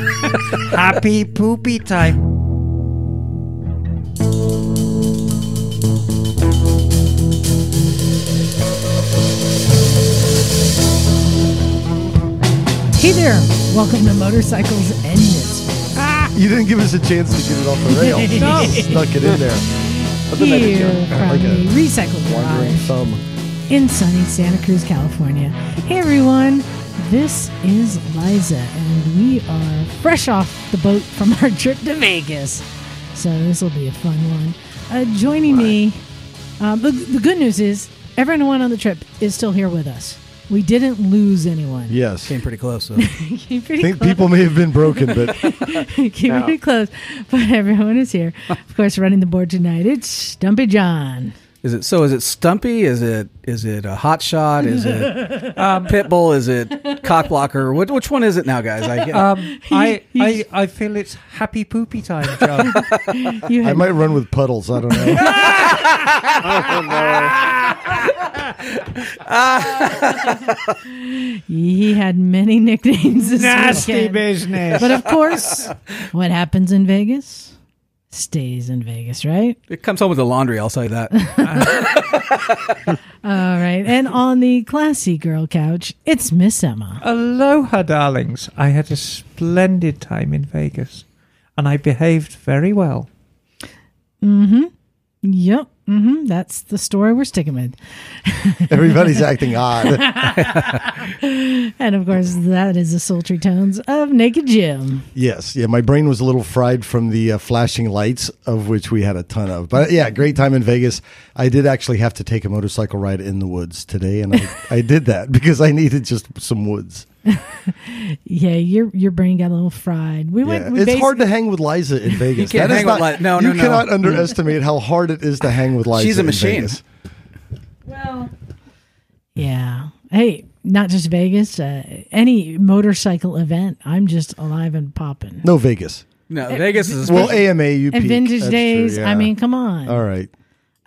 Happy poopy time. Hey there, welcome to Motorcycles and Misfits. Ah! You didn't give us a chance to get it off the rail. No. You Snuck it in there. I thought that Here uh, from like the Recycle wandering Garage thumb. in sunny Santa Cruz, California. Hey everyone, this is Liza, and we are fresh off the boat from our trip to Vegas. So this will be a fun one. Uh, joining me, um, the, the good news is everyone on the trip is still here with us. We didn't lose anyone. Yes. Came pretty close though. Came I think close. people may have been broken, but Came pretty close, but everyone is here. Of course, running the board tonight, it's Stumpy John. Is it so? Is it Stumpy? Is it is it a hot shot? Is it um, Pitbull? Is it Cockblocker? What, which one is it now, guys? I, Um, I, I, I feel it's happy poopy time, John. You I might run with puddles. I don't know. he had many nicknames this Nasty weekend. business. But of course, what happens in Vegas stays in Vegas, right? it comes home with the laundry. I'll say that. All right. And on the classy girl couch, it's Miss Emma. Aloha, darlings. I had a splendid time in Vegas, and I behaved very well. Mm hmm. Yep. Hmm That's the story we're sticking with. Everybody's acting odd. And of course, that is the sultry tones of Naked Jim. Yes, yeah. My brain was a little fried from the uh, flashing lights, of which we had a ton of. But yeah, great time in Vegas. I did actually have to take a motorcycle ride in the woods today, and I, I did that because I needed just some woods. Yeah, your your brain got a little fried. We went. Yeah. we It's hard to hang with Liza in Vegas. you can't That is hang with not- Li- no, you no, no. cannot underestimate how hard it is to hang with Liza. She's a in machine. Vegas. Well, yeah. Hey, not just Vegas. Uh, any motorcycle event, I'm just alive and popping. No Vegas. No, Vegas is Well, AMA, you And peak. vintage That's days. true, I mean, come on. all right.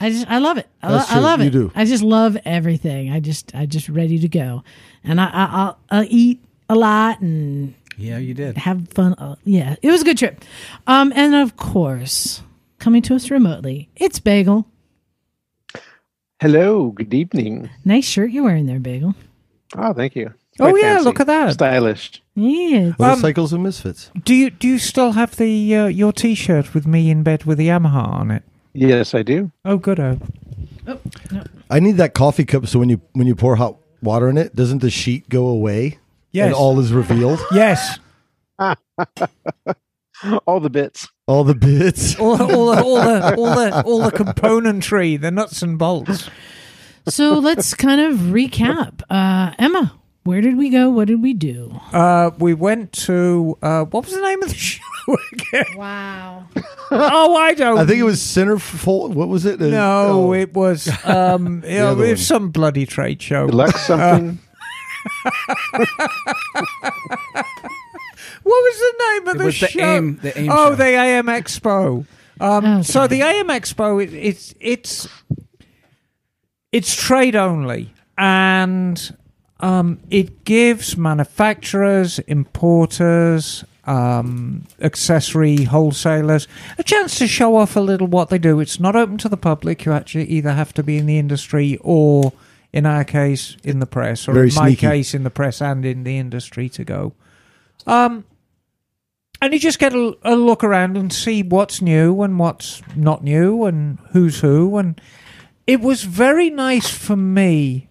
I just I love it. I, lo- That's I true. love You it. do. I just love everything. I just I just ready to go, and I, I I'll, I'll eat a lot and yeah, you did. have fun. Uh, yeah, it was a good trip. Um, and of course, coming to us remotely, it's Bagel. Hello, good evening. Nice shirt you're wearing there, Bagel. Oh, thank you. Oh, Quite yeah, fancy. look at that. Stylish. Yeah. Motorcycles and misfits. Do you do you still have the uh, your T-shirt with me in bed with the Yamaha on it? Yes, I do. Oh, good. Oh, I need that coffee cup so when you when you pour hot water in it, doesn't the sheet go away? Yes. And all is revealed. yes. All the bits. all the bits. All, all, the, all the all the all the componentry, the nuts and bolts. So let's kind of recap. Uh, Emma, where did we go? What did we do? Uh, we went to uh, what was the name of the show again? Wow. oh, I don't. I think it was Centerfold. What was it? Uh, No, oh. it was um, you know, it was some bloody trade show. Deluxe something. What was the name of It the was the show? AIM- the AIM oh, show. the AIM Expo. Um, Okay. So the AIM Expo, it, it's it's it's trade only, and um, it gives manufacturers, importers, um, accessory wholesalers a chance to show off a little what they do. It's not open to the public. You actually either have to be in the industry or, in our case, in the press, or Very in my sneaky. case, in the press and in the industry to go. Um, and you just get a, a look around and see what's new and what's not new and who's who. And it was very nice for me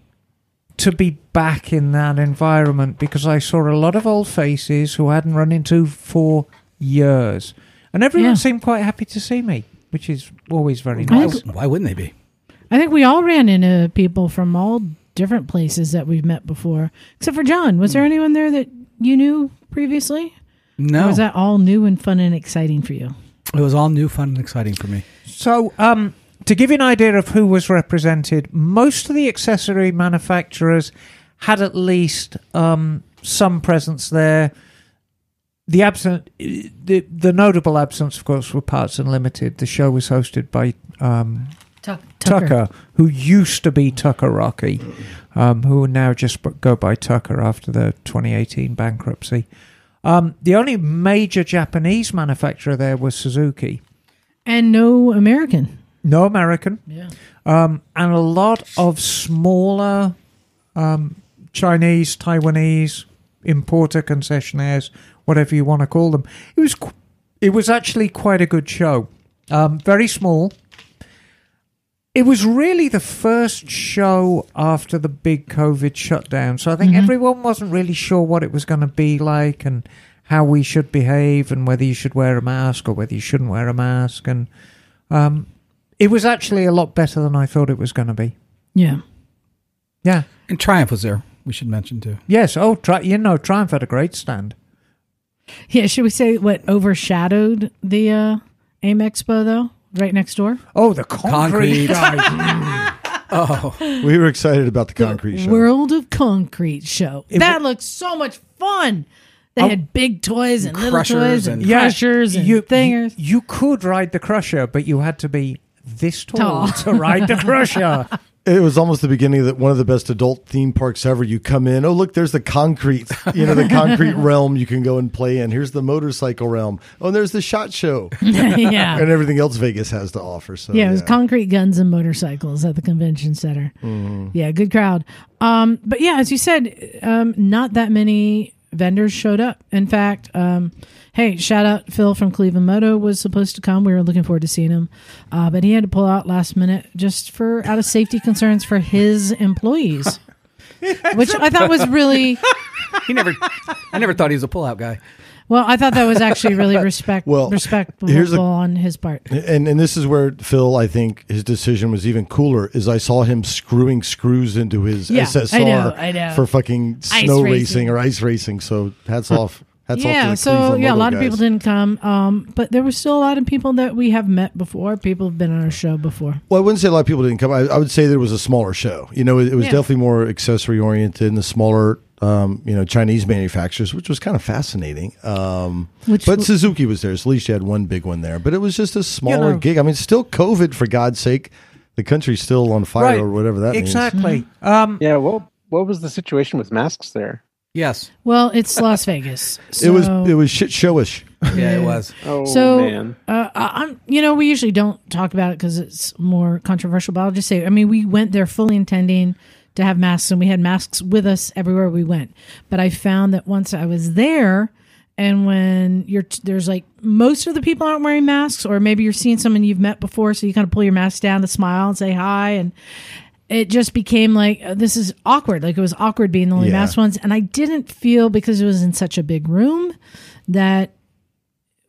to be back in that environment because I saw a lot of old faces who I hadn't run into for years. And everyone Yeah. seemed quite happy to see me, which is always very I nice. think- Why wouldn't they be? I think we all ran into people from all different places that we've met before, except for John. Was there anyone there that you knew previously? Or No, was that all new and fun and exciting for you? it was all new, fun, and exciting for me. So, um, to give you an idea of who was represented, most of the accessory manufacturers had at least um, some presence there. The absent, the the notable absence, of course, were Parts Unlimited. The show was hosted by um, Tucker. Tucker. who used to be Tucker Rocky, um, who now just go by Tucker after the 2018 bankruptcy. Um, the only major Japanese manufacturer there was Suzuki. And no American. No American. Yeah. Um, and a lot of smaller um, Chinese, Taiwanese importer concessionaires, whatever you want to call them. It was qu- it was actually quite a good show. Um, very small. It was really the first show after the big COVID shutdown, so I think everyone wasn't really sure what it was going to be like and how we should behave and whether you should wear a mask or whether you shouldn't wear a mask. And um, it was actually a lot better than I thought it was going to be. Yeah. Yeah. And Triumph was there. We should mention too. Yes. Oh, tri- you know, Triumph had a great stand. Yeah. Should we say what overshadowed the uh, AIM Expo, though? Right next door? Oh, the concrete, Concrete. Oh, We were excited about the concrete show. World of Concrete show. It that looks so much fun. They Oh. had big toys and little toys and, and- Yeah, crushers and you, thingers. You, you could ride the crusher, but you had to be this tall, Tall. to ride the crusher. It was almost the beginning of the, one of the best adult theme parks ever. You come in, oh look, there's the concrete, you know, the concrete realm you can go and play in. Here's the motorcycle realm. Oh, and there's the shot show yeah. and everything else Vegas has to offer. So yeah, it was concrete guns and motorcycles at the convention center. Mm-hmm. Yeah, good crowd. Um, but yeah, as you said, um, not that many vendors showed up. In fact, um, hey, shout out Phil from Cleveland Moto was supposed to come. We were looking forward to seeing him, uh, but he had to pull out last minute just for out of safety concerns for his employees. Which I thought was really he never. I never thought he was a pullout guy. Well. I thought that was actually really respect Well, respectful a- on his part. And and this is where Phil, I think his decision was even cooler. Is I saw him screwing screws into his Yeah, SSR I know, I know. for fucking snow racing. racing. or ice racing. So hats off, hats off. yeah, to the so Cleveland yeah, a lot of people didn't come, um, but there was still a lot of people that we have met before. People have been on our show before. Well, I wouldn't say a lot of people didn't come. I, I would say there was a smaller show. You know, it, it was Yeah. definitely more accessory oriented and the smaller, um, you know, Chinese manufacturers, which was kind of fascinating. Um, Which but w- Suzuki was there, so at least you had one big one there. But it was just a smaller know- gig. I mean, still COVID for God's sake. The country's still on fire or whatever that means. exactly. Um, Yeah. Well, what was the situation with masks there? Yes. Well, it's Las Vegas. It was it was shit showish. Yeah, it was. Oh So, man. uh, I- I'm, you know, we usually don't talk about it because it's more controversial. But I'll just say, I mean, we went there fully intending to have masks, and we had masks with us everywhere we went. But I found that once I was there, and when you're there's like most of the people aren't wearing masks, or maybe you're seeing someone you've met before, so you kind of pull your mask down to smile and say hi, and it just became like uh, this is awkward. Like it was awkward being the only Yeah. masked ones, and I didn't feel because it was in such a big room that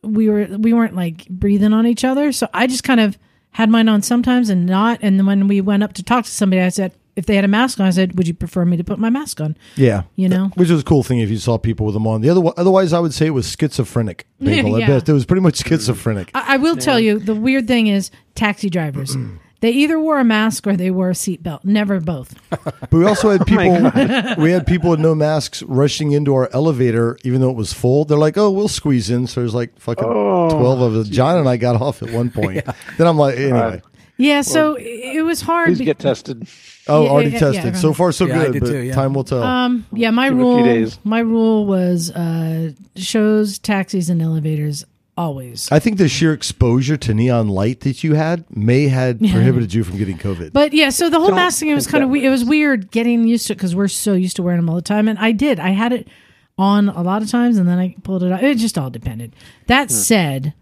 we were we weren't like breathing on each other. So I just kind of had mine on sometimes and not. And then when we went up to talk to somebody, I said if they had a mask on, I said, "Would you prefer me to put my mask on?" Yeah, You know? which was a cool thing if you saw people with them on. The other, otherwise, I would say it was schizophrenic. People Yeah. at best, it was pretty much schizophrenic. I, I will tell you the weird thing is taxi drivers. They either wore a mask or they wore a seatbelt. Never both. But we also had oh people. we had people with no masks rushing into our elevator, even though it was full. They're like, "Oh, we'll squeeze in." So there's like fucking Oh. twelve of us. John and I got off at one point. Then I'm like, anyway. Uh, Yeah, so it was hard. Please be- get tested. Oh, Yeah, already yeah, tested. yeah, so far, so Yeah, I good. did but too, yeah. time will tell. Um, yeah, my Give it a few rule. days. My rule was uh, shows, taxis, and elevators always. I think the sheer exposure to neon light that you had may had prohibited you from getting COVID. But yeah, so the whole Don't mask thing it was think kind of that we- it was weird getting used to it because we're so used to wearing them all the time, and I did. I had it on a lot of times, and then I pulled it out. It just all depended. That said,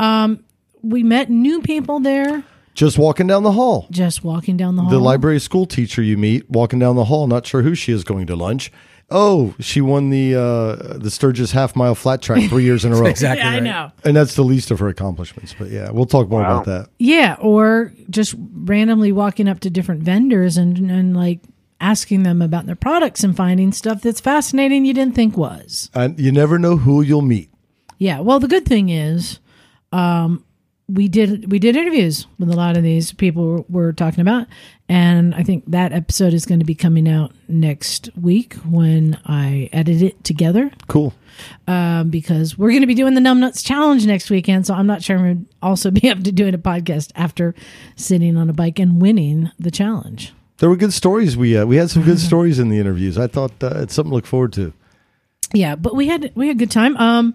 um, we met new people there Just walking down the hall. just walking down the hall. The library school teacher you meet walking down the hall, not sure who she is going to lunch. Oh, she won the uh, the Sturgis half mile flat track three years in a row. Exactly. Yeah, I know. And that's the least of her accomplishments. But yeah, we'll talk more Wow. about that. Yeah, or just randomly walking up to different vendors and and like asking them about their products and finding stuff that's fascinating you didn't think was. And you never know who you'll meet. Yeah. Well, the good thing is, um, we did we did interviews with a lot of these people we're talking about, and I think that episode is going to be coming out next week when I edit it together. Cool. Um, because we're going to be doing the Numbnuts Challenge next weekend, so I'm not sure we'd also be up to do a podcast after sitting on a bike and winning the challenge. There were good stories. We uh, we had some good stories in the interviews. I thought uh, it's something to look forward to. Yeah, but we had we had a good time. Um,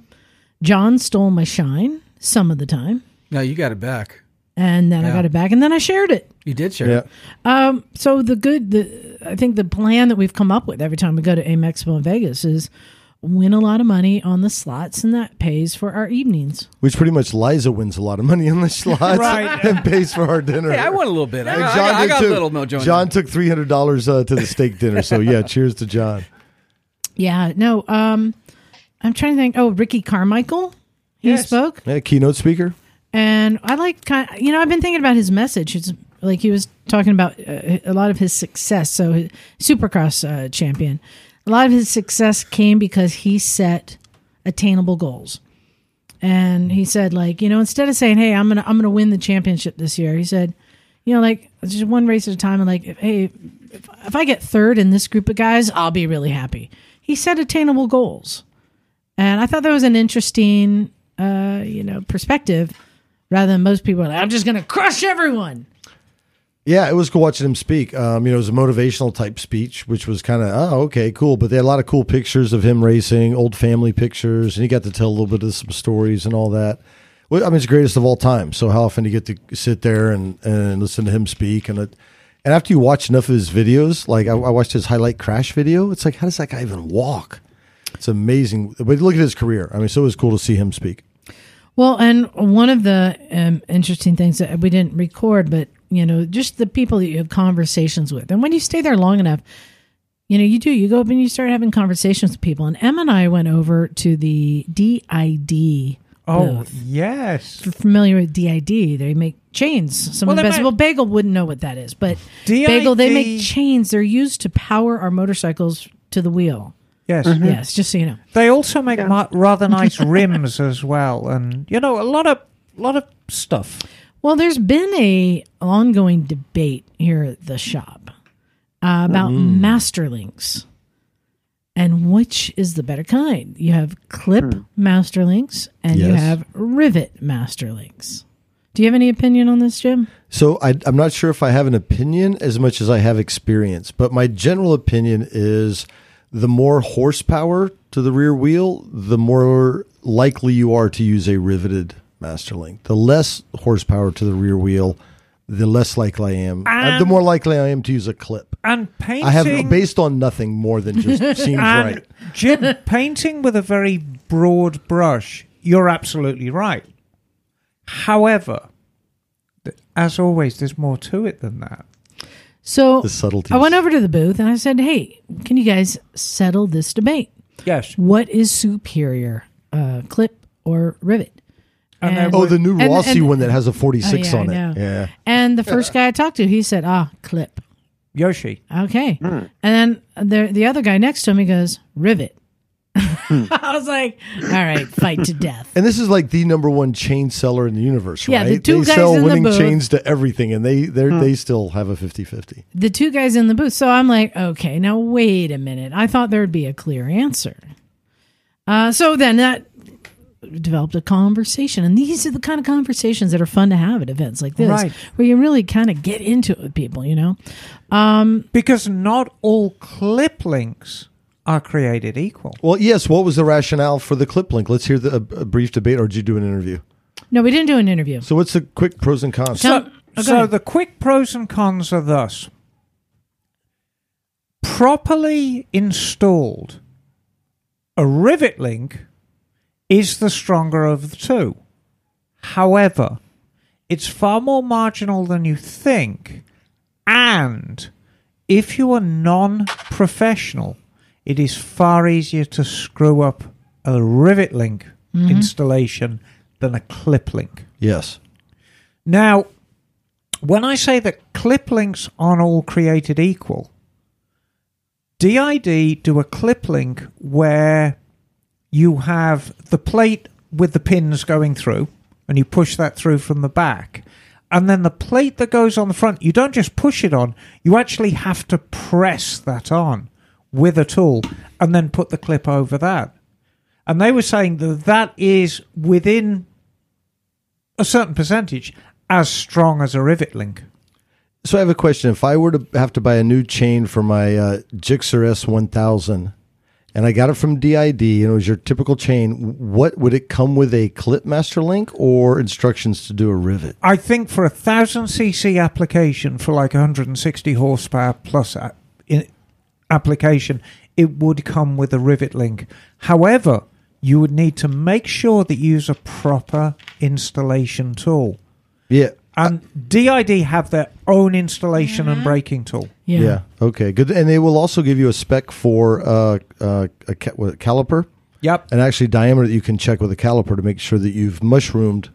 John stole my shine some of the time, No, you got it back. and then I Yeah. got it back, and then I shared it. You did share. Yeah. it. Um, so the good, the I think the plan that we've come up with every time we go to AIM Expo in Vegas is win a lot of money on the slots, and that pays for our evenings. Which pretty much Liza wins a lot of money on the slots Right. and pays for our dinner. Hey, I won a little bit. I And got, John I got, I did got too. a little mojo. in John took three hundred dollars uh, to the steak dinner. So yeah, cheers to John. Yeah, no. Um, I'm trying to think. Oh, Ricky Carmichael, he Yes. spoke. Yeah, keynote speaker. And I like kind Of, you know, I've been thinking about his message. It's like he was talking about uh, a lot of his success. So, his Supercross uh, champion, a lot of his success came because he set attainable goals. And he said, like, you know, instead of saying, "Hey, I'm gonna, I'm gonna win the championship this year," he said, you know, like just one race at a time. And like, hey, if, if I get third in this group of guys, I'll be really happy. He set attainable goals, and I thought that was an interesting, uh, you know, perspective rather than most people like, I'm just going to crush everyone. Yeah, it was cool watching him speak. Um, you know, it was a motivational type speech, which was kind of oh okay, cool. But they had a lot of cool pictures of him racing, old family pictures, and he got to tell a little bit of some stories and all that. Well, I mean, it's the greatest of all time. So how often do you get to sit there and, and listen to him speak? And it, and after you watch enough of his videos, like I, I watched his highlight crash video, it's like how does that guy even walk? It's amazing. But look at his career. I mean, so it was cool to see him speak. Well, and one of the um, interesting things that we didn't record, but you know, just the people that you have conversations with, and when you stay there long enough, you know, you do. You go up and you start having conversations with people. And Em and I went over to the DID. Oh, booth. yes. If you're familiar with DID, they make chains. Some Well, of the best. might- Well, Bagel wouldn't know what that is, but DID Bagel they make chains. They're used to power our motorcycles to the wheel. Yes. Yes, just so you know. They also make ma- rather nice rims as well, and you know a lot of lot of stuff. Well, there's been a ongoing debate here at the shop uh, about masterlinks and which is the better kind. You have clip masterlinks and you have rivet masterlinks. Do you have any opinion on this, Jim? So I, I'm not sure if I have an opinion as much as I have experience, but my general opinion is the more horsepower to the rear wheel, the more likely you are to use a riveted master link. The less horsepower to the rear wheel, the less likely I am. uh, the more likely I am to use a clip. And painting. I have based on nothing more than just seems and right. Jim, painting with a very broad brush. You're absolutely right. However, th- as always, there's more to it than that. So The subtleties. I went over to the booth and I said, "Hey, can you guys settle this debate? Yes. What is superior, uh, clip or rivet?" And there Oh, the new and- Rossi and- one that has a 46 Oh, yeah, on it. know. Yeah. And the first guy I talked to, he said, "Ah, clip." Yoshi. Okay. And then the the other guy next to him, he goes, rivet. Hmm. I was like, all right, fight to death. And this is like the number one chain seller in the universe, Yeah, right? the two they guys sell in the winning booth. chains to everything, and they they hmm. they still have a 50-50. The two guys in the booth. So I'm like, okay, now wait a minute. I thought there would be a clear answer. Uh, so then that developed a conversation. And these are the kind of conversations that are fun to have at events like this, Right. where you really kind of get into it with people, you know? Um, because not all clip links are created equal. Well, yes. What was the rationale for the clip link? Let's hear the, a, a brief debate, or did you do an interview? No, we didn't do an interview. So, what's the quick pros and cons? Tell- So, Oh, so ahead. the quick pros and cons are thus. Properly installed, a rivet link is the stronger of the two. However, it's far more marginal than you think. And if you are non professional, it is far easier to screw up a rivet link mm-hmm. installation than a clip link. Yes. Now, when I say that clip links aren't all created equal, DID do a clip link where you have the plate with the pins going through, and you push that through from the back. And then the plate that goes on the front, you don't just push it on, you actually have to press that on with a tool and then put the clip over that. And they were saying that that is within a certain percentage as strong as a rivet link. So, I have a question. If I were to have to buy a new chain for my uh, Gixxer S1000, and I got it from DID, and it was your typical chain. What would it come with a clip master link or instructions to do a rivet? I think for a thousand cc application for like 160 horsepower plus application, it would come with a rivet link. However, you would need to make sure that you use a proper installation tool. Yeah. And DID have their own installation and braking tool. Yeah. Yeah. Okay. Good. And they will also give you a spec for uh, uh, a ca- what, caliper, Yep. and actually diameter that you can check with a caliper to make sure that you've mushroomed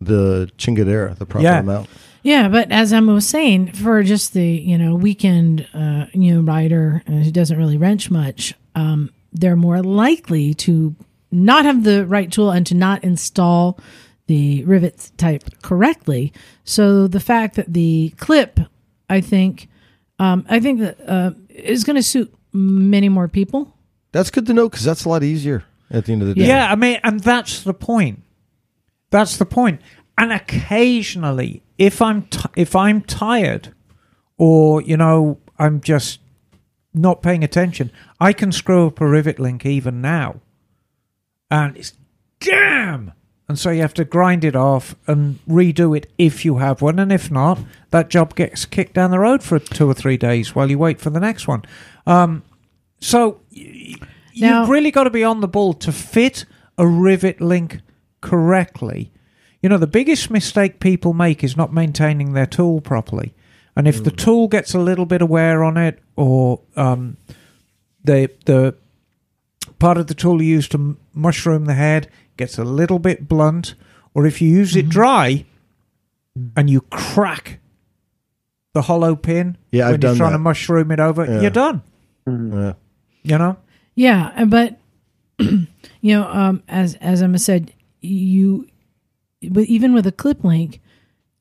the chingadera, the proper Yeah. amount. Yeah, but as Emma was saying, for just the you know weekend uh, you know rider uh, who doesn't really wrench much, um, they're more likely to not have the right tool and to not install the rivets type correctly. So the fact that the clip, I think, um, I think that uh, is going to suit many more people. That's good to know because that's a lot easier at the end of the day. Yeah, I mean, and that's the point. That's the point. And occasionally, if I'm t- if I'm tired, or you know, I'm just not paying attention, I can screw up a rivet link even now, and it's damn. And so you have to grind it off and redo it if you have one, and if not, that job gets kicked down the road for two or three days while you wait for the next one. Um, so y- Now- you've really got to be on the ball to fit a rivet link correctly. You know, the biggest mistake people make is not maintaining their tool properly. And if the tool gets a little bit of wear on it, or um, the the part of the tool you use to mushroom the head gets a little bit blunt, or if you use it dry and you crack the hollow pin Yeah, when I've you're done trying that. to mushroom it over, Yeah. you're done. Yeah. You know? Yeah, uh, but you know, um, as as Emma said, you, but even with a clip link,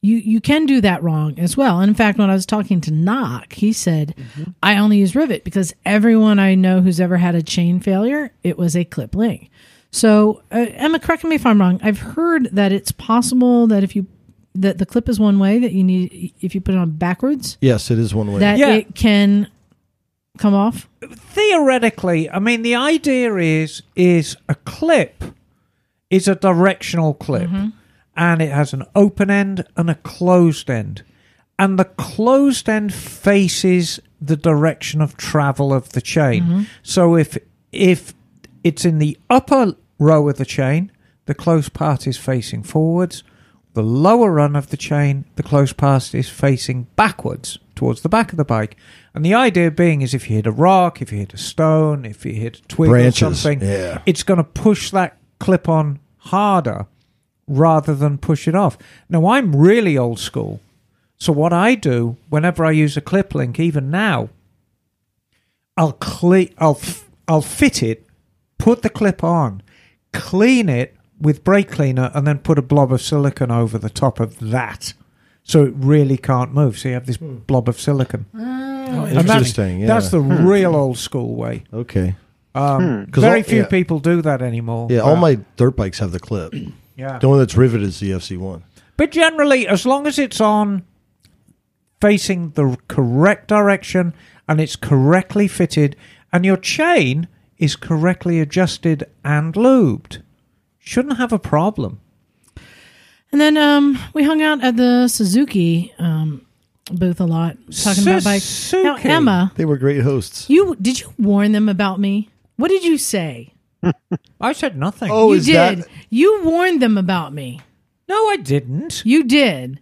you you can do that wrong as well. And in fact, when I was talking to Knock, he said, "I only use rivet because everyone I know who's ever had a chain failure, it was a clip link." So uh, Emma, correct me if I'm wrong. I've heard that it's possible that if you that the clip is one way that you need if you put it on backwards Yes, it is one way. that Yeah. it can come off. theoretically, I mean, the idea is is a clip is a directional clip, and it has an open end and a closed end, and the closed end faces the direction of travel of the chain. Mm-hmm. So if if it's in the upper row of the chain, the closed part is facing forwards. The lower run of the chain, the closed part is facing backwards towards the back of the bike. And the idea being is if you hit a rock, if you hit a stone, if you hit a twig Branches, or something, yeah. it's going to push that clip on harder rather than push it off. Now, I'm really old school. So, what I do whenever I use a clip link, even now, I'll, cle- I'll, f- I'll fit it, put the clip on, clean it with brake cleaner, and then put a blob of silicon over the top of that. So it really can't move. So you have this hmm. blob of silicon. Oh. Oh, and that's- Interesting. Yeah. That's the hmm. real old school way. okay. Um, hmm. 'Cause very all- few yeah. people do that anymore. Yeah, all but- my dirt bikes have the clip. Yeah. The one that's riveted is the FC1. But generally, as long as it's on facing the correct direction and it's correctly fitted and your chain is correctly adjusted and lubed, shouldn't have a problem. And then um, we hung out at the Suzuki um, booth a lot, talking about bikes. Now, Emma, They were great hosts. you did you warn them about me? What did you say? I said nothing. Oh, you is did. that You warned them about me. no, I didn't. You did.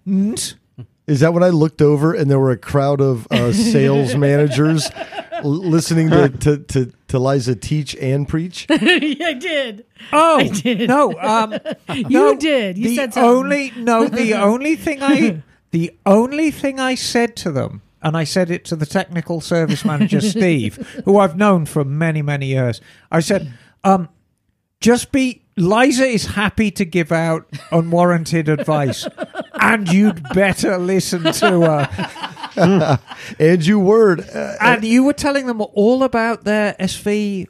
Is that when I looked over and there were a crowd of uh, sales managers l- listening to, to, to, to Liza teach and preach? I did. Oh did. no, um, You no, did. You the said something. only no. The only thing I the only thing I said to them, and I said it to the technical service manager Steve, who I've known for many many years. I said, um, just be. Liza is happy to give out unwarranted advice, and you'd better listen to her. And you word. Uh, And you were telling them all about their SV.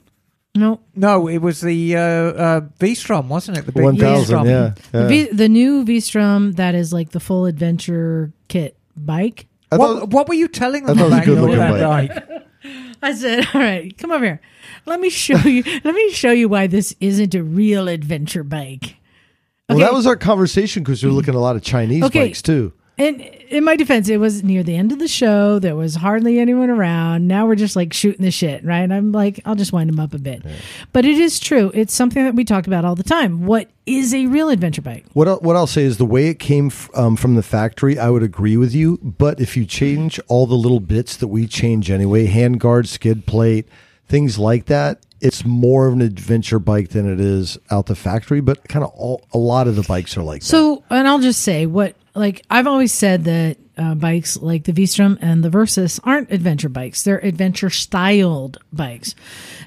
No. No, it was the uh, uh, V-Strom, wasn't it? The big 1000, V-Strom. yeah. The, v, the new V-Strom that is like the full adventure kit bike. What, thought- what were you telling them thought a about your good-looking bike? I said, "All right, come over here. Let me show you. Let me show you why this isn't a real adventure bike." Well, that was our conversation because we were looking at a lot of Chinese Okay. bikes too. And in my defense, it was near the end of the show. There was hardly anyone around. Now we're just like shooting the shit, right? I'm like, I'll just wind them up a bit. But it is true. It's something that we talk about all the time. What is a real adventure bike? What I'll, what I'll say is the way it came f- um, from the factory, I would agree with you. But if you change all the little bits that we change anyway, handguard, skid plate, things like that, it's more of an adventure bike than it is out the factory. But kind of all a lot of the bikes are like that. So, and I'll just say what, like, I've always said that uh, bikes like the V-Strom and the Versys aren't adventure bikes. They're adventure styled bikes.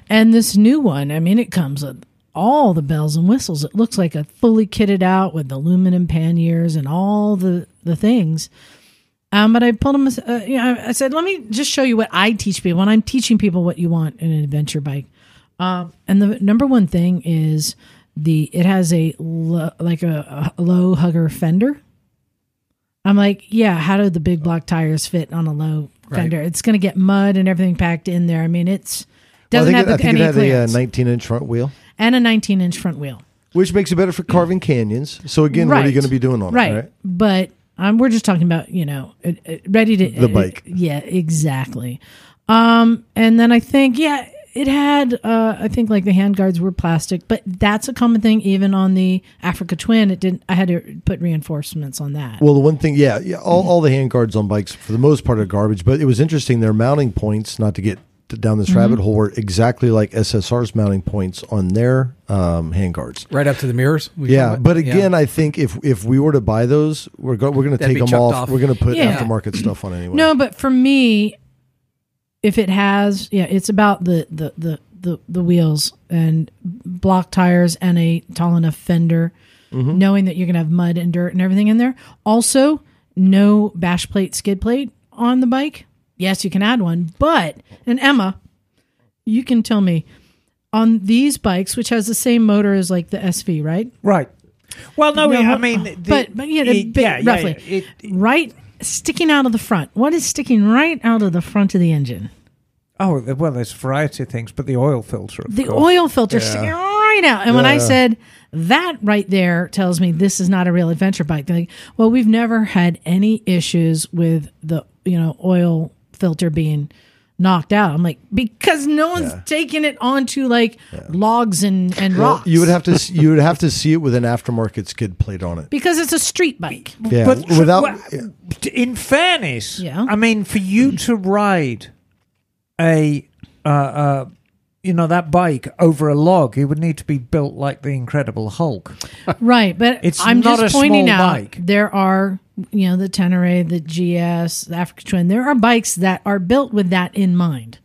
And this new one, I mean, it comes with all the bells and whistles. It looks like a fully kitted out with aluminum panniers and all the, the things. Um, but I pulled them, uh, you know, I said, let me just show you what I teach people when I'm teaching people what you want in an adventure bike. Um, and the number one thing is the it has a lo, like a, a low hugger fender. I'm like, yeah, how do the big block tires fit on a low fender? It's going to get mud and everything packed in there. I mean, it's doesn't I think, have I the, think any it had a clearance uh, 19 inch front wheel, and a 19 inch front wheel. which makes it better for carving canyons. So again, what are you going to be doing on right. it? Right. But um, we're just talking about you know it, it- ready to The bike. yeah, exactly. Um, and then I think yeah, it had uh, I think like the handguards were plastic, but that's a common thing even on the Africa Twin. It didn't. I had to put reinforcements on that. Well, the one thing, yeah, yeah, all, all the handguards on bikes for the most part are garbage. But it was interesting. Their mounting points, not to get down this Mm-hmm. rabbit hole, were exactly like SSR's mounting points on their um, handguards. Right up to the mirrors. Yeah, but again, I think if if we were to buy those, we're go, we're going to take them off. off. We're going to put Yeah. aftermarket stuff on anyway. No, but for me, if it has, yeah, it's about the the the the, the wheels and block tires and a tall enough fender, Mm-hmm. knowing that you're gonna have mud and dirt and everything in there. Also, no bash plate, skid plate on the bike. Yes, you can add one, but and Emma, you can tell me on these bikes, which has the same motor as like the SV, right? Right. Well, no, No, I mean, the- but but yeah, the it- yeah, yeah, roughly yeah, it- right sticking out of the front. What is sticking right out of the front of the engine? oh, well, there's a variety of things, but the oil filter, of The course. oil filter sticking right out. And when I said that right there tells me this is not a real adventure bike, they're like, well, we've never had any issues with the you know oil filter being knocked out. I'm like because no one's taking it onto like logs and and Well, rocks. you would have to you would have to see it with an aftermarket skid plate on it. because it's a street bike. Yeah, But without well, in fairness, Yeah. I mean, for you to ride a, uh, uh, you know, that bike over a log, it would need to be built like the Incredible Hulk. Right, but It's I'm not just a pointing small out bike. there are you know the Tenere, the GS, the Africa Twin. There are bikes that are built with that in mind.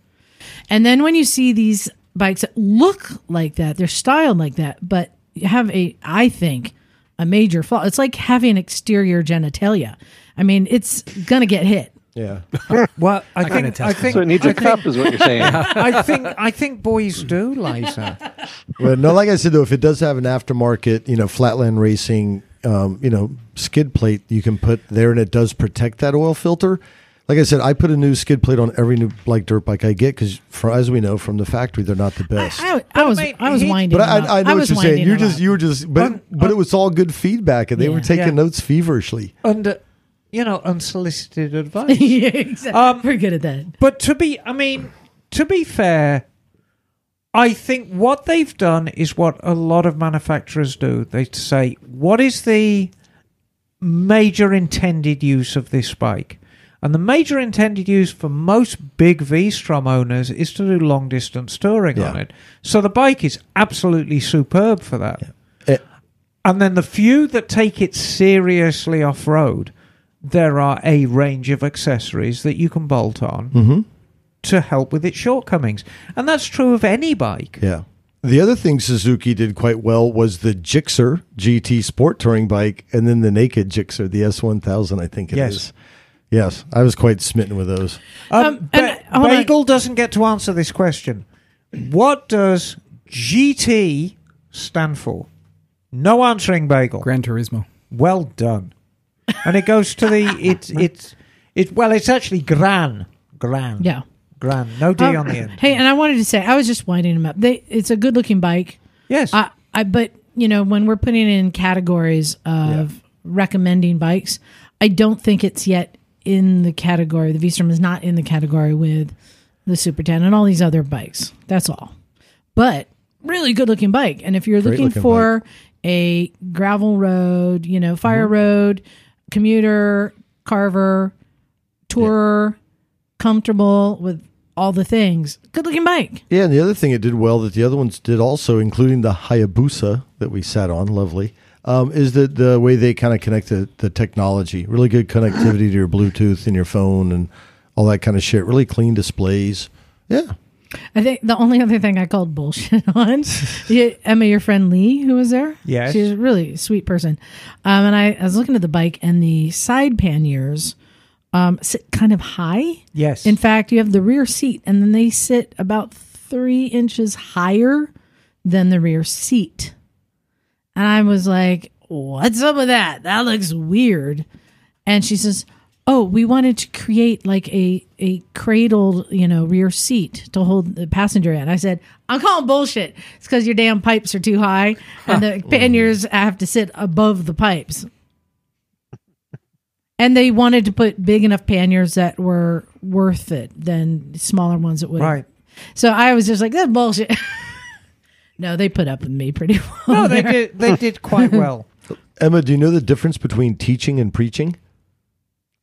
And then when you see these bikes that look like that, they're styled like that, but you have a, I think, a major flaw. It's like having exterior genitalia. I mean, it's gonna get hit. Yeah. Well, I, can think, attest I think, So it needs I a think, cup, is what you're saying. I think, I think boys do, Liza. Well, no, like I said though, if it does have an aftermarket, you know, flatland racing, um, you know, skid plate you can put there, and it does protect that oil filter. Like I said, I put a new skid plate on every new like dirt bike I get because, as we know from the factory, they're not the best. I, I was, I mean, I was winding. but up. I, I know was what you're saying. You're just, you were just, but Un- but un- it was all good feedback, and they were taking Yeah. notes feverishly. Under, you know, unsolicited advice. yeah, exactly. Um, We're good at that. But to be, I mean, to be fair, I think what they've done is what a lot of manufacturers do. They say, what is the major intended use of this bike? And the major intended use for most big V Strom owners is to do long distance touring Yeah. on it. So the bike is absolutely superb for that. Eh, And then the few that take it seriously off road, there are a range of accessories that you can bolt on Mm-hmm. to help with its shortcomings. And that's true of any bike. Yeah. The other thing Suzuki did quite well was the Gixxer GT Sport Touring bike, and then the naked Gixxer, the S1000, I think it is. Yes. Yes, I was quite smitten with those. Um, Um, Ba- and- hold on. Bagel doesn't get to answer this question. What does GT stand for? No answering, Bagel. Gran Turismo. Well done. And it goes to the it's it's it. Well, it's actually Gran. Gran. Yeah. gran No D Um, on the end. Hey, and I wanted to say, I was just winding them up. They, it's a good looking bike. Yes. I, I, but you know, when we're putting in categories of recommending bikes, I don't think it's yet in the category. The V-Strom is not in the category with the Super 10 and all these other bikes. That's all. But really good looking bike. And if you're looking looking for a gravel road, you know, fire road, commuter, carver, tourer, comfortable with all the things, good looking bike. Yeah, and the other thing it did well that the other ones did also, including the Hayabusa that we sat on, lovely, um, is that the way they kind of connect the, the technology. Really good connectivity to your Bluetooth and your phone and all that kind of shit. Really clean displays. Yeah. I think the only other thing I called bullshit on, Emma, your friend Lee, who was there. Yes. she's a really sweet person. Um, and I, I was looking at the bike, and the side panniers um, sit kind of high. yes. In fact, you have the rear seat, and then they sit about three inches higher than the rear seat. And I was like, "What's up with that? That looks weird." And she says, "Oh, we wanted to create like a a cradled, you know, rear seat to hold the passenger in." I said, "I'm calling bullshit. It's because your damn pipes are too high, and the panniers have to sit above the pipes." And they wanted to put big enough panniers that were worth it than smaller ones that would. right. So I was just like, "That's bullshit." no, they put up with me pretty well. No, they there. did. They did quite well. Emma, do you know the difference between teaching and preaching?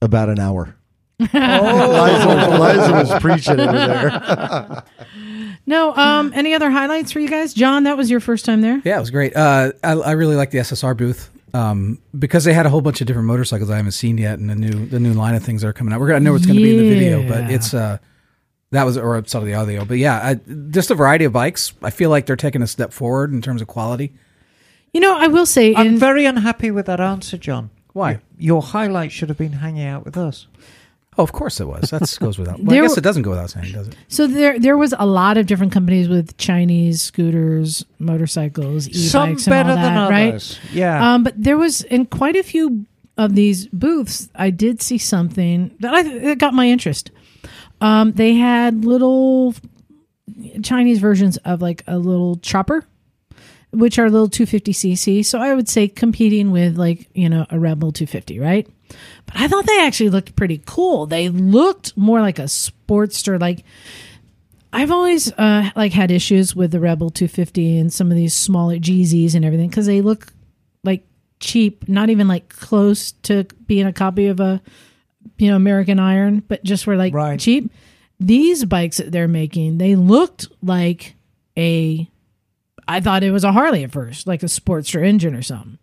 About an hour. Oh, Liza, Liza was preaching over there. No, um, any other highlights for you guys? John, that was your first time there. Yeah, it was great. Uh, I, I really like the SSR booth um, because they had a whole bunch of different motorcycles I haven't seen yet, and the new the new line of things that are coming out. We're gonna know what's going to be in the video, but it's uh, that was or some of the audio. But yeah, I, just a variety of bikes. I feel like they're taking a step forward in terms of quality. You know, I will say, I'm in, very unhappy with that answer, John. Why? Your highlight should have been hanging out with us. Oh, of course it was. That goes without. Well, There I guess it doesn't go without saying, does it? so there there was a lot of different companies with Chinese scooters, motorcycles, e-bikes, Some and all better that, than right? Yeah. Um, but there was in quite a few of these booths, I did see something that I that got my interest. Um, they had little Chinese versions of like a little chopper, which are little 250cc. So I would say competing with like you know a Rebel 250, right? But I thought they actually looked pretty cool. They looked more like a Sportster, like. I've always uh, like had issues with the Rebel 250 and some of these smaller GZs and everything because they look like cheap, not even like close to being a copy of a you know American Iron, but just were like Right. cheap. These bikes that they're making, they looked like a. I thought it was a Harley at first, like a Sportster engine or something.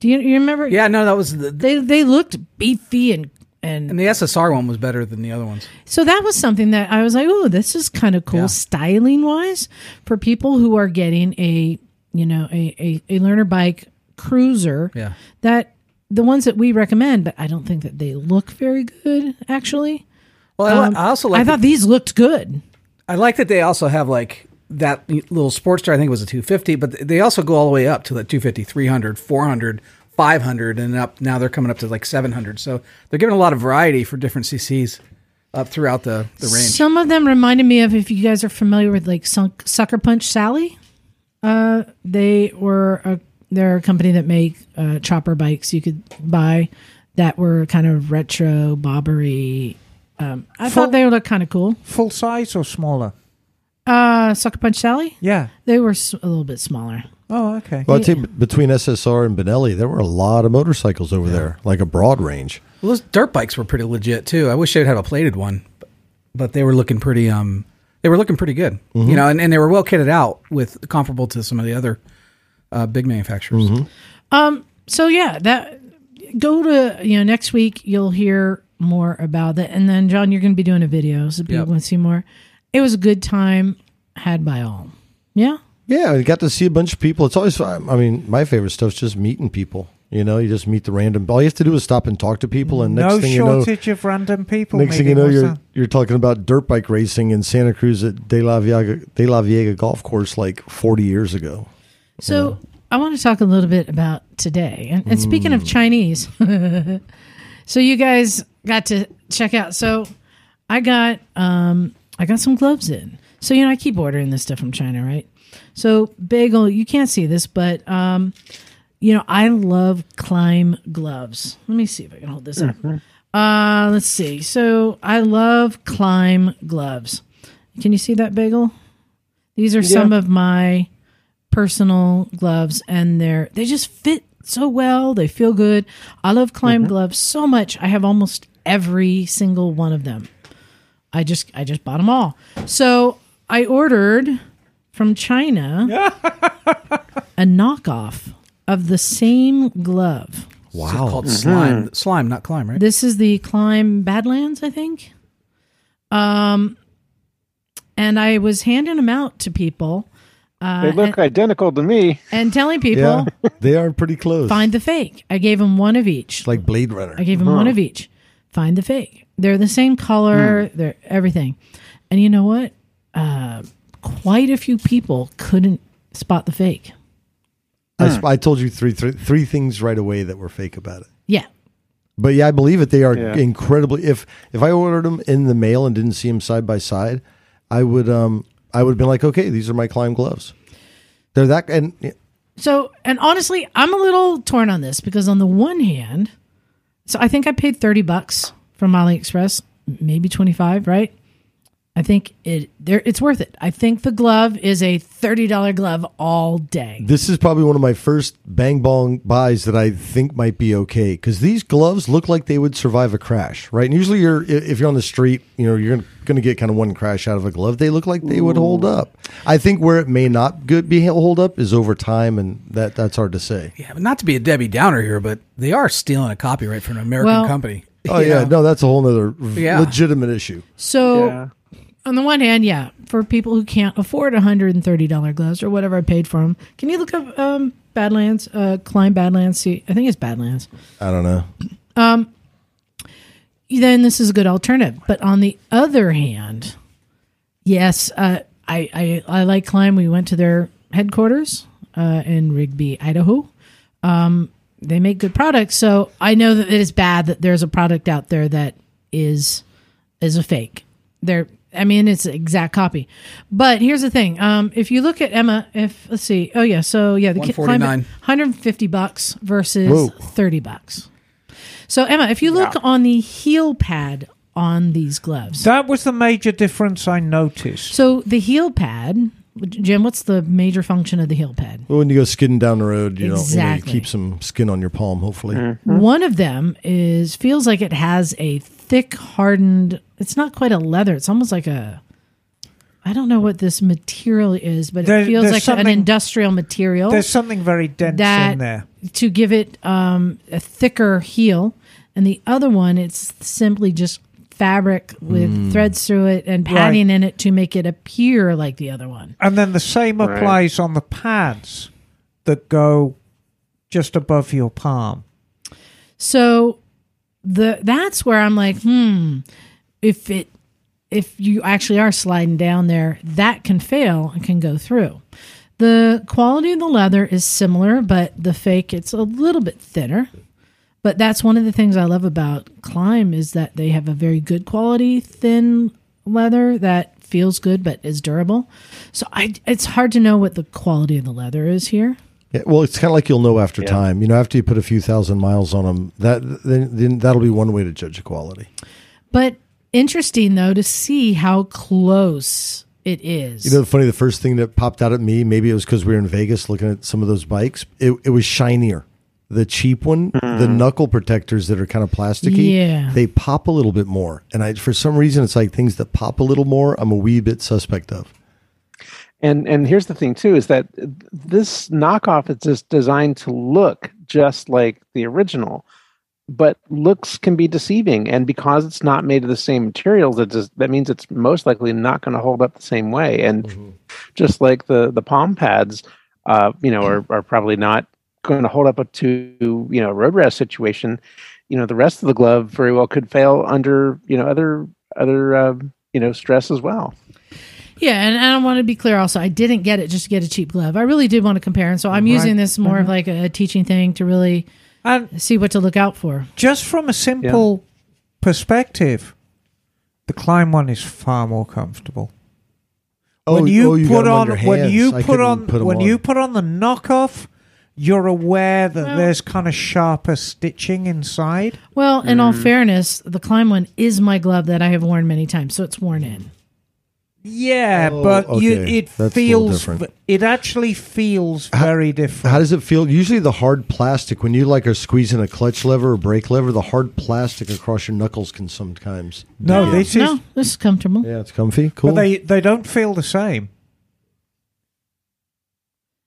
Do you, you remember? Yeah, no, that was the, they they looked beefy and and and the SSR one was better than the other ones. so that was something that I was like, oh, this is kind of cool Yeah. styling wise for people who are getting a, you know, a, a, a learner bike cruiser. Yeah. That the ones that we recommend, but I don't think that they look very good actually. Well, I, Um, I also like. I thought these looked good. I like that they also have like that little Sportster. I think it was a 250, but they also go all the way up to the 250, 300, 400, 500, and up. Now they're coming up to like 700. So they're giving a lot of variety for different CCs up throughout the the range. Some of them reminded me of if you guys are familiar with like Sunk, Sucker Punch Sally. Uh, they were a they're a company that make uh, chopper bikes you could buy that were kind of retro bobbery. Um, I Full- thought they would look kind of cool. Full size or smaller? Uh, Sucker Punch Sally. Yeah. They were s- a little bit smaller. Oh, okay. Well, I'd say b- between SSR and Benelli, there were a lot of motorcycles over there, like a broad range. Well, those dirt bikes were pretty legit too. I wish they'd have a plated one, but, but they were looking pretty. Um, they were looking pretty good. You know, and, and they were well kitted out with comparable to some of the other uh, big manufacturers. Um. So yeah, that go to you know next week you'll hear more about that, and then John, you're going to be doing a video, so people Yep. want to see more. It was a good time had by all. Yeah. Yeah, I got to see a bunch of people. It's always fun. I mean, my favorite stuff is just meeting people. You know, you just meet the random. All you have to do is stop and talk to people, and next no thing you know, shortage of random people. next thing you know, you're huh? you're talking about dirt bike racing in Santa Cruz at DeLaveaga, De La Viega Golf Course like 40 years ago. So I want to talk a little bit about today. And, and speaking of Chinese, so you guys got to check out. So I got um, I got some gloves in. So you know, I keep ordering this stuff from China, right? So bagel, you can't see this, but um, you know, I love Klim gloves. Let me see if I can hold this up. Uh, let's see. So I love Klim gloves. Can you see that bagel? These are some of my personal gloves and they're they just fit so well. They feel good. I love Klim gloves so much. I have almost every single one of them. I just I just bought them all. So I ordered from China a knockoff of the same glove. It's called slime. Slime, not Klim, right? This is the Klim Badlands, I think. Um, and I was handing them out to people uh, They look identical to me. and telling people Yeah, they are pretty close. find the fake. I gave them one of each. It's like Blade Runner. I gave them one of each. Find the fake. They're the same color. They're everything. And you know what? Uh, quite a few people couldn't spot the fake. I, sp- I told you three, three three things right away that were fake about it. Yeah. But yeah, I believe it. They are Yeah. incredibly. If if I ordered them in the mail and didn't see them side by side, I would um I would have been like, okay, these are my Klim gloves. They're that and So, and honestly, I'm a little torn on this because on the one hand, so I think I paid 30 bucks from AliExpress, maybe 25, right? I think it there it's worth it. I think the glove is a $30 glove all day. this is probably one of my first bang bong buys that I think might be okay because these gloves look like they would survive a crash, right? And usually, you're if you're on the street, you know, you're going to get kind of one crash out of a glove. They look like they would hold up. I think where it may not good be hold up is over time, and that that's hard to say. Yeah, but not to be a Debbie Downer here, but they are stealing a copyright from an American Well- company. Oh yeah, know? no, that's a whole nother Yeah. legitimate issue. So, Yeah. On the one hand, yeah, for people who can't afford $130 gloves or whatever I paid for them, can you look up um, Badlands, uh, Klim Badlands? See, I think it's Badlands. I don't know. Um, then this is a good alternative. But on the other hand, yes, uh, I, I I like Klim. We went to their headquarters uh, in Rigby, Idaho. Um, they make good products, so I know that it is bad that there's a product out there that is is a fake. There, I mean, it's an exact copy. But here's the thing: um, if you look at Emma, if let's see, oh yeah, so yeah, the Ki- Klim 149. 150 bucks versus Whoa. 30 bucks. So Emma, if you look on the heel pad on these gloves, That was the major difference I noticed. so the heel pad, Jim, what's the major function of the heel pad? Well, when you go skidding down the road, you know, you, know, you keep some skin on your palm, hopefully. One of them is feels like it has a thick, hardened. It's not quite a leather. It's almost like a. I don't know what this material is, but There- it feels like an industrial material. There's something very dense that in there. to give it um, a thicker heel, and the other one it's simply just fabric with threads through it and padding in it to make it appear like the other one. And then the same Right. applies on the pads that go just above your palm. So the that's where I'm like, hmm, if it if you actually are sliding down there, that can fail and can go through. The quality of the leather is similar, but the fake it's a little bit thinner. But that's one of the things I love about Klim is that they have a very good quality thin leather that feels good but is durable. So I it's hard to know what the quality of the leather is here. Yeah, well, it's kind of like you'll know after Yeah. time. You know, after you put a few thousand miles on them, that then, then that'll be one way to judge the quality. But interesting though to see how close it is. You know, funny, the first thing that popped out at me, maybe it was because we were in Vegas looking at some of those bikes. It, it was shinier. The cheap one, the knuckle protectors that are kind of plasticky, Yeah. they pop a little bit more. And I, for some reason, it's like things that pop a little more. I'm a wee bit suspect of. And and here's the thing too is that this knockoff is just designed to look just like the original, but looks can be deceiving. And because it's not made of the same materials, it just that means it's most likely not going to hold up the same way. And just like the the palm pads, uh, you know, are are probably not going to hold up to you know a road rash situation. You know, the rest of the glove very well could fail under you know other other uh, you know stress as well. Yeah, and I want to be clear also, I didn't get it just to get a cheap glove. I really did want to compare. And so I'm using this more of like a teaching thing to really And see what to look out for. just from a simple perspective, The Klim one is far more comfortable. Oh, when you, oh, you put got 'em on when you I put couldn't on put 'em when on. you put on the knockoff, you're aware that Well- there's kind of sharper stitching inside. Well, in all fairness, the Klim one is my glove that I have worn many times, so it's worn in. Yeah, Oh, but you, it That's feels it actually feels How- very different. How does it feel? Usually, the hard plastic when you like are squeezing a clutch lever or brake lever, the hard plastic across your knuckles can sometimes. no, dig in. this is No, this is comfortable. yeah, it's comfy, cool. but they they don't feel the same.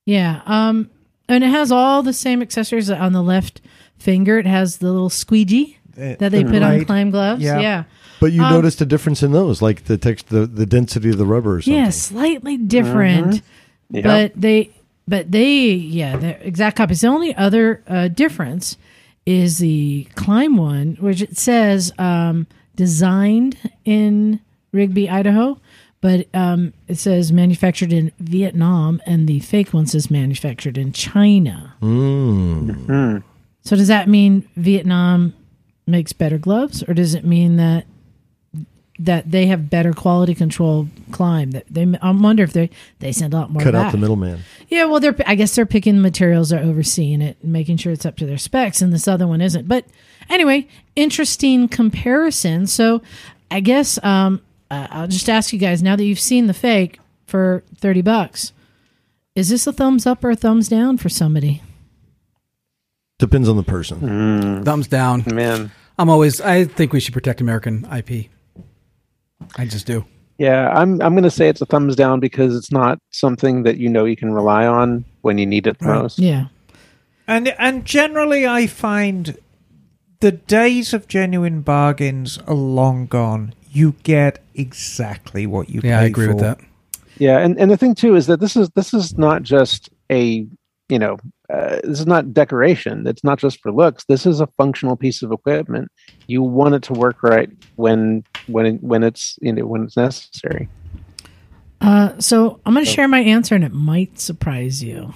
Yeah. Um, and it has all the same accessories on the left finger. It has the little squeegee Uh, that they the put on Klim gloves. Yeah. Yeah. but you um, noticed a difference in those, like the text, the, the density of the rubber or something. Yeah, slightly different. Yeah. But they, but they, yeah, they're exact copies. The only other uh, difference is the Klim one, which it says um, designed in Rigby, Idaho, but um, it says manufactured in Vietnam, and the fake one says manufactured in China. Mm. So does that mean Vietnam makes better gloves, or does it mean that that they have better quality control Klim? That they, I wonder if they they send a lot more. Cut out the middleman. Yeah, well, they're I guess they're picking the materials, they're overseeing it, and making sure it's up to their specs, and this other one isn't. But anyway, interesting comparison. So I guess um, uh, I'll just ask you guys now that you've seen the fake for thirty bucks, is this a thumbs up or a thumbs down for somebody? Depends on the person. Thumbs down. Man. I'm always. I think we should protect American IP. I just do. Yeah, I'm I'm going to say it's a thumbs down because it's not something that you know you can rely on when you need it the Right. most. Yeah. And and generally, I find the days of genuine bargains are long gone. You get exactly what you. Yeah, I pay agree with for. that. Yeah, and, and the thing too is that this is this is not just a you know uh, this is not decoration. It's not just for looks. This is a functional piece of equipment. You want it to work right when when it, when it's you know when it's necessary. Uh, so I'm going to share my answer, and it might surprise you.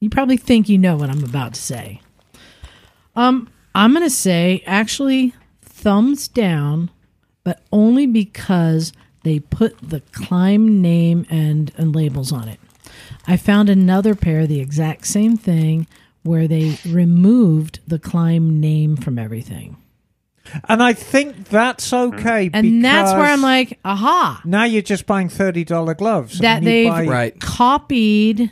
You probably think you know what I'm about to say. Um, I'm going to say actually thumbs down, but only because they put the Klim name and and labels on it. I found another pair, the exact same thing, where they removed the Klim name from everything, And I think that's okay. and that's where I'm like, aha. now you're just buying thirty dollar gloves that they've buy- Right. copied.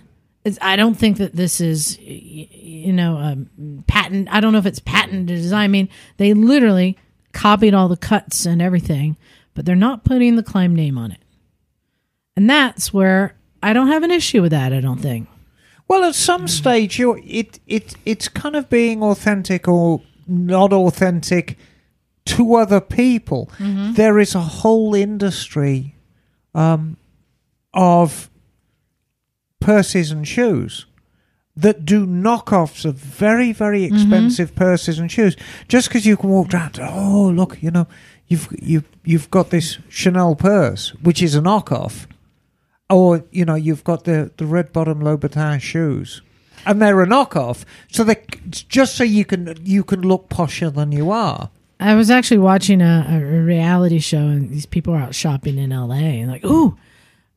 I don't think that this is, you know, um, patent. I don't know if it's patent design. I mean, they literally copied all the cuts and everything, but they're not putting the Klim name on it. And that's where I don't have an issue with that. I don't think. Well, at some stage, you're it it it's kind of being authentic or not authentic to other people. There is a whole industry um, of purses and shoes that do knockoffs of very very expensive purses and shoes. Just because you can walk around, oh look, you know, you've you you've got this Chanel purse, which is a knockoff or you know you've got the the red bottom Louboutin shoes, and they're a knockoff. So they just so you can you can look posher than you are. I was actually watching a, a reality show, and these people are out shopping in LA, and like, ooh,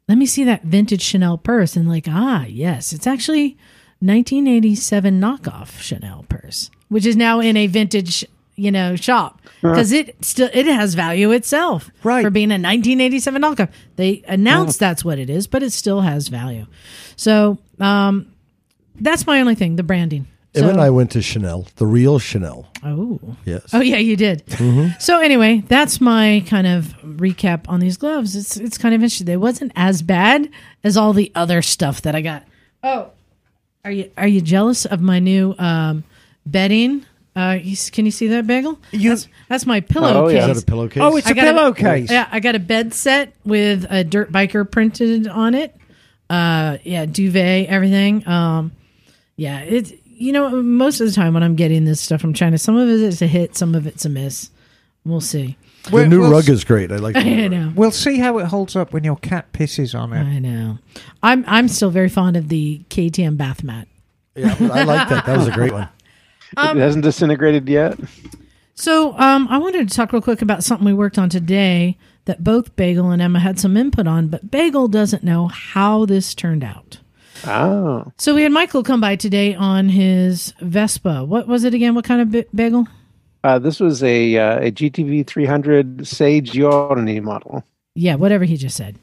let me see that vintage Chanel purse, and like, ah, yes, it's actually 1987 knockoff Chanel purse, which is now in a vintage, you know, shop because it still it has value itself, Right. for being a 1987 knockoff. They announced that's what it is, but it still has value. So, um, that's my only thing, the branding. Emma and I went to Chanel, the real Chanel. oh. Yes. Oh yeah, you did. So anyway, that's my kind of recap on these gloves. It's it's kind of interesting. It wasn't as bad as all the other stuff that I got. Oh, are you are you jealous of my new um, bedding? Uh, you, can you see that bagel? You- that's, that's my Oh, pillowcase. yeah. Is that a pillowcase? Oh, it's I a got a- pillowcase. Yeah, I got a bed set with a dirt biker printed on it. Uh, yeah, duvet, everything. Um, yeah, it's you know most of the time when I'm getting this stuff from China, some of it is a hit, some of it's a miss. We'll see. The new we'll rug s- is great. I like. The new I know, We'll see how it holds up when your cat pisses on it. I know. I'm I'm still very fond of the KTM bath mat. Yeah, I like that. That was a great one. Um, it hasn't disintegrated yet. So um, I wanted to talk real quick about something we worked on today that both Bagel and Emma had some input on, but Bagel doesn't know how this turned out. Oh, So we had Michael come by today on his Vespa. What was it again? What kind of bagel? Uh, this was a uh, a GTV 300 Sei Giorni model. Yeah, whatever he just said.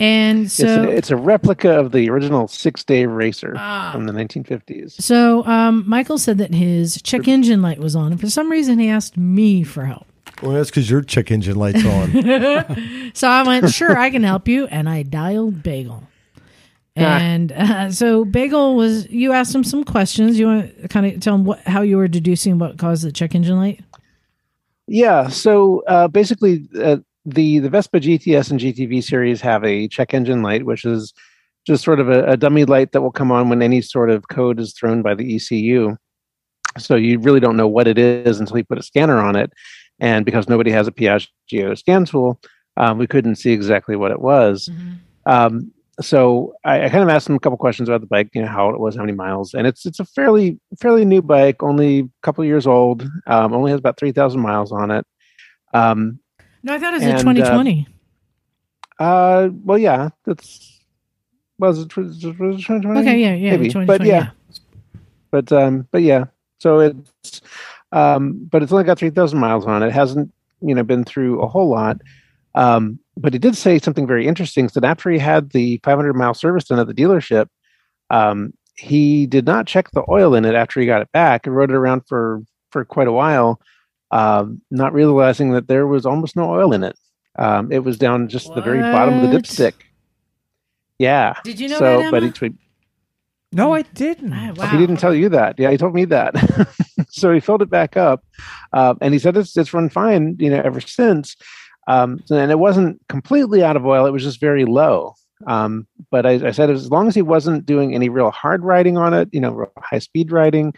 And it's, so an, it's a replica of the original six day racer Ah. from the 1950s. So um, Michael said that his check engine light was on, and for some reason he asked me for help. Well, that's because your check engine light's on. So I went, sure, I can help you, and I dialed Bagel. And uh, so Bagel was, you asked him some questions. You want to kind of tell him what, how you were deducing what caused the check engine light? Yeah, so uh, basically, uh, the the Vespa GTS and GTV series have a check engine light, which is just sort of a, a dummy light that will come on when any sort of code is thrown by the ECU. So you really don't know what it is until you put a scanner on it, and because nobody has a Piaggio scan tool, um, we couldn't see exactly what it was. Um, so I, I kind of asked him a couple questions about the bike, you know, how it was, how many miles, and it's it's a fairly fairly new bike, only a couple years old, um, only has about three thousand miles on it. Um, No, I thought it was a And, uh, 2020. uh, well, yeah, that's was it was it 2020? okay, yeah, yeah. maybe. 2020, But yeah, but um, but yeah, so it's um, but it's only got three thousand miles on it. it. Hasn't you know been through a whole lot. Um, but he did say something very interesting. That after he had the 500 mile service done at the dealership, um, he did not check the oil in it after he got it back and rode it around for for quite a while, um, not realizing that there was almost no oil in it. Um, it was down just the very bottom of the dipstick. Yeah. Did you know so, that, but Emma? he, No, I didn't. Oh, wow. He didn't tell you that. Yeah, he told me that. so he filled it back up, uh, and he said it's it's run fine, you know, ever since. Um, and it wasn't completely out of oil; it was just very low. Um, but I, I said as long as he wasn't doing any real hard riding on it, you know, high speed riding,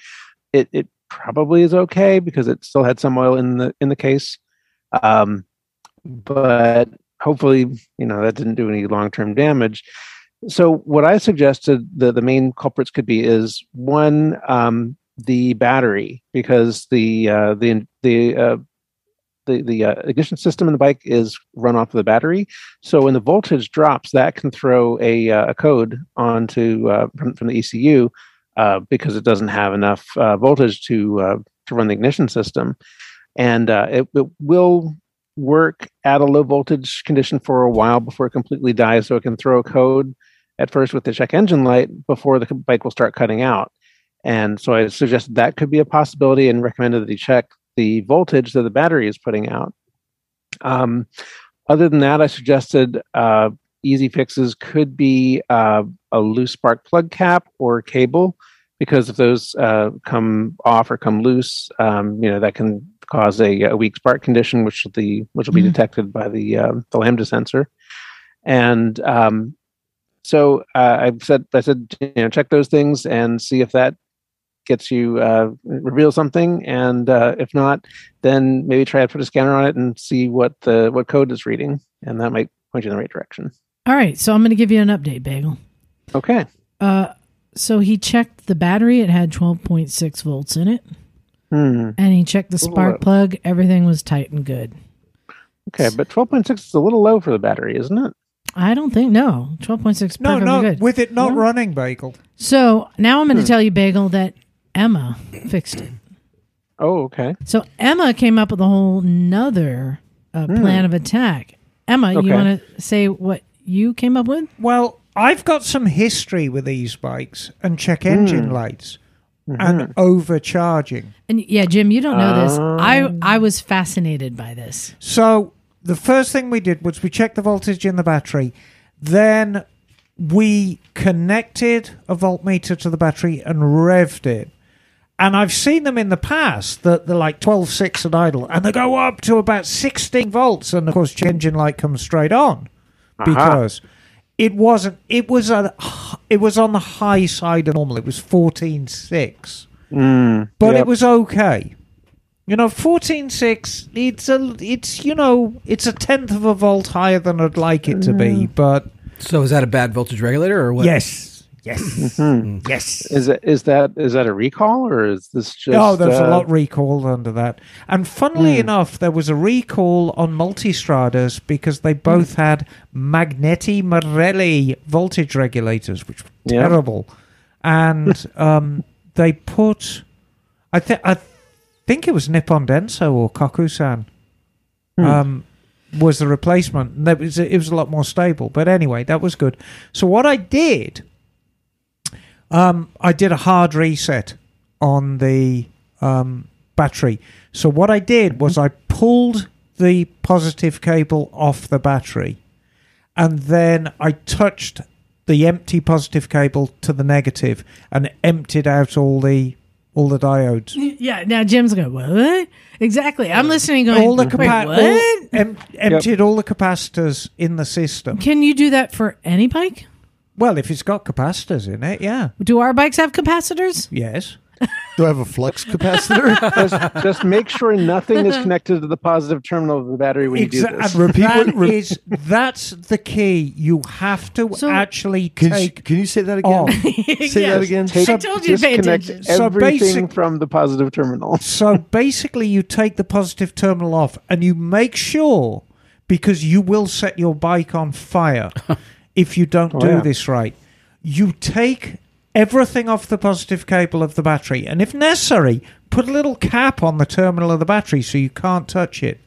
it it probably is okay because it still had some oil in the in the case. Um, but hopefully, you know, that didn't do any long term damage. So what I suggested the the main culprits could be is one um, the battery because the uh, the the uh, the the uh, ignition system in the bike is run off of the battery. So when the voltage drops, that can throw a uh, a code onto uh, from, from the ECU uh, because it doesn't have enough uh, voltage to uh, to run the ignition system, and it, it will work at a low voltage condition for a while before it completely dies. So it can throw a code at first with the check engine light before the bike will start cutting out. And so I suggested that could be a possibility and recommended that he check the voltage that the battery is putting out. Um, other than that, I suggested uh, easy fixes could be uh, a loose spark plug cap or cable, because if those uh, come off or come loose, um, you know that can cause a, a weak spark condition, which will the which will be Mhm. detected by the uh, the lambda sensor. And um, so uh, I said I said you know check those things and see if that gets you uh, reveal something, and uh, if not, then maybe try to put a scanner on it and see what the what code is reading, and that might point you in the right direction. All right, so I'm going to give you an update, Bagel. Okay. Uh, so he checked the battery; it had 12.6 volts in it, Hmm. and he checked the spark low. plug. Everything was tight and good. Okay, but twelve point six is a little low for the battery, isn't it? I don't think no 12.6 No, no, good. with it not No? running, Bagel. So now I'm going to Hmm. tell you, Bagel, that Emma fixed it. Oh, okay. So Emma came up with a whole nother uh, plan of attack. Emma, you Hmm. Want to say what you came up with? Well, I've got some history with these bikes and check Hmm. engine lights and overcharging. And yeah, Jim, you don't know this. Oh. I I was fascinated by this. So the first thing we did was we checked the voltage in the battery. Then we connected a voltmeter to the battery and revved it. And I've seen them in the past that they're like 12, 6 at idle, and they go up to about 16 volts. And of course, check engine light comes straight on because it wasn't, it was, a, it was on the high side of normal. It was 14.6 Mm, but yep. it was okay. You know, fourteen six. It's a, it's you know, it's a tenth of a volt higher than I'd like it to be, but So is that a bad voltage regulator or what? yes, Yes. Yes. Is it is that is that a recall or is this just? oh, there's a uh, lot recalled under that. And funnily enough, there was a recall on multistradas because they both had Magneti Marelli voltage regulators, which were Yeah. terrible. And um, they put, I think, I think it was Nippon Denso or Kokusan, um, was the replacement. And that was it was a lot more stable. But anyway, that was good. So what I did um, I did a hard reset on the um, battery. So what I did was I pulled the positive cable off the battery, and then I touched the empty positive cable to the negative and emptied out all the all the diodes. Yeah, now Jim's going, what? Exactly. I'm listening going, All the "Wait, capa- what? all- em- emptied all the capacitors in the system. Can you do that for any bike? Well, if it's got capacitors in it, yeah, Do our bikes have capacitors? yes. Do I have a flux capacitor? just, just make sure nothing is connected to the positive terminal of the battery when you do this. and Repeat that what- re- is- that's the key. You have to So- actually Can, take can you say that again? off. Say that again. Take, I told you to pay disconnect attention. So everything basic- from the positive terminal. So basically, you take the positive terminal off and you make sure, because you will set your bike on fire if you don't Oh, do yeah. this right. You take everything off the positive cable of the battery, and if necessary, put a little cap on the terminal of the battery so you can't touch it.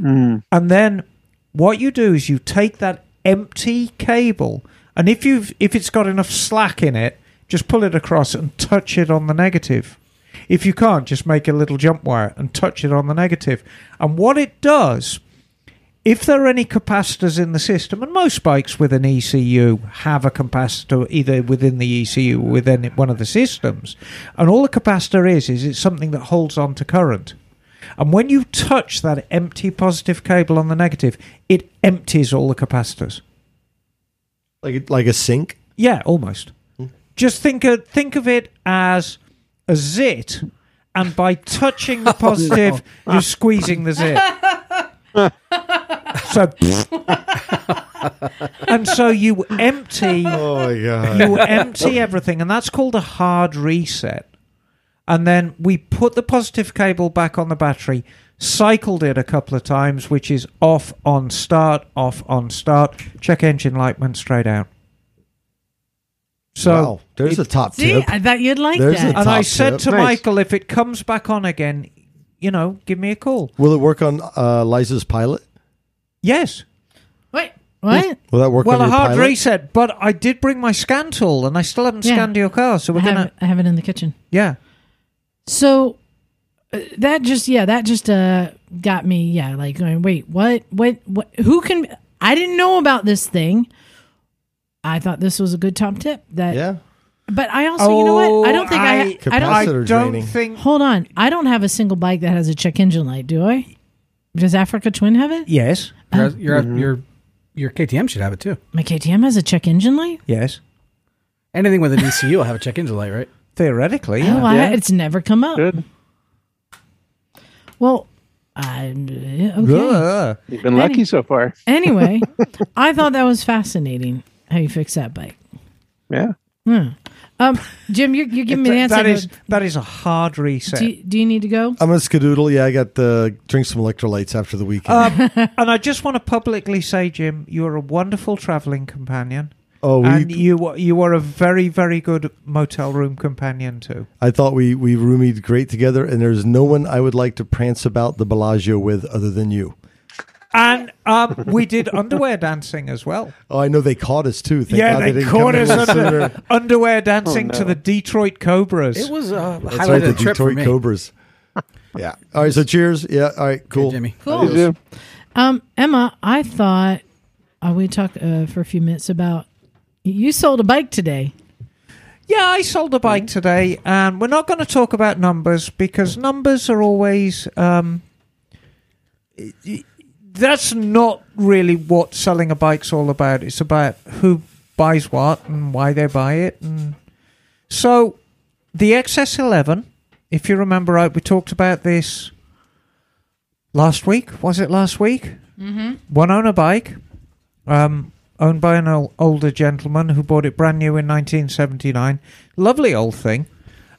Mm. And then what you do is you take that empty cable, and if you've if it's got enough slack in it, just pull it across and touch it on the negative. If you can't, just make a little jump wire and touch it on the negative. And what it does, if there are any capacitors in the system, and most bikes with an ECU have a capacitor either within the ECU or within one of the systems, and all the capacitor is is it's something that holds on to current. And when you touch that empty positive cable on the negative, it empties all the capacitors. like like a sink? Yeah, almost. Hmm. Just think of think of it as a zit, and by touching the oh, positive, you're squeezing the zit. so, and so you empty Oh my you empty everything, and that's called a hard reset. And then we put the positive cable back on the battery, cycled it a couple of times, which is off on start, off on start. Check engine light went straight out. So wow, there's a top See, tip. I thought you'd like There's that. and I said tip. to Nice. Michael, if it comes back on again, you know, give me a call. Will it work on uh, Liza's pilot? Yes. Wait, what? Will that work Well, on a your hard pilot? reset, but I did bring my scan tool, and I still haven't Yeah. scanned your car. So I we're have, gonna, I have it in the kitchen. yeah. So uh, that just yeah, that just uh got me yeah, like going, wait, what what what who can I didn't know about this thing. I thought this was a good top tip that Yeah. But I also you know what? I don't think I oh, I, don't Capacitor I don't draining. think. hold on. I don't have a single bike that has a check engine light, do I? Does Africa Twin have it? Yes. Oh. Your your, mm-hmm. your your KTM should have it too. My KTM has a check engine light? Yes. Anything with a ECU will have a check engine light, right? Theoretically. Oh, I, Yeah. it's never come up. Good. Well, I uh, okay. Ugh. You've been lucky so far. Anyway, I thought that was fascinating how you fix that bike. Yeah. Hmm. Um, Jim, you're, you're giving me the answer. that to- is that is a hard reset. do, you, do you need to go? I'm gonna skedoodle. Yeah, I got uh, drink some electrolytes after the weekend. Um, and I just want to publicly say, Jim, you're a wonderful travelling companion, oh, and you you are a very very good motel room companion too. I thought we we roomied great together, and there's no one I would like to prance about the Bellagio with other than you. And um, we did underwear dancing as well. Oh, I know they caught us too. Thank yeah, God they, didn't caught us under, underwear dancing Oh, to the Detroit Cobras. It was a That's highlight right, the of the trip for Detroit me. Cobras. Yeah. All right. So cheers. Yeah. All right. Cool. Okay, Jimmy. Cool. You. Um, Emma, I thought uh, we talk uh, for a few minutes about you sold a bike today. Yeah, I sold a bike today, and we're not going to talk about numbers because numbers are always. Um, y- y- that's not really what selling a bike's all about. It's about who buys what and why they buy it. And so, the XS11, if you remember right, we talked about this last week. Was it last week? Mm-hmm. One owner bike. Um, owned by an ol- older gentleman who bought it brand new in 1979. Lovely old thing.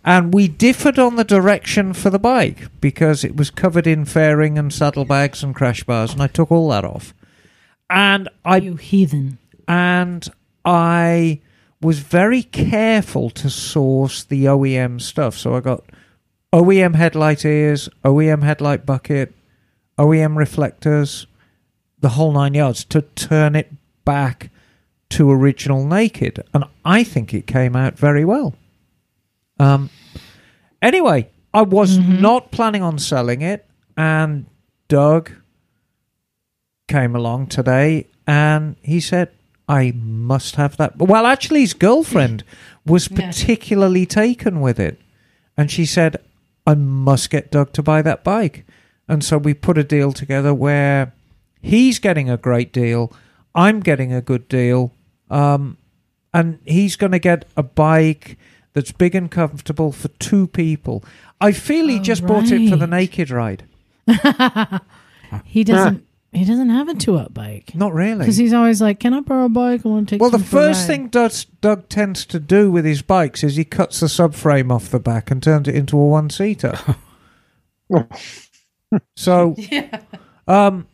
And we differed on the direction for the bike because it was covered in fairing and saddlebags and crash bars, and I took all that off. And I you heathen. and I was very careful to source the OEM stuff. So I got OEM headlight ears, OEM headlight bucket, OEM reflectors, the whole nine yards to turn it back to original naked. And I think it came out very well. Um, anyway, I was not planning on selling it, and Doug came along today and he said, I must have that. Well, actually, his girlfriend was Yeah. particularly taken with it. And she said, I must get Doug to buy that bike. And so we put a deal together where he's getting a great deal, I'm getting a good deal, um, and he's going to get a bike that's big and comfortable for two people. I feel he Oh, just bought it for the naked ride. He doesn't. He doesn't have a two-up bike Not really. because he's always like, "Can I borrow a bike? I want to take." Well, the some for a first ride." thing Doug, Doug tends to do with his bikes is he cuts the subframe off the back and turns it into a one seater. so, yeah. um,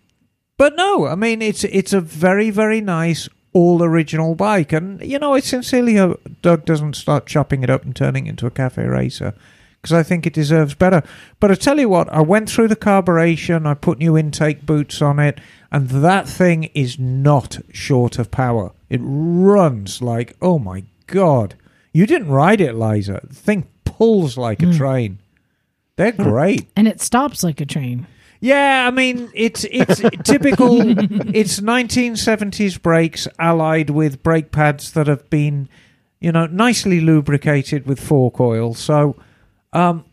but no, I mean it's it's a very very nice all original bike, and you know I sincerely hope Doug doesn't start chopping it up and turning it into a cafe racer because I think it deserves better. But I tell you what, I went through the carburation, I put new intake boots on it, and that thing is not short of power. It runs like, oh my god. You didn't ride it, Liza. The thing pulls like a hmm. train. They're hmm. great. and it stops like a train. Yeah, I mean it's it's typical. It's 1970s brakes allied with brake pads that have been, you know, nicely lubricated with fork oil. So, um,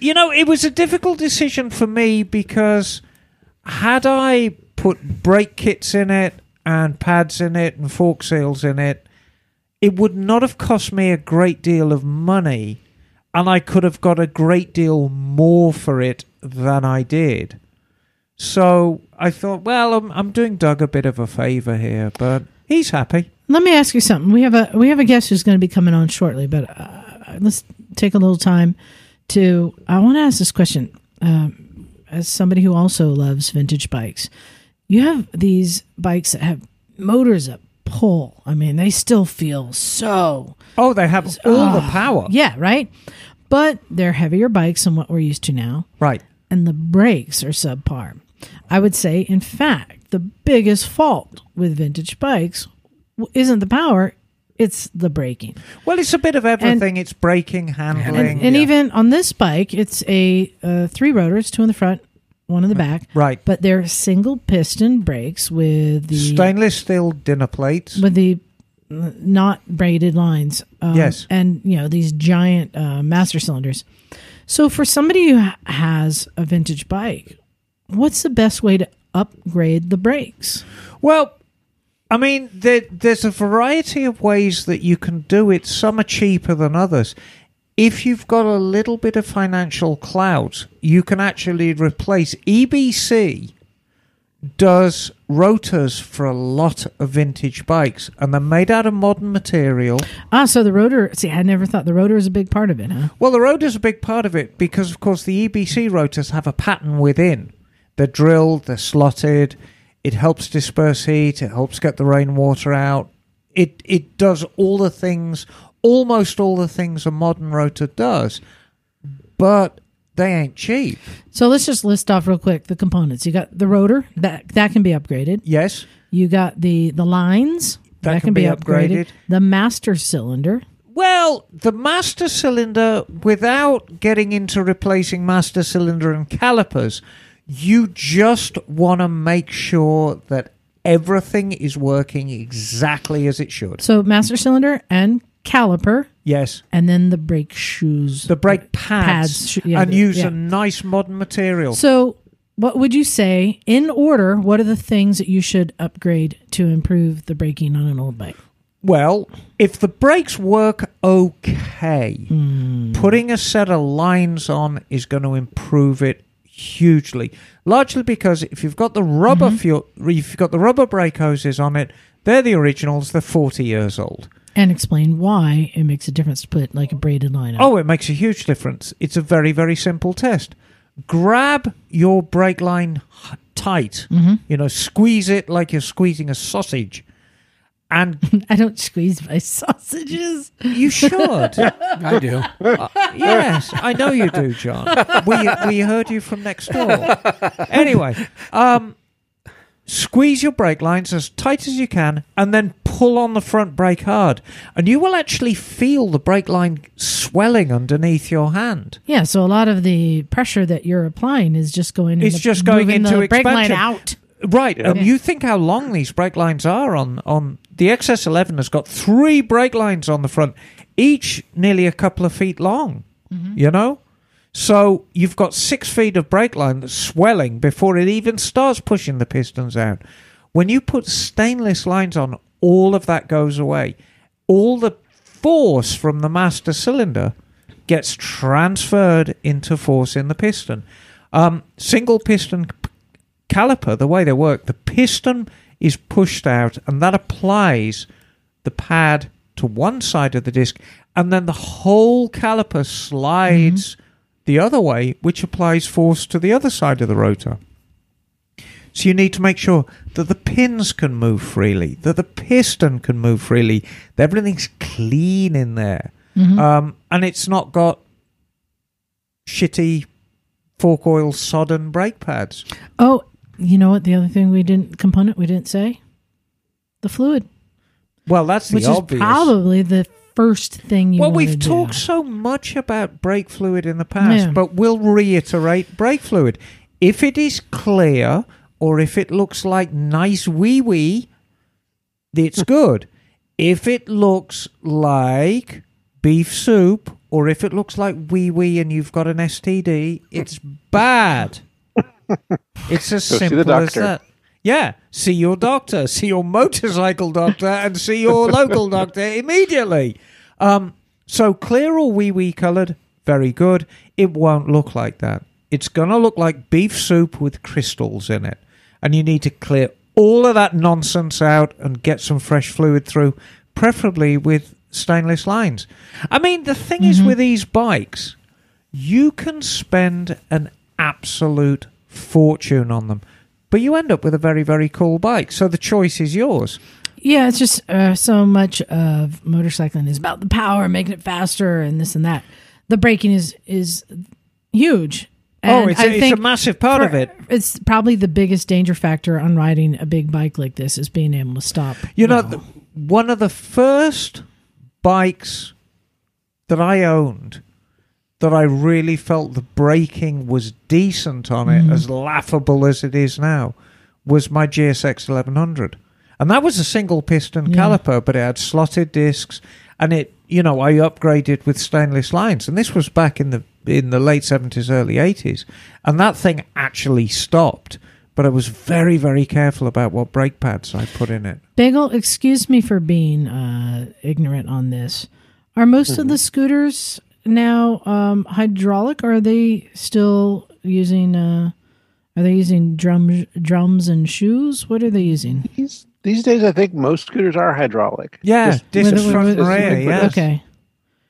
you know, it was a difficult decision for me because had I put brake kits in it and pads in it and fork seals in it, it would not have cost me a great deal of money and I could have got a great deal more for it than I did. So I thought, well, I'm, I'm doing Doug a bit of a favor here, but he's happy. Let me ask you something. We have a we have a guest who's going to be coming on shortly, but uh, let's take a little time to. I want to ask this question. Um, as somebody who also loves vintage bikes, you have these bikes that have motors that pull. I mean, they still feel so Oh, they have all the Ah, power. Yeah, right. But they're heavier bikes than what we're used to now, Right. and the brakes are subpar. I would say, in fact, the biggest fault with vintage bikes isn't the power; it's the braking. Well, it's a bit of everything. it's braking, handling. And, and even on this bike, it's a uh, three rotors, two in the front, one in the back. right. But they're single piston brakes with the Stainless steel dinner plates. with the not braided lines. Um, Yes. and you know these giant uh, master cylinders. So for somebody who has a vintage bike, what's the best way to upgrade the brakes? Well, I mean, there, there's a variety of ways that you can do it. Some are cheaper than others. If you've got a little bit of financial clout, you can actually replace EBC does rotors for a lot of vintage bikes and they're made out of modern material. Ah, so the rotor. See, I never thought the rotor was a big part of it, huh? Well, the rotor's a big part of it because, of course, the EBC rotors have a pattern within. They're drilled, they're slotted. It helps disperse heat. It helps get the rainwater out. It it does all the things, almost all the things a modern rotor does, but they ain't cheap. So let's just list off real quick the components. You got the rotor that that can be upgraded. Yes, You got the the lines That can be upgraded. The master cylinder. Well, the master cylinder, without getting into replacing master cylinder and calipers, you just want to make sure that everything is working exactly as it should. So master cylinder and caliper, Yes, and then the brake shoes. the brake pads, Pads, yeah, and the- use yeah. a nice modern material. So, what would you say in order? What are the things that you should upgrade to improve the braking on an old bike? Well, if the brakes work okay, hmm. putting a set of lines on is going to improve it hugely. Largely because if you've got the rubber mm-hmm. fuel, if you've got the rubber brake hoses on it, They're the originals. They're 40 years old. And explain why it makes a difference to put like a braided line on. Oh, it makes a huge difference. It's a very, very simple test. Grab your brake line h- tight. You know, squeeze it like you're squeezing a sausage. And I don't squeeze my sausages. you should. I do. yes, I know you do, John. We we heard you from next door. Anyway, um, squeeze your brake lines as tight as you can, and then pull on the front brake hard, and you will actually feel the brake line swelling underneath your hand. Yeah, so a lot of the pressure that you're applying is just going. It's into just going into the brake line expansion. out. Right, and you think how long these brake lines are on on the XS11 has got three brake lines on the front, each nearly a couple of feet long. Mm-hmm. You know, so you've got six feet of brake line that's swelling before it even starts pushing the pistons out. When you put stainless lines on, all of that goes away. All the force from the master cylinder gets transferred into force in the piston. Um, single piston caliper, the way they work, the piston is pushed out and that applies the pad to one side of the disc, and then the whole caliper slides the other way, which applies force to the other side of the rotor. So you need to make sure that the pins can move freely, that the piston can move freely, that everything's clean in there, um, and it's not got shitty fork oil sodden brake pads. Oh, you know what? The other thing we didn't component we didn't say the fluid, Well, that's the which obvious. is probably the first thing you. well, we've do. talked so much about brake fluid in the past, Yeah. but we'll reiterate brake fluid. If it is clear or if it looks like nice wee wee, it's good. If it looks like beef soup or if it looks like wee wee and you've got an STD, it's bad. it's as Go simple as that. Yeah, see your doctor, see your motorcycle doctor, and see your local doctor immediately. Um, so clear or wee wee coloured, very good. It won't look like that. It's going to look like beef soup with crystals in it. And you need to clear all of that nonsense out and get some fresh fluid through, preferably with stainless lines. I mean, the thing is with these bikes, you can spend an absolute fortune on them, but you end up with a very, very cool bike. So the choice is yours. Yeah, it's just uh, so much of motorcycling is about the power, making it faster, and this and that. The braking is is huge. oh, And it's, I a, it's a massive part for- of it. It's probably the biggest danger factor on riding a big bike like this is being able to stop. You know, well. one of the first bikes that I owned that I really felt the braking was decent on it, as laughable as it is now, was my GSX 1100. And that was a single piston Yeah. caliper, but it had slotted discs, and it, you know, I upgraded with stainless lines. And this was back in the in the late seventies, early eighties, and that thing actually stopped. But I was very, very careful about what brake pads I put in it. Bagel, excuse me for being uh, ignorant on this. Are most Mm-hmm. of the scooters now um, hydraulic, or are they still using? Uh, are they using drum drums and shoes? What are they using? These these days, I think most scooters are hydraulic. Yeah, Just- disc With- with- front with- rear. with- Yes. Okay,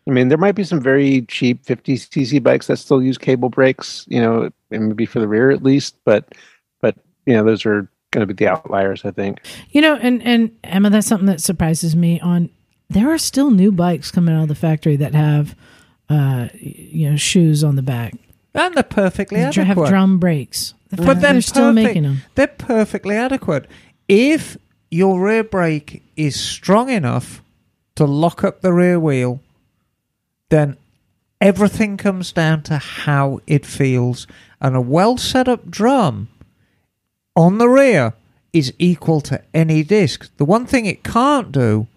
I mean, there might be some very cheap 50 cc bikes that still use cable brakes, you know, and maybe for the rear at least, but but you know, those are going to be the outliers, I think. you know, and and Emma, that's something that surprises me. On there are still new bikes coming out of the factory that have, uh, you know, shoes on the back, and they're perfectly Dr- have drum brakes. The but they're they're still making them. They're perfectly adequate. If your rear brake is strong enough to lock up the rear wheel, then everything comes down to how it feels. And a well set up drum on the rear is equal to any disc. The one thing it can't do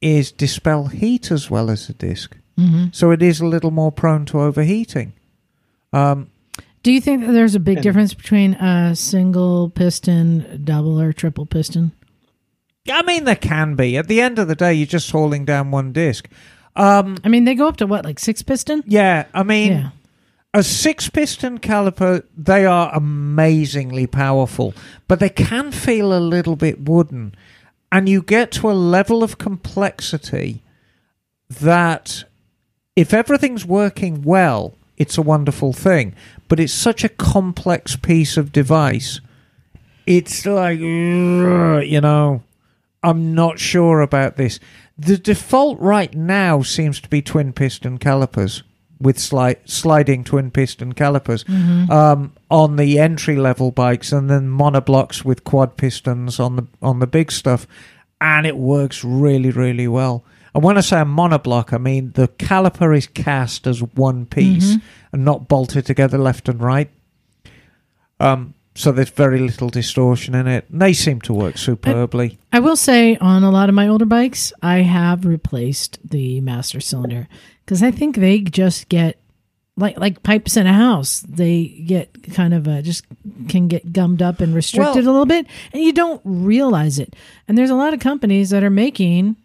is dispel heat as well as a disc. Hmm So it is a little more prone to overheating. Um, Do you think that there's a big And- difference between a single piston, double or triple piston? I mean, there can be. At the end of the day, you're just hauling down one disc. Um, I mean, they go up to what, like six piston? yeah, I mean, Yeah. a six piston caliper, they are amazingly powerful, but they can feel a little bit wooden. and you get to a level of complexity that if everything's working well, it's a wonderful thing. But it's such a complex piece of device. It's like, you know, I'm not sure about this. The default right now seems to be twin piston calipers with sli- sliding twin piston calipers um, on the entry level bikes, and then monoblocks with quad pistons on the on the big stuff, and it works really really well. And when I say a monoblock, I mean the caliper is cast as one piece and not bolted together left and right. Um, so there's very little distortion in it. And they seem to work superbly. I will say on a lot of my older bikes, I have replaced the master cylinder because I think they just get like like pipes in a house. They get kind of uh, just can get gummed up and restricted Well- a little bit, and you don't realize it. And there's a lot of companies that are making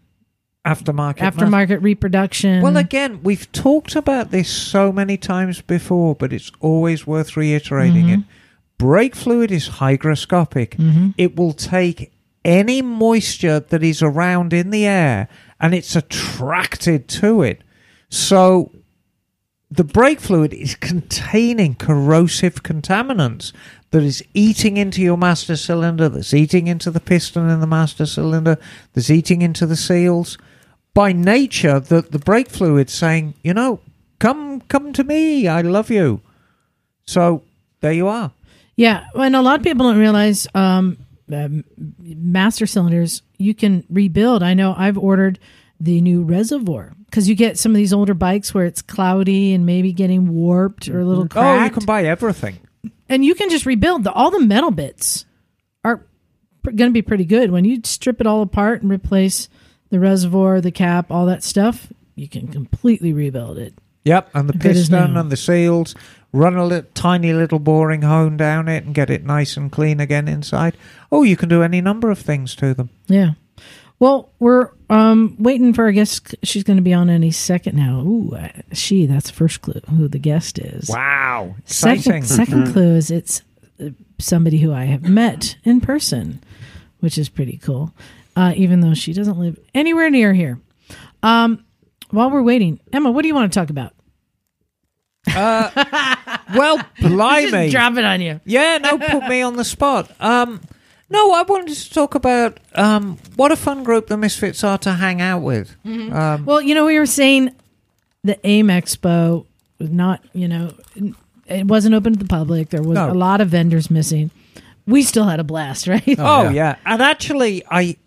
Aftermarket. aftermarket reproduction. Well, again, we've talked about this so many times before, but it's always worth reiterating it. Mm-hmm. Brake fluid is hygroscopic. Mm-hmm. It will take any moisture that is around in the air and it's attracted to it. So the brake fluid is containing corrosive contaminants that is eating into your master cylinder, that's eating into the piston in the master cylinder, that's eating into the seals. By nature, the, the brake fluid saying, you know, come come to me, I love you. So there you are. Yeah, and a lot of people don't realize um, um, master cylinders you can rebuild. I know I've ordered the new reservoir because you get some of these older bikes where it's cloudy and maybe getting warped or a little cracked. Oh, you can buy everything. and you can just rebuild. The, all the metal bits are pr- going to be pretty good when you strip it all apart and replace the reservoir, the cap, all that stuff. You can completely rebuild it. Yep, and the Good as piston new. and the seals. Run a little, tiny little boring hone down it and get it nice and clean again inside. Oh, you can do any number of things to them. Yeah. Well, we're um, waiting for our guest. She's going to be on any second now. Ooh, uh, she. That's the first clue who the guest is. Wow, exciting! Second, second clue is it's uh, somebody who I have met in person, which is pretty cool. Uh, even though she doesn't live anywhere near here. Um, while we're waiting, Emma, what do you want to talk about? well, blimey, Just drop it on you. yeah, no, put me on the spot. Um, no, I wanted to talk about um, what a fun group the Misfits are to hang out with. Um, Well, you know, we were saying the AIM Expo was not, you know, it wasn't open to the public. There was No. a lot of vendors missing. We still had a blast, right? Oh, yeah. yeah. and actually, I,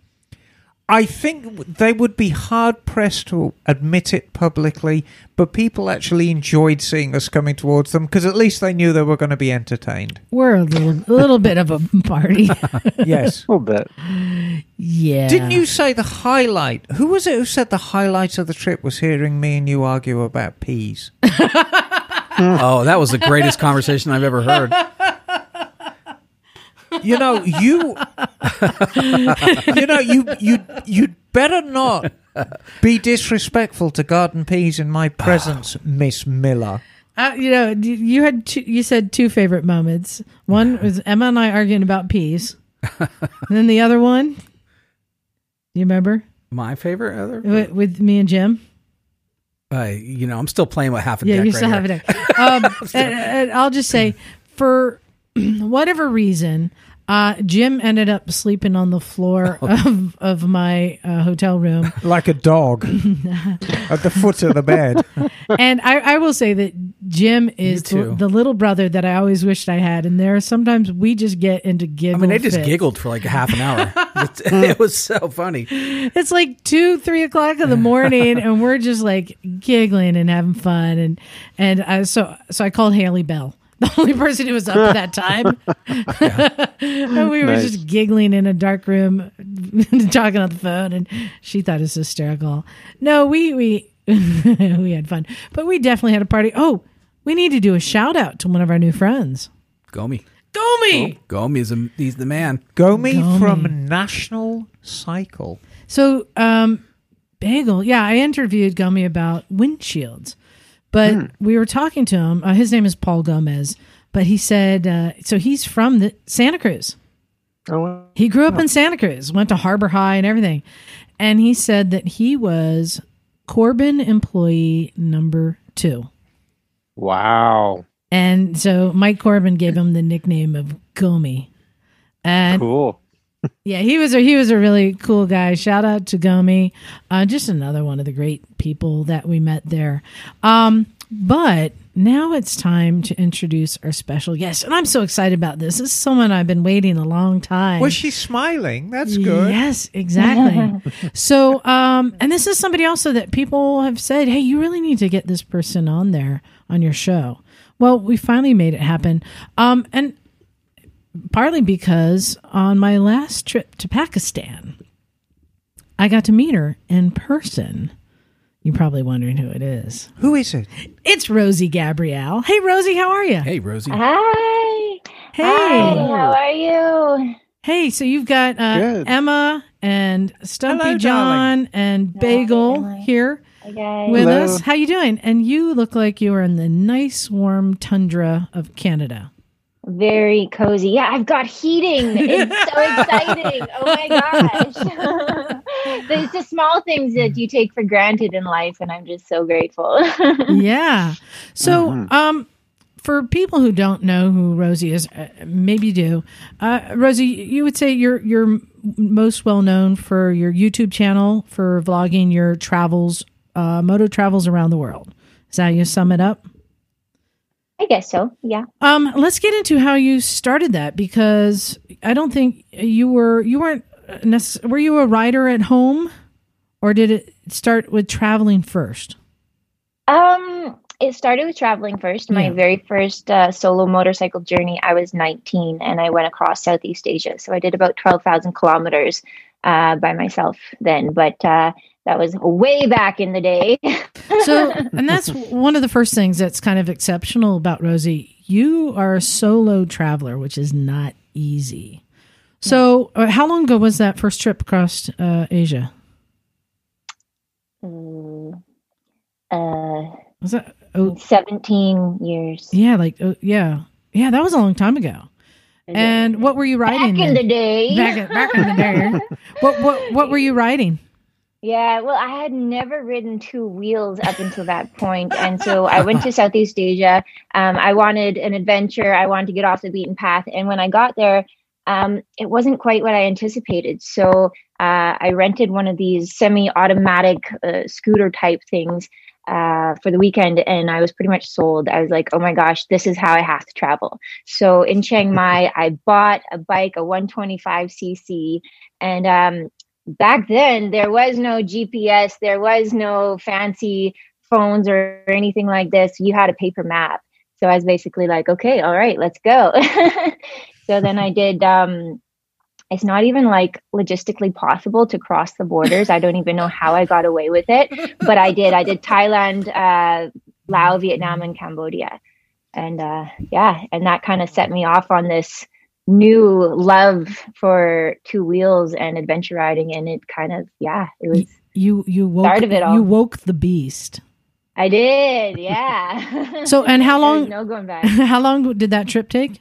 I think they would be hard pressed to admit it publicly, but people actually enjoyed seeing us coming towards them because at least they knew they were going to be entertained. We're a little, a little bit of a party. Yes. A little bit. yeah. Didn't you say the highlight? Who was it who said the highlight of the trip was hearing me and you argue about peas? Oh, that was the greatest conversation I've ever heard. You know, you, you know, you you you'd better not be disrespectful to garden peas in my presence, Miss Miller. Uh, you know, you- you had two, you said two favorite moments. One was Emma and I arguing about peas, and then the other one, you remember My favorite other, with, with me and Jim? uh, you know, I'm still playing with half a Yeah, deck. you right still here. have it. Um, and, and I'll just say, for whatever reason, uh, Jim ended up sleeping on the floor of, of my uh, hotel room. like a dog at the foot of the bed. and I, I will say that Jim is the, too. the little brother that I always wished I had. And there are sometimes we just get into giggling. I mean, they just fits. giggled for like a half an hour. It's- it was so funny. It's like two, three o'clock in the morning, and we're just like giggling and having fun. And and uh, so so I called Haley Bell, the only person who was up at that time, and we were Nice. just giggling in a dark room, talking on the phone, and she thought it was hysterical. No, we we we had fun, but we definitely had a party. Oh, we need to do a shout out to one of our new friends, Gomi. Gomi. Gomi is a, he's the man. Gomi Gomi. from National Cycle. So, um, Bagel, yeah, I interviewed Gomi about windshields, but we were talking to him. Uh, his name is Paul Gomez, but he said, uh, so he's from the Santa Cruz. Oh, He grew up in Santa Cruz, went to Harbor High and everything. And he said that he was Corbin employee number two. wow. And so Mike Corbin gave him the nickname of Gomi. And Cool. Yeah, he was a he was a really cool guy. Shout out to Gomi. Uh, just another one of the great people that we met there. Um, but now it's time to introduce our special guest. And I'm so excited about this. This is someone I've been waiting a long time. Was she smiling? That's good. Yes, exactly. so, um, and this is somebody also that people have said, hey, you really need to get this person on there on your show. Well, we finally made it happen. Um, and partly because on my last trip to Pakistan, I got to meet her in person. You're probably wondering who it is. Who is it? It's Rosie Gabrielle. Hey, Rosie, how are you? Hey, Rosie. Hi. Hey. Hi. How are you? Hey, so you've got uh, Good. Emma and Stumpy Hello, John and Bagel Emily. here Hi with Hello. us. How you doing? And you look like you are in the nice warm tundra of Canada. Very cozy. Yeah, I've got heating. It's so exciting. Oh my gosh. There's the small things that you take for granted in life, and I'm just so grateful. yeah. So, um, for people who don't know who Rosie is, uh, maybe you do. Uh, Rosie, you would say you're you're most well known for your YouTube channel for vlogging your travels, uh, moto travels around the world. Is that how you sum it up? I guess so. Yeah. Um, let's get into how you started that because I don't think you were you weren't necess- were you a rider at home or did it start with traveling first? Um, it started with traveling first. My Yeah. very first uh, solo motorcycle journey, I was 19 and I went across Southeast Asia. So I did about 12,000 kilometers uh, by myself then. But uh, that was way back in the day. So, and that's one of the first things that's kind of exceptional about Rosie. You are a solo traveler, which is not easy. So, uh, how long ago was that first trip across uh, Asia? Mm, uh, Was that? Oh, 17 years. yeah, like oh, yeah, yeah. That was a long time ago. And what were you writing? back in then? the day. back, back in the day. what what what were you riding? Yeah, well, I had never ridden two wheels up until that point, and so I went to Southeast Asia. Um, I wanted an adventure. I wanted to get off the beaten path, and when I got there, um, it wasn't quite what I anticipated. So uh, I rented one of these semi-automatic uh, scooter type things uh, for the weekend, and I was pretty much sold. I was like, "Oh my gosh, this is how I have to travel." So in Chiang Mai, I bought a bike, a 125cc, and um, back then there was no GPS, there was no fancy phones or anything like this. You had a paper map. So I was basically like, okay, all right, let's go. so then I did um it's not even like logistically possible to cross the borders. I don't even know how I got away with it, but I did. I did Thailand, uh, Laos, Vietnam, and Cambodia. And uh, yeah, and that kind of set me off on this new love for two wheels and adventure riding and it kind of yeah it was You you woke Start of it all. you woke the beast. i did yeah So, and how long- no going back how long did that trip take?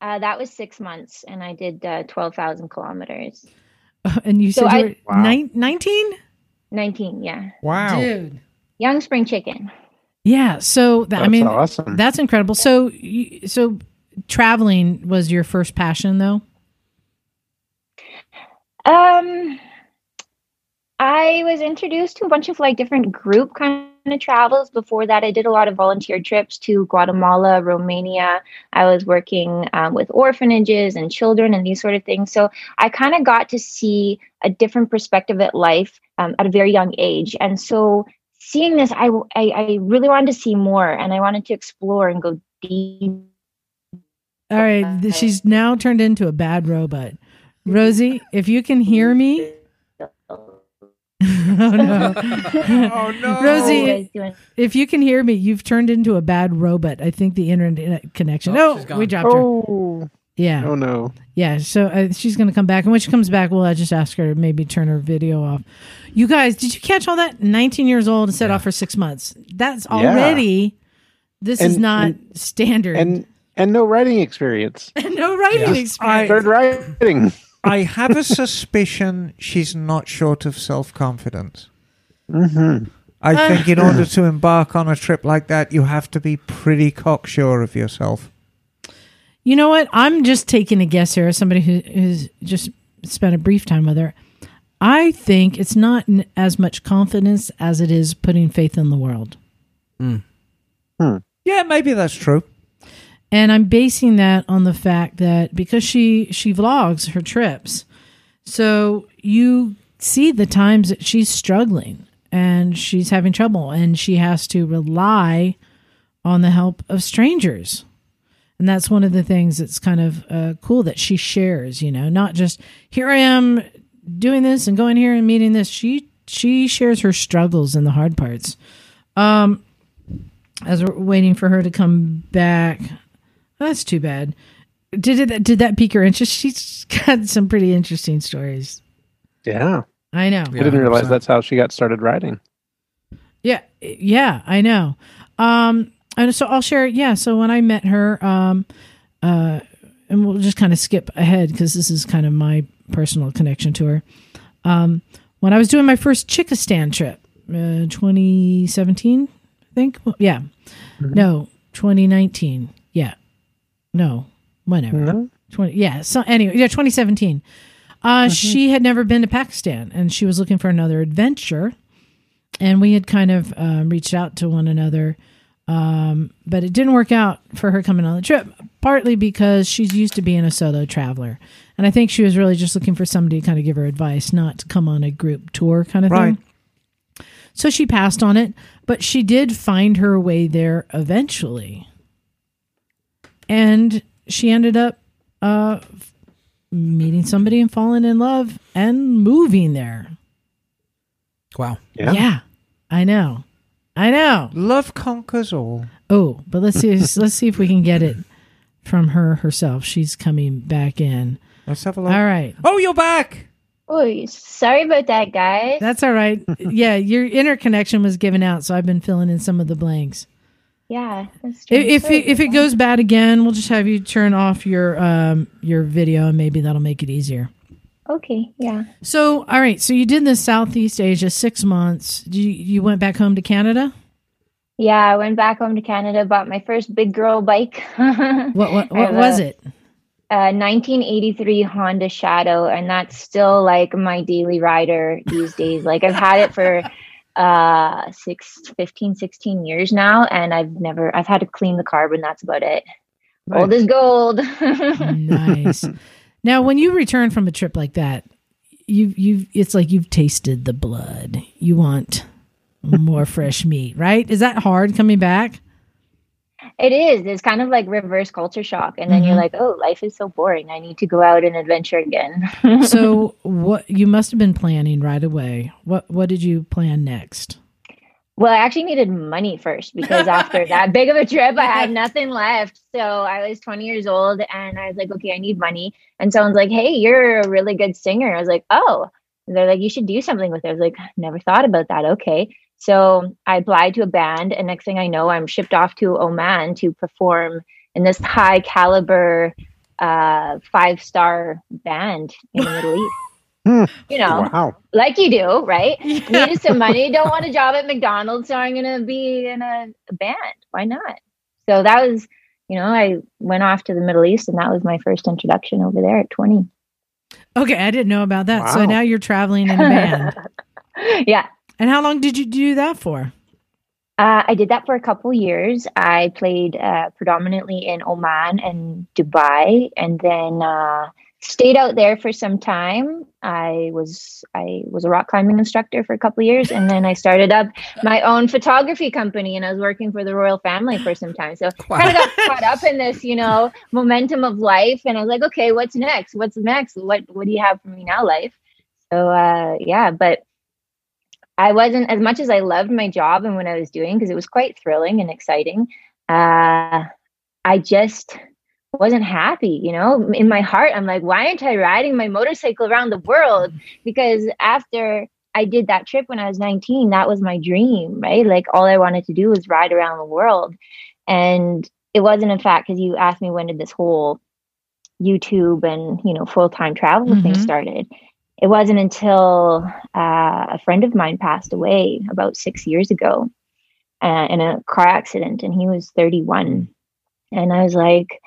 uh, that was six months and i did uh, 12000 kilometers And you So said you were Wow. 19? 19 yeah Wow. Dude. young spring chicken Yeah. So that, I That's mean, awesome. that's incredible. So, so traveling was your first passion, though. Um, I was introduced to a bunch of like different group kind of travels. Before that, I did a lot of volunteer trips to Guatemala, Romania. I was working um, with orphanages and children and these sort of things. So I kind of got to see a different perspective at life um, at a very young age. And so seeing this, I, I I really wanted to see more, and I wanted to explore and go deep. All right. th- She's now turned into a bad robot. Rosie, if you can hear me. oh, no. Oh no. Rosie- You guys doing- If you can hear me, you've turned into a bad robot. I think the internet connection. Oh, Oh, we dropped her. Oh, Yeah. oh no. Yeah, so uh, she's going to come back, and when she comes back, we'll uh, just ask her to maybe turn her video off. You guys, did you catch all that? Nineteen years old and set off for six months. That's already. This is not and- standard. And and no writing experience. And no writing Yeah. experience. Third writing. I have a suspicion she's not short of self confidence. hmm I think in order to embark on a trip like that, you have to be pretty cocksure of yourself. You know what? I'm just taking a guess here as somebody who, who's just spent a brief time with her. I think it's not n- as much confidence as it is putting faith in the world. Hmm. Yeah, maybe that's true. And I'm basing that on the fact that because she she vlogs her trips. So you see the times that she's struggling and she's having trouble and she has to rely on the help of strangers. And that's one of the things that's kind of uh, cool that she shares, you know, not just here I am doing this and going here and meeting this. She she shares her struggles and the hard parts. Um as we're waiting for her to come back. That's too bad. Did it did that pique her interest? She's got some pretty interesting stories. Yeah. I know. I didn't realize that's how she got started writing. Yeah, yeah, I know. Um, and so I'll share. Yeah, so when I met her, um, uh, and we'll just kind of skip ahead because this is kind of my personal connection to her. Um, when I was doing my first Chickistan trip, uh, 2017, I think. Well, yeah, no, 2019. No, whenever. No? 20 yeah so anyway yeah 2017 uh she had never been to pakistan and she was looking for another adventure and we had kind of um, reached out to one another um but it didn't work out for her coming on the trip partly because she's used to being a solo traveler and i think she was really just looking for somebody to kind of give her advice not to come on a group tour kind of Right. thing so she passed on it but she did find her way there eventually and she ended up uh meeting somebody and falling in love and moving there. Wow. Yeah. I know. I know. Love conquers all. Oh, but let's see let's see if we can get it from her herself. She's coming back in. Let's have a look. right. Oh, you're back. Oh, sorry about that, guys. That's all right. yeah, your interconnection was given out, so I've been filling in some of the blanks. Yeah, that's true. If if it, if it goes bad again, we'll just have you turn off your um your video and maybe that'll make it easier. okay, yeah. So, all right. So you did this Southeast Asia six months. You you went back home to Canada. Yeah, I went back home to Canada, bought my first big girl bike. What what, what was a- it? a 1983 Honda Shadow, and that's still like my daily rider these days. Like I've had it for uh six 15 16 years now and i've never i've had to clean the carb and that's about it old is gold nice. Now, when you return from a trip like that, you you it's like you've tasted the blood. You want more fresh meat, right? Is that hard coming back? It is it's kind of like reverse culture shock and then you're Mhm. like oh life is so boring i need to go out and adventure again So, what you must have been planning right away. What what did you plan next? Well, I actually needed money first because after that big of a trip, I had nothing left. So I was 20 years old and I was like, okay, I need money. And someone's like, hey, you're a really good singer. I was like, oh. And they're like, you should do something with it. I was like, never thought about that. Okay. So I applied to a band, and next thing I know, I'm shipped off to Oman to perform in this high caliber uh, five star band in the Middle East. Hmm. You know, Wow. like you do, right? needed some money, don't want a job at McDonald's, so I'm gonna be in a, a band. Why not? So that was, you know, I went off to the Middle East, and that was my first introduction over there at 20. Okay, I didn't know about that. So now you're traveling in a band. yeah, and how long did you do that for? uh, I did that for a couple years. I played uh, predominantly in Oman and Dubai, and then uh, stayed out there for some time. I was I was a rock climbing instructor for a couple years, and then I started up my own photography company, and I was working for the royal family for some time. So kind of got caught up in this, you know, momentum of life, and I was like, okay, what's next? What's next? What what do you have for me now, life? So uh, yeah, but I wasn't as much as I loved my job and what I was doing because it was quite thrilling and exciting. Uh, I just wasn't happy, you know. In my heart, I'm like, why aren't I riding my motorcycle around the world? Because after I did that trip when I was 19, that was my dream, right? Like all I wanted to do was ride around the world. And it wasn't in fact because you asked me when did this whole YouTube and you know full time travel thing Mhm. started. It wasn't until uh, a friend of mine passed away about six years ago uh, in a car accident, and he was 31. And I was like,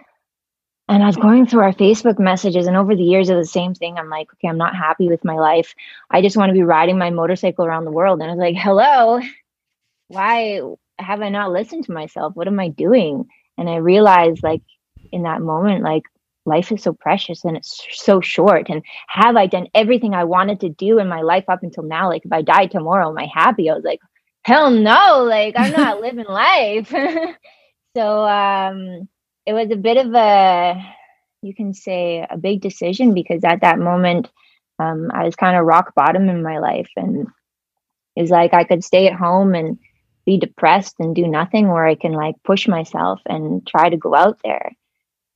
and I was going through our Facebook messages, and over the years of the same thing, I'm like, okay, I'm not happy with my life. I just want to be riding my motorcycle around the world. And I was like, hello, why have I not listened to myself? What am I doing? And I realized, like, in that moment, like, life is so precious and it's so short. And have I done everything I wanted to do in my life up until now? Like, if I died tomorrow, am I happy? I was like, hell no, like, I'm not living life. so, um, it was a bit of a, you can say, a big decision because at that moment, um, I was kind of rock bottom in my life. And it was like I could stay at home and be depressed and do nothing, or I can like push myself and try to go out there.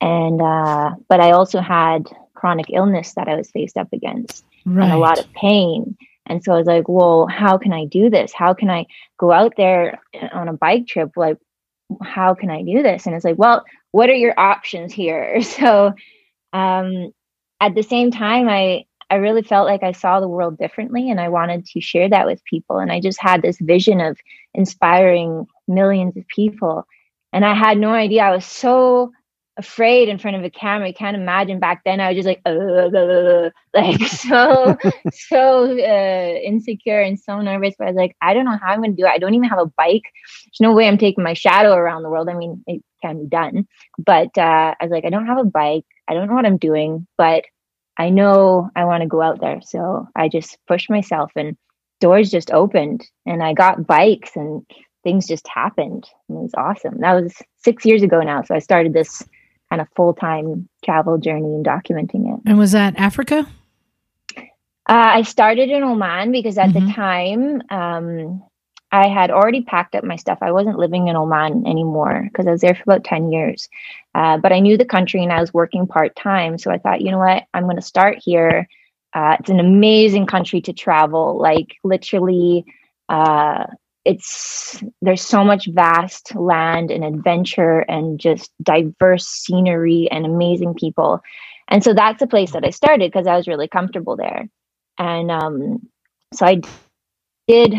And, uh, but I also had chronic illness that I was faced up against Right. and a lot of pain. And so I was like, well, how can I do this? How can I go out there on a bike trip? Like, how can I do this? And it's like, well, what are your options here? So um, at the same time, I, I really felt like I saw the world differently and I wanted to share that with people. And I just had this vision of inspiring millions of people. And I had no idea. I was so afraid in front of a camera. You can't imagine back then. I was just like, uh, like so, so uh, insecure and so nervous. But I was like, I don't know how I'm going to do it. I don't even have a bike. There's no way I'm taking my shadow around the world. I mean, it can be done, but uh, I was like, I don't have a bike. I don't know what I'm doing, but I know I want to go out there. So I just pushed myself, and doors just opened, and I got bikes, and things just happened. And it was awesome. That was six years ago now. So I started this kind of full time travel journey and documenting it. And was that Africa? Uh, I started in Oman because at the Mhm. time um, I had already packed up my stuff. I wasn't living in Oman anymore because I was there for about 10 years. Uh, but I knew the country and I was working part time. So I thought, you know what? I'm going to start here. Uh, it's an amazing country to travel. Like, literally, uh, it's there's so much vast land and adventure and just diverse scenery and amazing people. And so that's the place that I started because I was really comfortable there. And um, so I did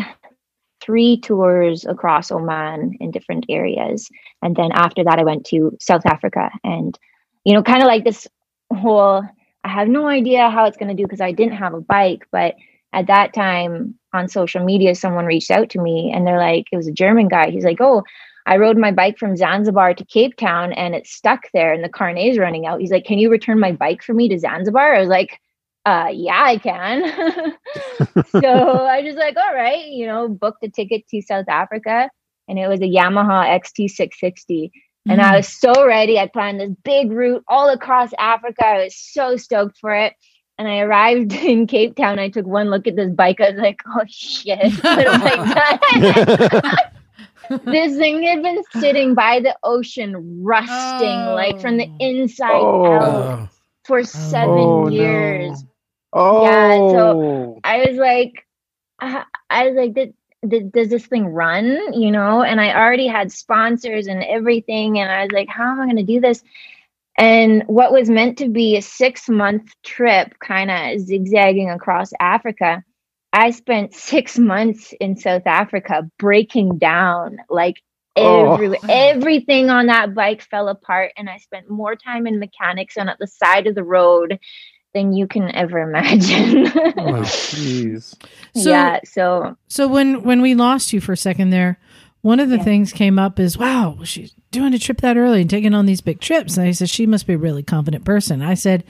three tours across Oman in different areas. And then after that, I went to South Africa. And, you know, kind of like this whole I have no idea how it's going to do because I didn't have a bike. But at that time on social media, someone reached out to me and they're like, it was a German guy. He's like, oh, I rode my bike from Zanzibar to Cape Town and it's stuck there and the carnet is running out. He's like, can you return my bike for me to Zanzibar? I was like, uh, yeah, I can. so I just like, all right, you know, booked a ticket to South Africa and it was a Yamaha XT660. And I was so ready. I planned this big route all across Africa. I was so stoked for it. And I arrived in Cape Town. I took one look at this bike. I was like, oh shit. What have this thing had been sitting by the ocean, rusting like from the Oh. inside Oh. out Oh. for seven Oh, no. years. Oh, Yeah, so- oh. I was like, I, I was like, did, did, does this thing run? You know, and I already had sponsors and everything, and I was like, how am I going to do this? And what was meant to be a six month trip, kind of zigzagging across Africa, I spent six months in South Africa breaking down like Oh. every, everything on that bike fell apart and i spent more time in mechanics and at the side of the road than you can ever imagine oh, jeez. So- yeah so So when when we lost you for a second there, one of the Yeah. things came up is, wow, she's doing a trip that early and taking on these big trips. And I said, she must be a really confident person. I said,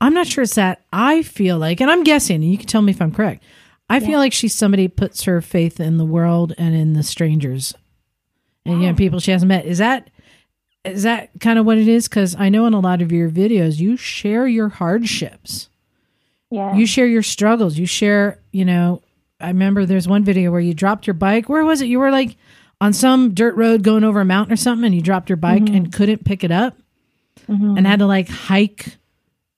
I'm not sure it's that. I feel like, and I'm guessing, and you can tell me if I'm correct. I feel like she's somebody puts her faith in the world and in the strangers and you know oh. people she hasn't met. Is that is that kind of what it is? Because I know in a lot of your videos you share your hardships yeah you share your struggles you share you know i remember there's one video where you dropped your bike where was it you were like on some dirt road going over a mountain or something and you dropped your bike and couldn't pick it up Mhm. and had to like hike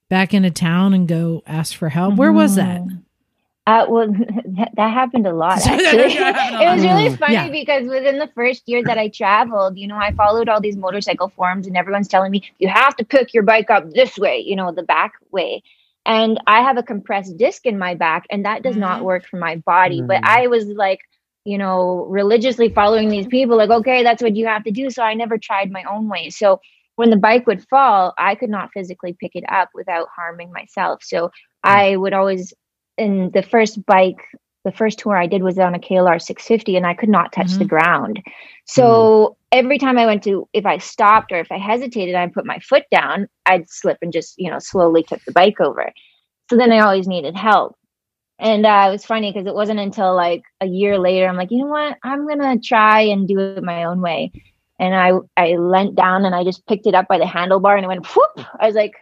back into town and go ask for help where was that Uh, well, that, that happened a lot. Actually, it was really funny Yeah. because within the first year that I traveled, you know, I followed all these motorcycle forums, and everyone's telling me you have to pick your bike up this way, you know, the back way. And I have a compressed disc in my back, and that does not Mhm. work for my body. But Mm. I was like, you know, religiously following these people, like, okay, that's what you have to do. So I never tried my own way. So when the bike would fall, I could not physically pick it up without harming myself. So mm. I would always, in the first bike, the first tour I did was on a KLR 650, and I could not touch the mm-hmm. ground. Mm. So every time I went to, if I stopped or if I hesitated, I put my foot down, I'd slip and just, you know, slowly tip the bike over. So then I always needed help. And uh, it was funny because it wasn't until like a year later, I'm like, you know what? I'm gonna try and do it my own way. And I I leant down and I just picked it up by the handlebar and it went whoop. I was like,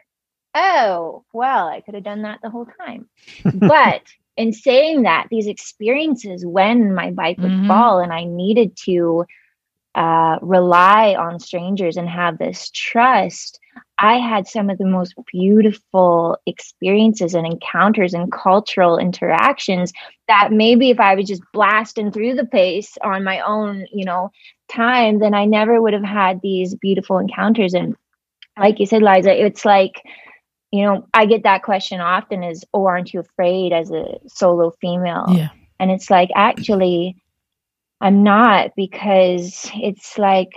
oh, well, I could have done that the whole time. but in saying that, these experiences when my bike would Mhm. fall and I needed to uh, rely on strangers and have this trust, I had some of the most beautiful experiences and encounters and cultural interactions that maybe if I was just blasting through the pace on my own, you know, time, then I never would have had these beautiful encounters. And like you said, Liza, it's like, you know, I get that question often is, oh, aren't you afraid as a solo female? Yeah. And it's like, actually, I'm not because it's like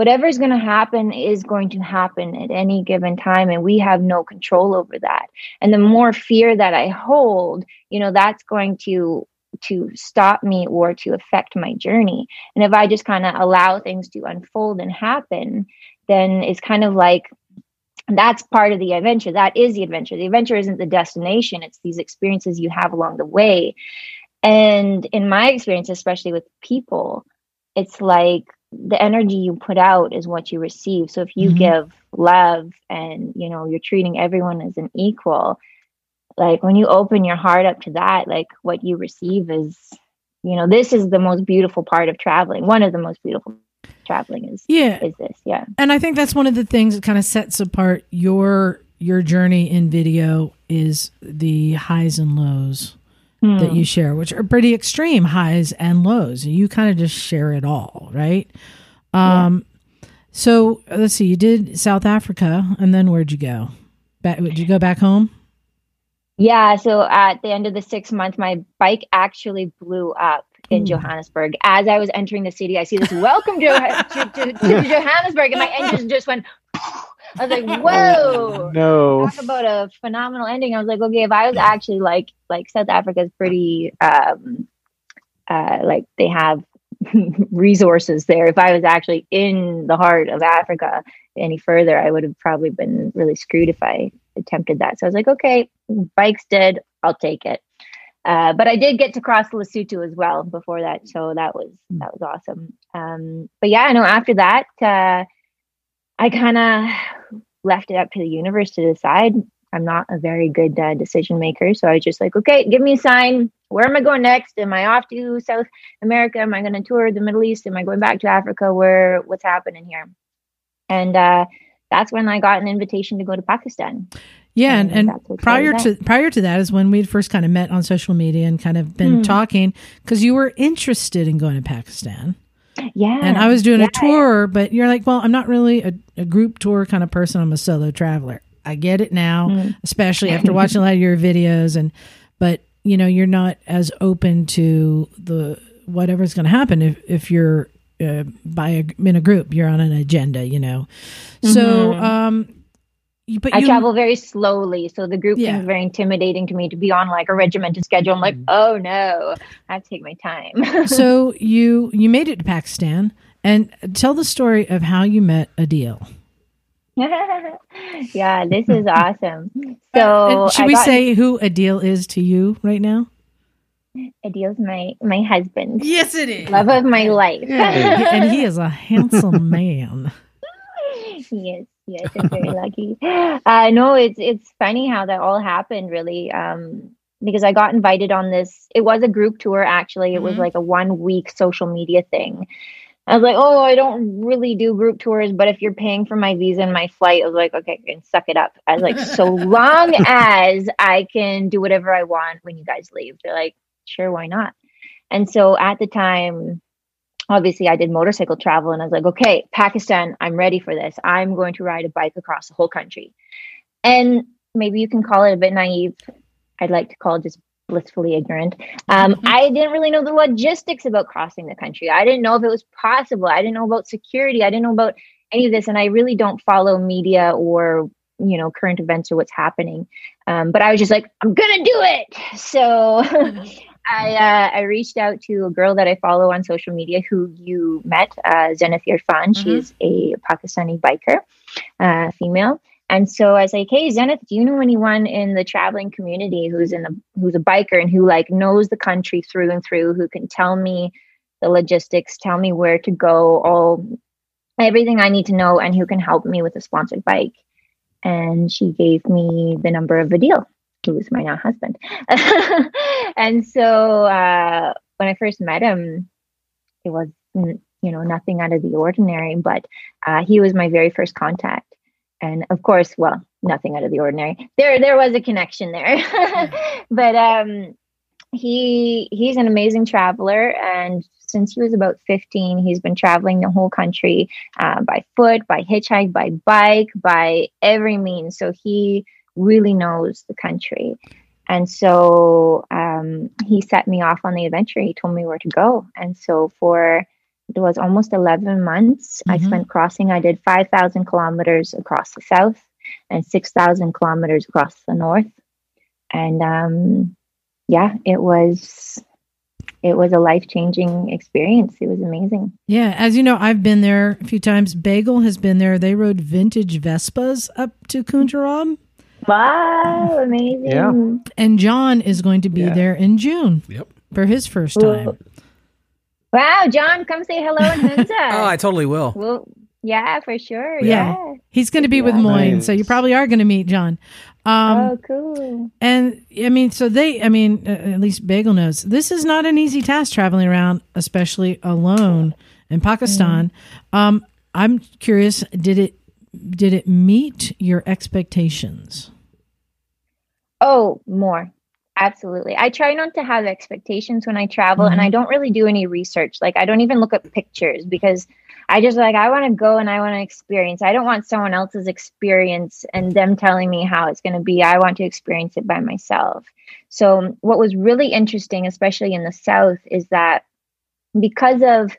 whatever's going to happen is going to happen at any given time. And we have no control over that. And the more fear that I hold, you know, that's going to to stop me or to affect my journey. And if I just kind of allow things to unfold and happen, then it's kind of like that's part of the adventure. That is the adventure. The adventure isn't the destination, it's these experiences you have along the way. And in my experience, especially with people, it's like the energy you put out is what you receive. So if you Mhm. give love and you know you're treating everyone as an equal, like when you open your heart up to that, like what you receive is, you know, this is the most beautiful part of traveling. One of the most beautiful traveling is Yeah. is this, yeah. And I think that's one of the things that kind of sets apart your your journey in video is the highs and lows that Hmm. you share, which are pretty extreme highs and lows. You kind of just share it all, right? Um so let's see, you did South Africa and then where'd you go? Back did you go back home? Yeah, so at the end of the six month, my bike actually blew up in Johannesburg. As I was entering the city, I see this welcome to, to, to, to Johannesburg, and my engine just went. I was like, "Whoa!" No. Talk about a phenomenal ending. I was like, "Okay, if I was actually like like South Africa is pretty um, uh, like they have resources there. If I was actually in the heart of Africa any further, I would have probably been really screwed if I attempted that. So I was like, okay, bike's dead. I'll take it. Uh, but I did get to cross Lesotho as well before that, so that was that was awesome. Um, but yeah, I know After that, uh, I kind of left it up to the universe to decide. I'm not a very good uh, decision maker, so I was just like, okay, give me a sign. Where am I going next? Am I off to South America? Am I going to tour the Middle East? Am I going back to Africa? Where what's happening here? And uh, that's when I got an invitation to go to Pakistan. Yeah, and, And and prior to prior to that is when we'd first kind of met on social media and kind of been Hmm. talking because you were interested in going to Pakistan. Yeah, and I was doing yeah, a tour, but you're like, well, I'm not really a, a group tour kind of person. I'm a solo traveler. I get it now, Mm. especially after watching a lot of your videos. And but you know, you're not as open to the whatever's going to happen if if you're uh, by a, in a group. You're on an agenda, you know. So, Mhm. um, you- but I you, travel very slowly, so the group Yeah. is very intimidating to me to be on like a regimented schedule. I'm like, oh no, I have to take my time. so you you made it to Pakistan, and tell the story of how you met Adil. yeah, this is awesome. Uh, So and should I we got- say who Adil is to you right now? Adil's my my husband, Yes, it is. love of my life. and he is a handsome man. yes, yes, I'm very lucky. Uh, no, it's it's funny how that all happened, really. Um, because I got invited on this. It was a group tour, actually. It was Mhm. like a one week social media thing. I was like, oh, I don't really do group tours, but if you're paying for my visa and my flight, I was like, okay, I can suck it up. I was like, so long as I can do whatever I want when you guys leave. They're like, sure, why not? And so at the time, obviously I did motorcycle travel and I was like, okay, Pakistan, I'm ready for this. I'm going to ride a bike across the whole country. And maybe you can call it a bit naive. I'd like to call it just blissfully ignorant. Um, mm-hmm. I didn't really know the logistics about crossing the country. I didn't know if it was possible. I didn't know about security. I didn't know about any of this. And I really don't follow media or you know current events or what's happening um, but i was just like i'm gonna do it so I uh, I reached out to a girl that I follow on social media who you met, uh, Zenith Irfan. Mm-hmm. She's a Pakistani biker, uh, female. And so I was like, "Hey, Zenith, do you know anyone in the traveling community who's in the who's a biker and who like knows the country through and through, who can tell me the logistics, tell me where to go, all everything I need to know, and who can help me with a sponsored bike?" And she gave me the number of Adil who was my now husband. and so uh, when I first met him, it was you know nothing out of the ordinary, but uh, he was my very first contact, and of course, well, nothing out of the ordinary. There, there was a connection there, but um, he he's an amazing traveler, and since he was about 15 he's been traveling the whole country uh, by foot by hitchhike by bike by every means so he really knows the country. And so um, he set me off on the adventure. He told me where to go. And so for it was almost 11 months mm-hmm. I spent crossing. I did 5,000 kilometers across the south and 6,000 kilometers across the north. And um, yeah, it was it was a life changing experience. It was amazing. Yeah, as you know, I've been there a few times. Bagel has been there. They rode vintage Vespas up to Khunjerab. Wow, amazing. Yeah. And John is going to be yeah. there in June. Yep. For his first time. Wow, John, come say hello in Hunza. oh, I totally will. Well, yeah, for sure. Yeah. yeah. He's going to be yeah. with Moyne, nice. so you probably are going to meet John. Um, oh, cool. And I mean, so they, I mean, uh, at least Bagel knows this is not an easy task traveling around, especially alone in Pakistan. Mm. Um, I'm curious, did it did it meet your expectations? Oh, more. Absolutely. I try not to have expectations when I travel mm-hmm. and I mm-hmm. don't really do any research. Like I don't even look at pictures because I just like I want to go and I want to experience. I don't want someone else's experience and them telling me how it's going to be. I want to experience it by myself. So what was really interesting especially in the south is that because of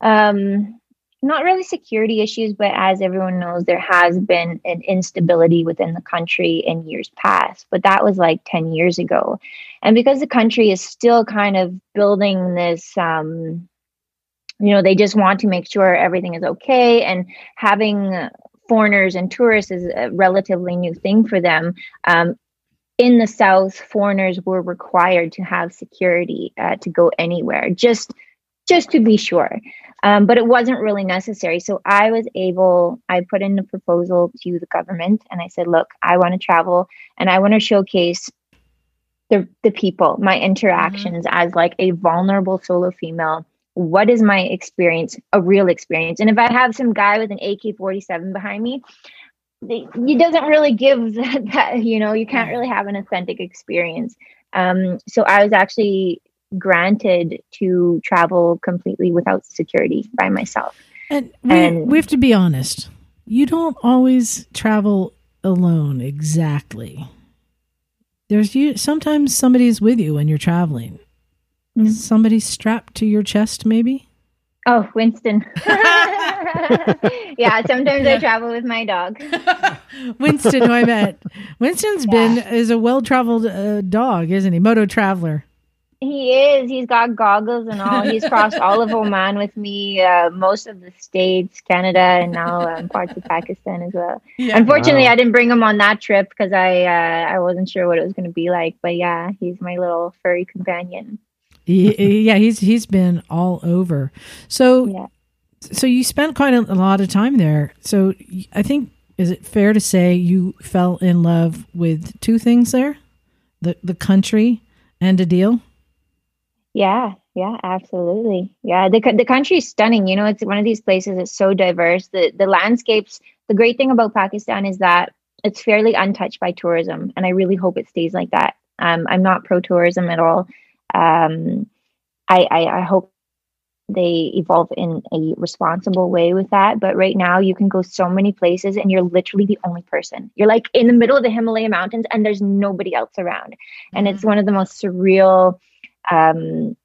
um not really security issues, but as everyone knows, there has been an instability within the country in years past. But that was like 10 years ago. And because the country is still kind of building this, um, you know, they just want to make sure everything is okay. And having foreigners and tourists is a relatively new thing for them. Um, in the South, foreigners were required to have security uh, to go anywhere, just just to be sure. Um, but it wasn't really necessary. So I was able, I put in a proposal to the government and I said, look, I want to travel and I want to showcase the, the people, my interactions mm-hmm. as like a vulnerable solo female. What is my experience, a real experience? And if I have some guy with an AK 47 behind me, he doesn't really give that, that, you know, you can't really have an authentic experience. Um, so I was actually granted to travel completely without security by myself. And we, and we have to be honest. You don't always travel alone exactly. There's you sometimes somebody's with you when you're traveling. Mm-hmm. Somebody strapped to your chest maybe? Oh, Winston. yeah, sometimes yeah. I travel with my dog. Winston, who I met. Winston's yeah. been is a well-traveled uh, dog, isn't he? Moto traveler. He is. He's got goggles and all. He's crossed all of Oman with me, uh, most of the states, Canada, and now um, parts of Pakistan as well. Yeah. Unfortunately, wow. I didn't bring him on that trip because I uh, I wasn't sure what it was going to be like. But yeah, he's my little furry companion. yeah, he's he's been all over. So yeah. so you spent quite a, a lot of time there. So I think is it fair to say you fell in love with two things there, the the country and Adil? Yeah, Yeah, absolutely. Yeah, the the country is stunning. You know, it's one of these places that's so diverse. The the landscapes. The great thing about Pakistan is that it's fairly untouched by tourism, and I really hope it stays like that. Um, I'm not pro tourism at all. Um, I, I I hope they evolve in a responsible way with that. But right now, you can go so many places, and you're literally the only person. You're like in the middle of the Himalaya mountains, and there's nobody else around, and it's one of the most surreal. Um,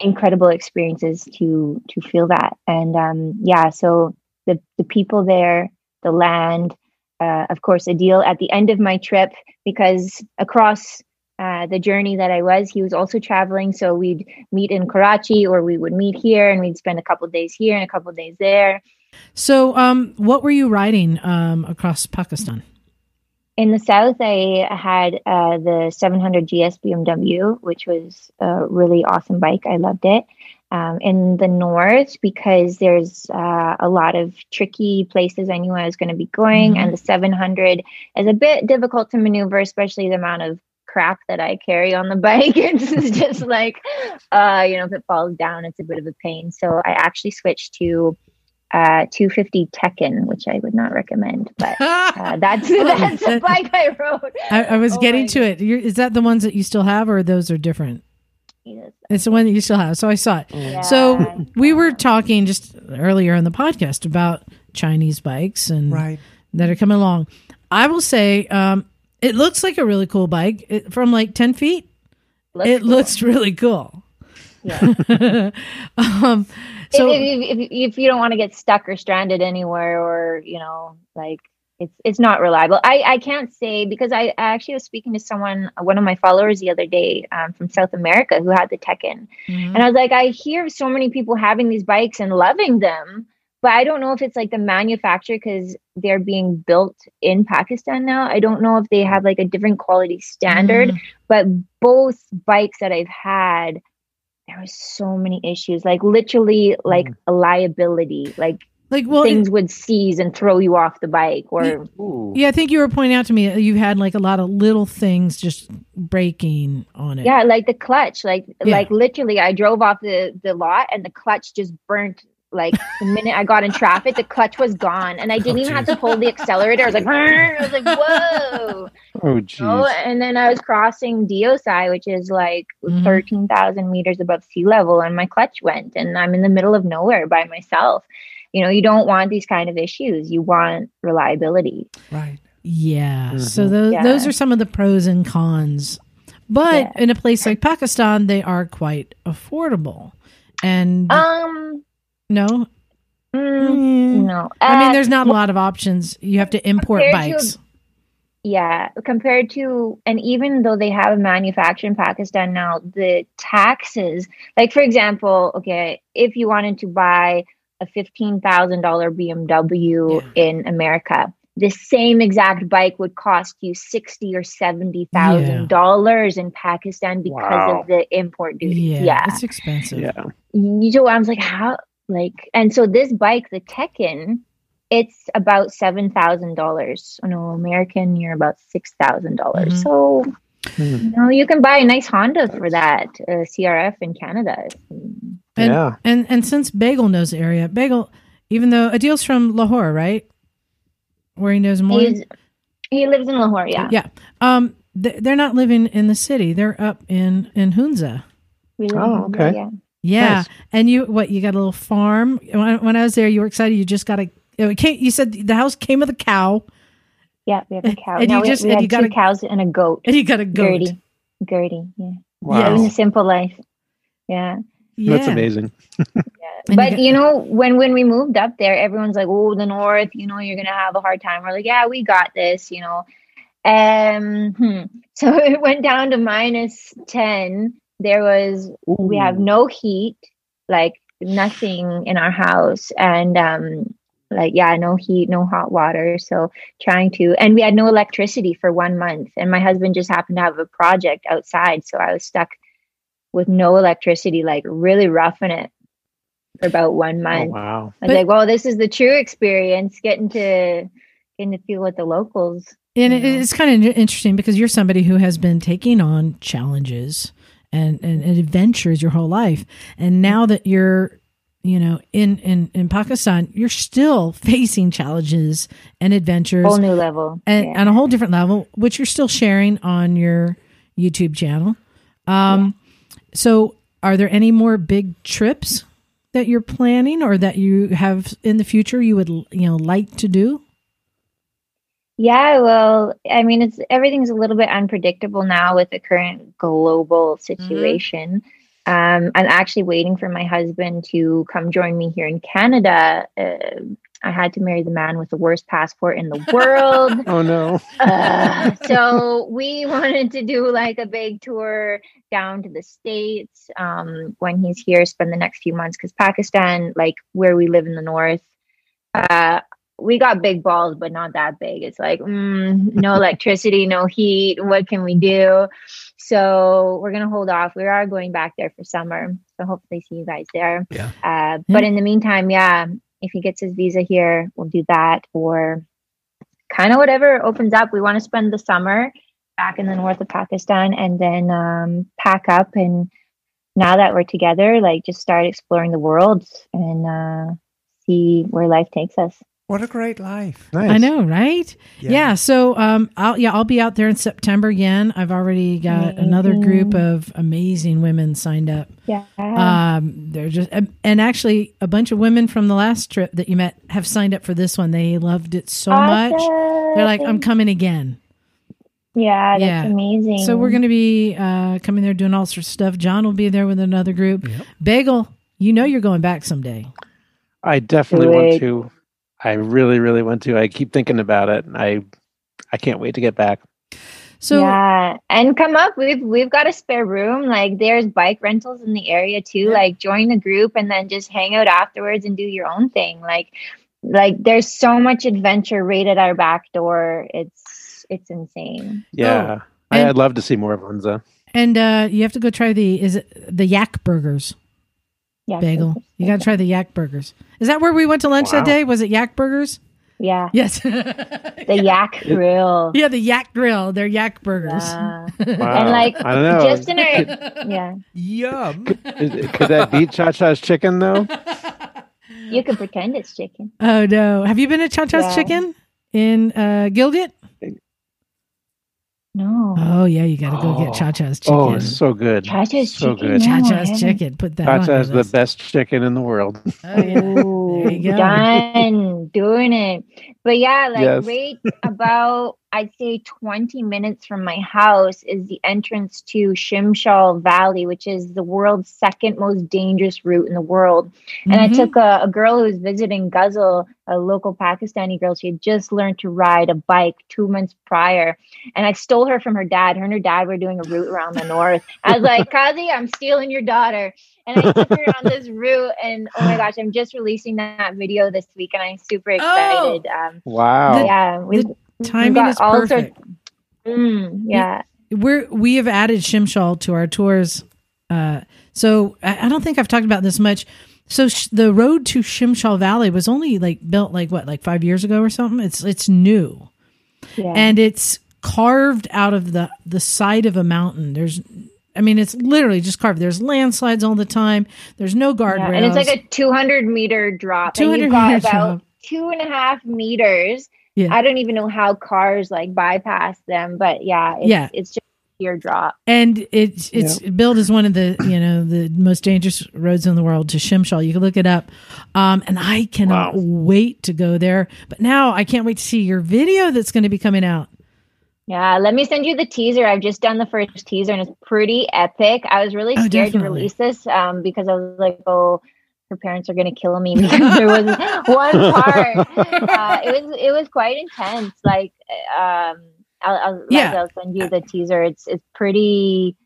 incredible experiences to to feel that and um yeah so the the people there the land uh, of course Adil at the end of my trip because across uh, the journey that I was, he was also traveling. So we'd meet in Karachi or we would meet here and we'd spend a couple days here and a couple days there. So, um, what were you riding um, across Pakistan? In the south, I had uh, the 700 GS BMW, which was a really awesome bike. I loved it. Um, in the north, because there's uh, a lot of tricky places I knew I was going to be going, and the 700 is a bit difficult to maneuver, especially the amount of crap that I carry on the bike. It's just like, uh, you know, if it falls down, it's a bit of a pain. So I actually switched to uh, 250 Tekken, which I would not recommend, but uh, that's that's the bike I rode. I, I was Oh getting my to it. You're, is that the ones that you still have, or those are different? Yes. It's the one that you still have. So I saw it. Yeah. So we were talking just earlier in the podcast about Chinese bikes and Right. that are coming along. I will say, um, it looks like a really cool bike it, from like 10 feet. Looks it cool. looks really cool. Yeah. um, so if, if, if, you don't want to get stuck or stranded anywhere or you know like it's it's not reliable i i can't say because i, I actually was speaking to someone one of my followers the other day um, from south america who had the tekken Mhm. and i was like i hear so many people having these bikes and loving them but i don't know if it's like the manufacturer because they're being built in pakistan now i don't know if they have like a different quality standard Mhm. but both bikes that I've had, there was so many issues. Like literally, like a liability. Like like, well, things would seize and throw you off the bike. Or Ooh. yeah, I think you were pointing out to me uh, you had like a lot of little things just breaking on it. yeah, like the clutch. Like Yeah. like literally, I drove off the the lot and the clutch just burnt. Like the minute I got in traffic, the clutch was gone, and I didn't even have to pull the accelerator. I was like, I was like, whoa. Oh, geez. Oh, and then I was crossing Deosai, which is like Mhm. 13,000 meters above sea level, and my clutch went, and I'm in the middle of nowhere by myself. You know, you don't want these kind of issues. You want reliability. Right. Yeah. So Mhm. those Yeah. those are some of the pros and cons. But Yeah. in a place like Pakistan, they are quite affordable. And Um, no, mm, Mm. no. I mean, Uh, there's not a lot of options. You have to import compared to- bikes. Yeah, compared to, and even though they have a manufacturer in Pakistan now, the taxes, like for example, okay, if you wanted to buy a $15,000 BMW Yeah. in America, the same exact bike would cost you sixty or seventy thousand dollars in Pakistan because Wow. of the import duty. Yeah, Yeah. it's expensive. yeah. You know, I was like, how like and so this bike, the Tekken, it's about seven thousand dollars. No, American, you're about six thousand dollars. Mhm. So Hmm. you know, you can buy a nice Honda for that, uh, CRF in Canada. And, Yeah. and and since Bagel knows the area, Bagel, even though Adil's from Lahore, right? Where he knows more. He's, he lives in Lahore, yeah. Yeah. Um, th- they're not living in the city. They're up in in Hunza. We live in Oh, Lahore, okay. Yeah. Yeah. Nice. And you, what? You got a little farm. When, when I was there, you were excited. You just got a. It came, you said the house came with a cow, Yeah, we have a cow. And no, you we, just- we and had you got two a- cows and a goat. and you got a goat. Gertie. Gertie, yeah. Wow. Living a simple life. Yeah. Yeah. That's amazing. And you but got- you know, when when we moved up there, everyone's like, "Oh, the north, you know, you're gonna have a hard time." We're like, "Yeah, we got this," you know. Um, hmm. so it went down to minus ten. There was we have no heat, like nothing in our house, and um, like yeah, no heat, no hot water. So trying to, and we had no electricity for one month, and my husband just happened to have a project outside, so I was stuck with no electricity, like really roughing it for about one month. wow. I was But- like, well, this is the true experience, getting to getting to feel with the locals. And it, you know. it's kind of interesting because you're somebody who has been taking on challenges and, and, and adventures your whole life. And now that you're, you know, in, in, in Pakistan, you're still facing challenges and adventures Whole new level. and, Yeah. on a whole different level, which you're still sharing on your YouTube channel. Um, So, are there any more big trips that you're planning, or that you have in the future you would you know like to do? Yeah, well, I mean, it's everything's a little bit unpredictable now with the current global situation. Um, I'm actually waiting for my husband to come join me here in Canada. Uh, I had to marry the man with the worst passport in the world. Oh no. Uh, so we wanted to do like a big tour down to the states um, when he's here spend the next few months because pakistan like where we live in the north uh, we got big balls but not that big it's like mm, no electricity no heat what can we do so we're gonna hold off we are going back there for summer so hopefully see you guys there Yeah. uh, but in the meantime yeah if he gets his visa here we'll do that or kind of whatever opens up. We want to spend the summer back in the north of Pakistan and then um, pack up. And now that we're together, like just start exploring the world and uh, see where life takes us. What a great life. Nice. I know, right? Yeah. so, um, I'll yeah, I'll be out there in September again. I've already got another group of amazing women signed up. Yeah. Um, they're just and- and actually a bunch of women from the last trip that you met have signed up for this one. They loved it so much. They're like, I'm coming again. Yeah, that's Yeah. amazing. So we're going to be uh, coming there doing all sorts of stuff. John will be there with another group. Bagel, you know you're going back someday. I definitely Do want to. I really, really want to. I keep thinking about it. I I can't wait to get back. So yeah, and come up. We've we've got a spare room. Like there's bike rentals in the area too. Like join the group and then just hang out afterwards and do your own thing. Like like there's so much adventure right at our back door. It's it's insane. Yeah. I, and- I'd love to see more of Hunza. and uh, you have to go try the is it the yak burgers Yeah, bagel. You got to try the yak burgers. Is that where we went to lunch that day? Was it yak burgers? Yeah, Yes. the yak grill. yeah, the yak grill. They're yak burgers. Yeah. Wow. And like I don't know. just in our yeah, Yum. Is- could that beat Cha Cha's chicken though? you can pretend it's chicken. Oh no! Have you been to Cha Cha's Yeah. Chicken in uh, Gilgit? No, Oh yeah, you got to go Oh. get Cha Cha's oh, Chicken. Oh, it's so good. Cha Cha's so chicken. good. Cha Cha's haven't. Chicken. Put that Cha on your Cha's the best chicken in the world. Oh, yeah. There you go. Done doing it. But yeah, like Yes. right about I'd say 20 minutes from my house is the entrance to Shimshal Valley, which is the world's second most dangerous route in the world. And I Mhm. took a, a girl who was visiting Ghazal, a local Pakistani girl. She had just learned to ride a bike two months prior. And I stole her from her dad. Her and her dad were doing a route around the north. I was like, Kazi, I'm stealing your daughter. And I took her on this route. And oh my gosh, I'm just releasing that video this week. And I'm super excited. Um, Wow. yeah. We've, Timing got is all sorts- perfect. mm, yeah. We're we have added Shimshal to our tours. Uh, so I, I don't think I've talked about this much. So sh- the road to Shimshal Valley was only like built like what like five years ago or something. It's it's new. Yeah. and it's carved out of the the side of a mountain. There's, I mean, it's literally just carved. There's landslides all the time. There's no Yeah, guardrails. and it's like a 200 meter drop. and 200 you've got meter about drop. two and a half meters. Yeah. I don't even know how cars like bypass them, but yeah, it's, Yeah. it's just a sheer drop. and it's it's billed as one of the you know the most dangerous roads in the world to Shimshal. You can look it up, um, and I cannot Wow. wait to go there. But now I can't wait to see your video that's going to be coming out. Yeah, let me send you the teaser. I've just done the first teaser and it's pretty epic. I was really Oh, scared to release this um, because I was like, oh, her parents are going to kill me because there was one part. Uh, it was it was quite intense. Like, um, I'll, I'll, Yeah. I'll send you the teaser. It's it's pretty.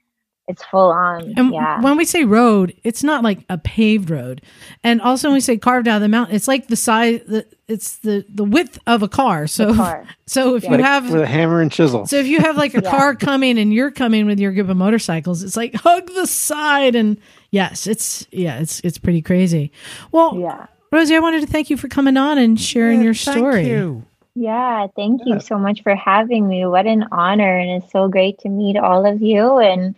It's full on. And yeah. when we say road, it's not like a paved road. And also when we say carved out of the mountain, it's like the size, the, it's the the width of a car. So car. so if you Like, have with a hammer and chisel. So if you have like a Yeah. car coming and you're coming with your group of motorcycles, it's like hug the side and yes, it's yeah, it's it's pretty crazy. Well, Yeah. Rosie, I wanted to thank you for coming on and sharing your Thank story. you. Yeah, thank Yeah. you so much for having me. What an honor, and it's so great to meet all of you. And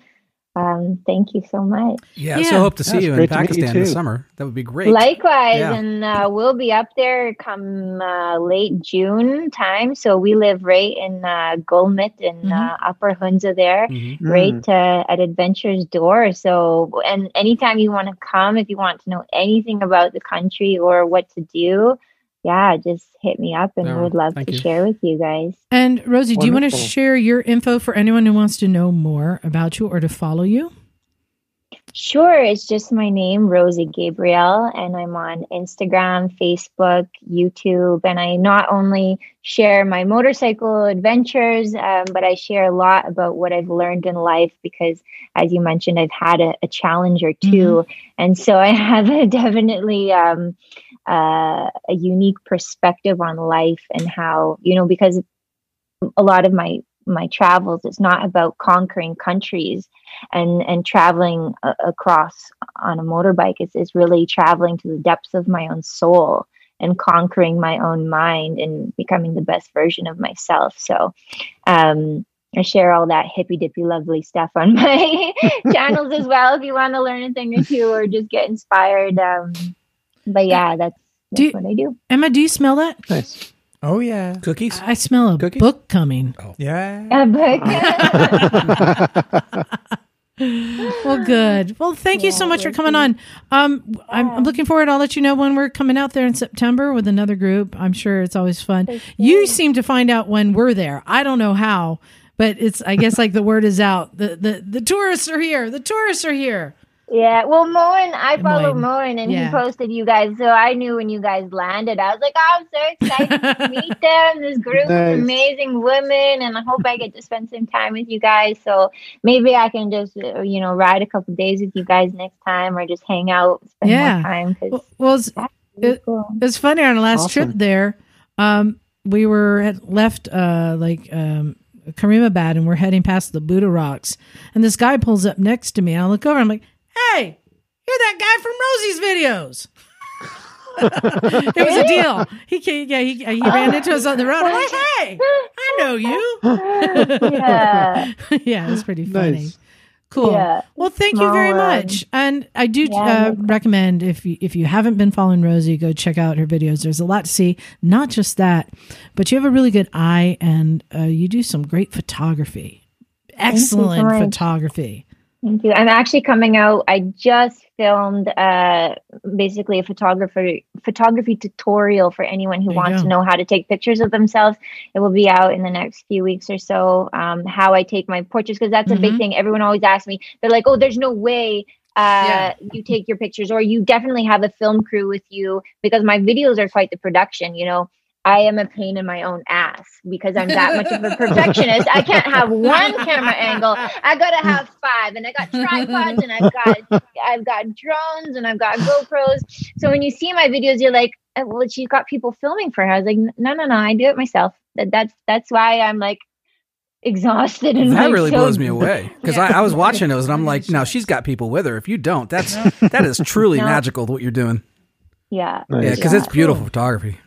Um, thank you so much. Yeah, Yeah. so hope to see you in great to meet you Pakistan this summer. That would be great. Likewise, Yeah. and uh, we'll be up there come uh, late June time. So we live right in uh, Gulmit in Mhm. uh, Upper Hunza there, Mhm. right uh, at Adventure's door. So, and anytime you want to come, if you want to know anything about the country or what to do, yeah, just hit me up, and Yeah, we'd love to you. share with you guys. And Rosie, do you want to share your info for anyone who wants to know more about you or to follow you? Sure, it's just my name, Rosie Gabrielle, and I'm on Instagram, Facebook, YouTube, and I not only share my motorcycle adventures, um, but I share a lot about what I've learned in life because, as you mentioned, I've had a, a challenge or 2 and so I have a definitely um, uh, a unique perspective on life and how you know because a lot of my my travels it's not about conquering countries and and traveling a- across on a motorbike it's, it's really traveling to the depths of my own soul and conquering my own mind and becoming the best version of myself so um I share all that hippy dippy lovely stuff on my channels as well if you want to learn a thing or two or just get inspired um but yeah that's, Do that's you- what I do Emma, do you smell that? Nice. Oh yeah, Cookies? I smell a Cookies? book coming. Oh. Yeah. Uh, but- Well, good. Well, thank you so much for coming on. Um, I'm, I'm looking forward. I'll let you know when we're coming out there in September with another group. I'm sure it's always fun. You seem to find out when we're there. I don't know how, but it's. I guess like the word is out. The the the tourists are here. The tourists are here. Yeah, well, Moen, I follow Moen. Moen, and Yeah. he posted you guys, so I knew when you guys landed. I was like, oh, I'm so excited to meet them. This group Nice. of amazing women, and I hope I get to spend some time with you guys. So maybe I can just, uh, you know, ride a couple days with you guys next time, or just hang out, spend Yeah. more time. Because Well, well it's, it- it's funny on our last Awesome. trip there. Um, we were had left uh like um Karimabad and we're heading past the Buddha rocks, and this guy pulls up next to me. And I look over. I'm like, "Hey, you're that guy from Rosie's videos." it was Adil. He came, yeah, he, he ran into us on the road. I'm like, "Hey, I know you." yeah, yeah, it was pretty funny. Nice. Cool. Yeah. Well, thank you very Small world. much. And I do Yeah, uh, recommend if you if you haven't been following Rosie, go check out her videos. There's a lot to see. Not just that, but you have a really good eye, and uh, you do some great photography. so Excellent much. photography. Thank you. I'm actually coming out. I just filmed uh, basically a photographer photography tutorial for anyone who There wants to know how to take pictures of themselves. It will be out in the next few weeks or so. Um, how I take my portraits because that's a big Mhm. thing. Everyone always asks me. They're like, "Oh, there's no way." Uh, Yeah. you take your pictures or you definitely have a film crew with you because my videos are quite the production you know I am a pain in my own ass because I'm that much of a perfectionist. I can't have one camera angle. I gotta have five, and I got tripods, and I've got I've got drones, and I've got GoPros. So when you see my videos, you're like, "Oh, "Well, she's got people filming for her." I was like, "No, no, no, I do it myself." That, that's that's why I'm like exhausted and That like, really so- blows me away because Yeah. I, I was watching those and I'm like, no, she's got people with her. If you don't, that's that is truly No. magical what you're doing. Yeah, Nice. Yeah, because it's beautiful photography.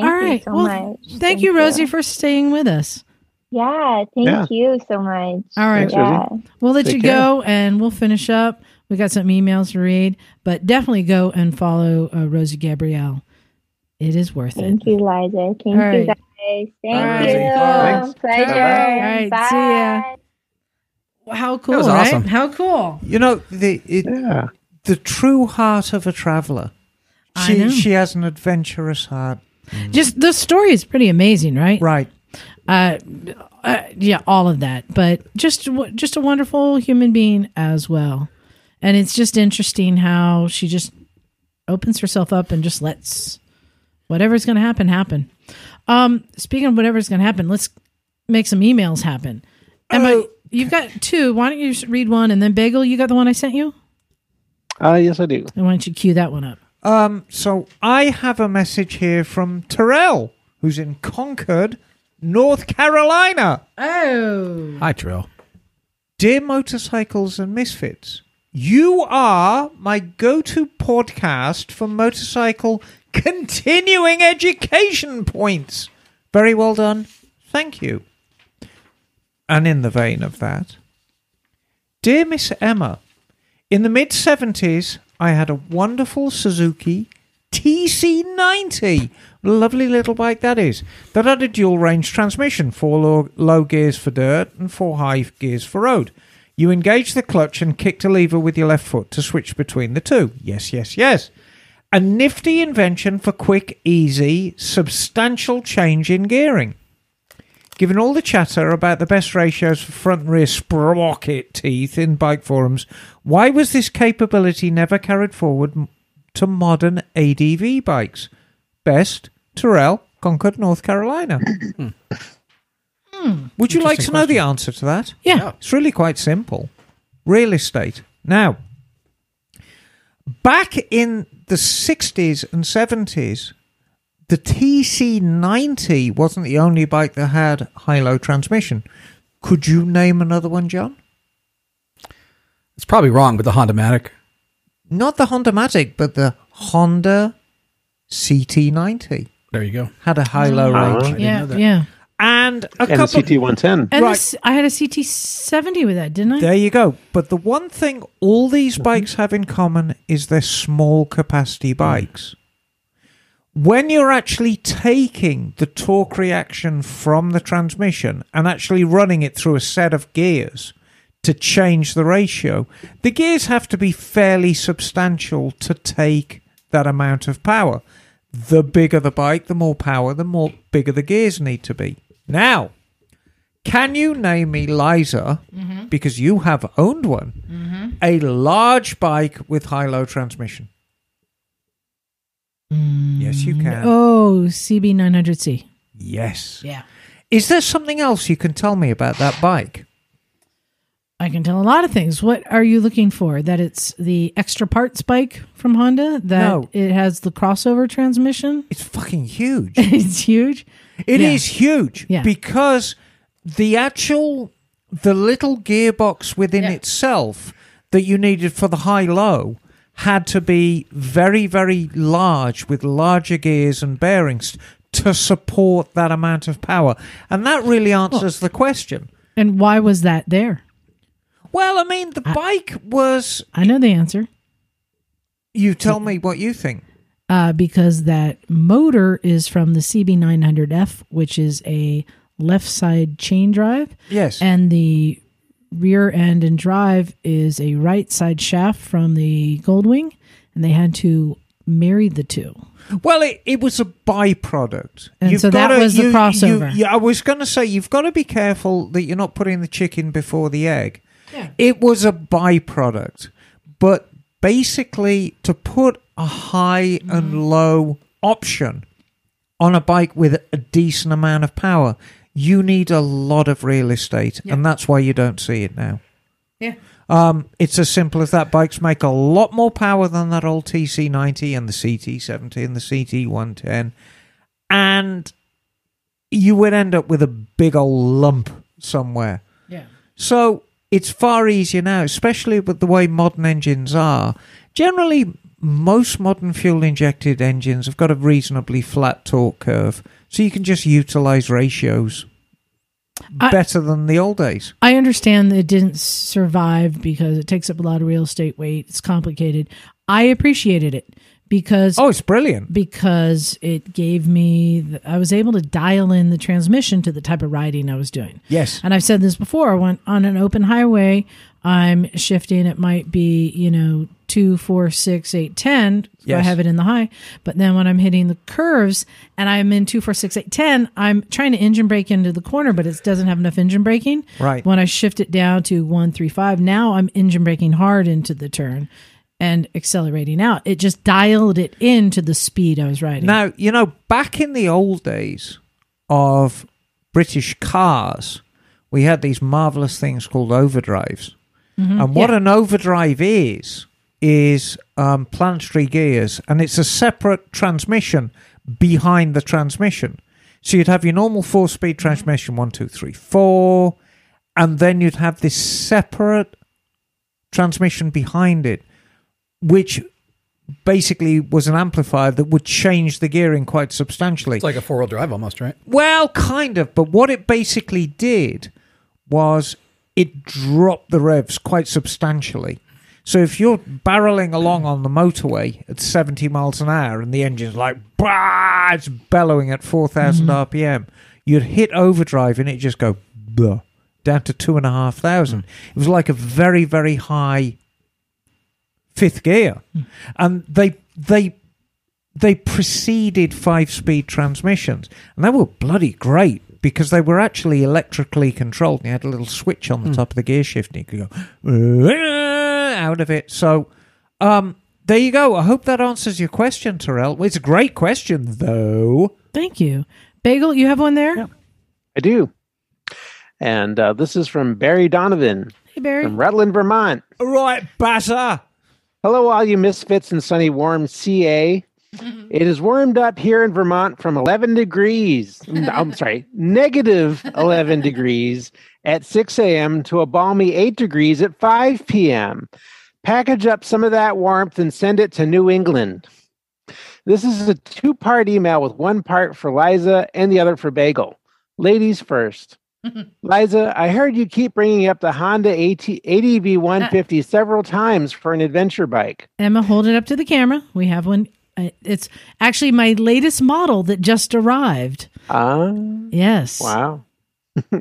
Thank All you so well, much. thank you, Rosie, for staying with us. Yeah, thank Yeah. you so much. All right. Thanks, Yeah. We'll let Take you care. go, and we'll finish up. We got some emails to read, but definitely go and follow uh, Rosie Gabrielle. It is worth it. Thank you, Liza. Thank All right. you, guys. Thank All right. you. Thanks. Pleasure. Bye-bye. All right, Bye. see ya. How cool, was right? awesome. How cool. You know the it, Yeah. the true heart of a traveler. I She know. she has an adventurous heart. Just the story is pretty amazing, right? Right. Uh, uh, yeah, all of that, but just w- just a wonderful human being as well. And it's just interesting how she just opens herself up and just lets whatever's going to happen happen. Um, speaking of whatever's going to happen, let's make some emails happen. Emma, Oh. you've got two. Why don't you just read one and then Bagel, you got the one I sent you? Uh, yes, I do. And why don't you cue that one up? Um, so I have a message here from Terrell, who's in Concord, North Carolina. Oh, Hi, Trill. Dear Motorcycles and Misfits, you are my go to podcast for motorcycle continuing education points. Very well done. Thank you. And in the vein of that, Dear Miss Emma, in the mid 70s, I had a wonderful Suzuki TC90. Lovely little bike that is. That had a dual range transmission, four low, low gears for dirt and four high gears for road. You engaged the clutch and kicked a lever with your left foot to switch between the two. Yes, yes, yes. A nifty invention for quick, easy, substantial change in gearing. Given all the chatter about the best ratios for front and rear sprocket teeth in bike forums, why was this capability never carried forward to modern ADV bikes? Best, Terrell, Concord, North Carolina. Hmm. Hmm. Would you like to know the answer to that? Yeah. It's really quite simple. Real estate. Now, back in the 60s and 70s, the TC90 wasn't the only bike that had high low transmission. Could you name another one, John? It's probably wrong, but the Honda Matic. Not the Honda Matic, but the Honda CT90 There you go. had a high low Oh. range. didn't Yeah, know that. yeah. And a and the couple CT110. And Right. this, I had a CT70 with that, didn't I? There you go. But the one thing all these bikes have in common is they're small capacity bikes. When you're actually taking the torque reaction from the transmission and actually running it through a set of gears to change the ratio, the gears have to be fairly substantial to take that amount of power. The bigger the bike, the more power, the more bigger the gears need to be. Now, can you name me, Liza, mm-hmm. because you have owned one, mm-hmm. a large bike with high low transmission? Yes, you mm. can. Oh, CB900C. Yes. Yeah. Is there something else you can tell me about that bike? I can tell a lot of things. What are you looking for? That it's the extra parts bike from Honda? That No. it has the crossover transmission? It's fucking huge. it's huge. It is Yeah. huge Yeah. because the actual the little gearbox within Yeah. itself that you needed for the high low had to be very very large with larger gears and bearings to support that amount of power. And that really answers the question. And why was that there? well i mean the bike was I know the answer. you tell me what you think. Uh, because that motor is from the CB900F, which is a left side chain drive, yes. And the rear end and drive is a right side shaft from the Goldwing, and they had to marry the two. Well, it, it was a byproduct. And so that was the crossover. yeah, I was going to say you've got to be careful that you're not putting the chicken before the egg. Yeah. It was a byproduct, but basically to put a high Mm-hmm. and low option on a bike with a decent amount of power, you need a lot of real estate, and that's why you don't see it now. Yeah. Um, it's as simple as that. Bikes make a lot more power than that old TC90 and the CT70 and the CT110. And you would end up with a big old lump somewhere. Yeah. So it's far easier now, especially with the way modern engines are. Generally, most modern fuel injected engines have got a reasonably flat torque curve, so you can just utilize ratios I- better than the old days. I understand that it didn't survive because it takes up a lot of real estate weight. It's complicated. I appreciated it because Oh, it's brilliant. because it gave me the, I was able to dial in the transmission to the type of riding I was doing. Yes. And I've said this before, when on an open highway, I'm shifting it might be, you know, two, four, six, eight, ten. if I have it in the high. But then when I'm hitting the curves and I'm in two, four, six, eight, ten, I'm trying to engine brake into the corner, but it doesn't have enough engine braking. Right. When I shift it down to one, three, five, now I'm engine braking hard into the turn and accelerating out. It just dialed it into the speed I was riding. Now, you know, back in the old days of British cars, we had these marvelous things called overdrives. And what Yeah. an overdrive is, is um, planetary gears, and it's a separate transmission behind the transmission. So you'd have your normal four speed transmission one, two, three, four, and then you'd have this separate transmission behind it, which basically was an amplifier that would change the gearing quite substantially. It's like a four wheel drive almost, right? Well, kind of, but what it basically did was it dropped the revs quite substantially. So if you're barreling along on the motorway at 70 miles an hour and the engine's like, bah, it's bellowing at 4,000 RPM, mm-hmm. you'd hit overdrive and it just go blah, down to two and a half thousand. It was like a very, very high fifth gear. And they, they, they preceded five speed transmissions and they were bloody great because they were actually electrically controlled and you had a little switch on the top of the gear shift and you could go out of it so um there you go i hope that answers your question terrell it's a great question though Thank you. Bagel, you have one there? I do. And uh, this is from Barry Donovan Hey, Barry. from Rutland, Vermont. right basser Hello, all you misfits in sunny, warm CA. Mm-hmm. It is warmed up here in Vermont from 11 degrees. Mm, I'm sorry, negative 11 degrees at 6 a.m. to a balmy 8 degrees at 5 p.m. Package up some of that warmth and send it to New England. This is a two part email with one part for Liza and the other for Bagel. Ladies first. Liza, I heard you keep bringing up the Honda AT- ADV 150 several times for an adventure bike. Emma, hold it up to the camera. We have one. Uh, It's actually my latest model that just arrived. Ah, Yes. wow.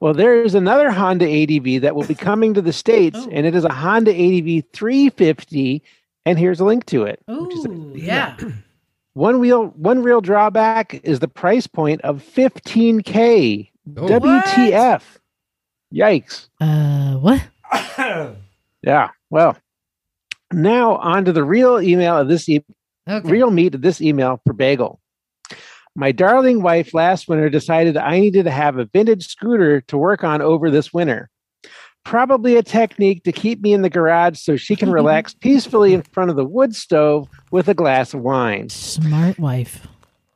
well, there is another Honda ADV that will be coming to the States, and it is a Honda ADV 350. And here's a link to it. is- Ooh, yeah. One wheel, one real drawback is the price point of 15K. WTF. Yikes. Uh, what? Yeah. Well, now on to the real email of this e- Okay. real meat of this email for Bagel. My darling wife last winter decided I needed to have a vintage scooter to work on over this winter. Probably a technique to keep me in the garage so she can relax peacefully in front of the wood stove with a glass of wine. Smart wife.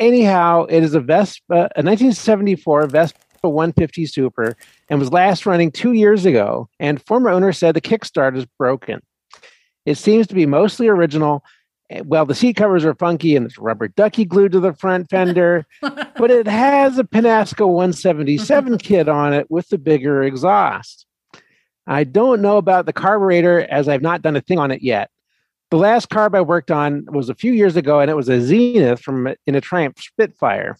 Anyhow, it is a Vespa, a 1974 Vespa 150 Super, and was last running two years ago. And former owner said the kickstart is broken. It seems to be mostly original. eh, Well, the seat covers are funky and there's rubber ducky glued to the front fender, but it has a Pinasco 177 kit on it with the bigger exhaust. I don't know about the carburetor as I've not done a thing on it yet. The last carb I worked on was a few years ago, and it was a Zenith from in a Triumph Spitfire.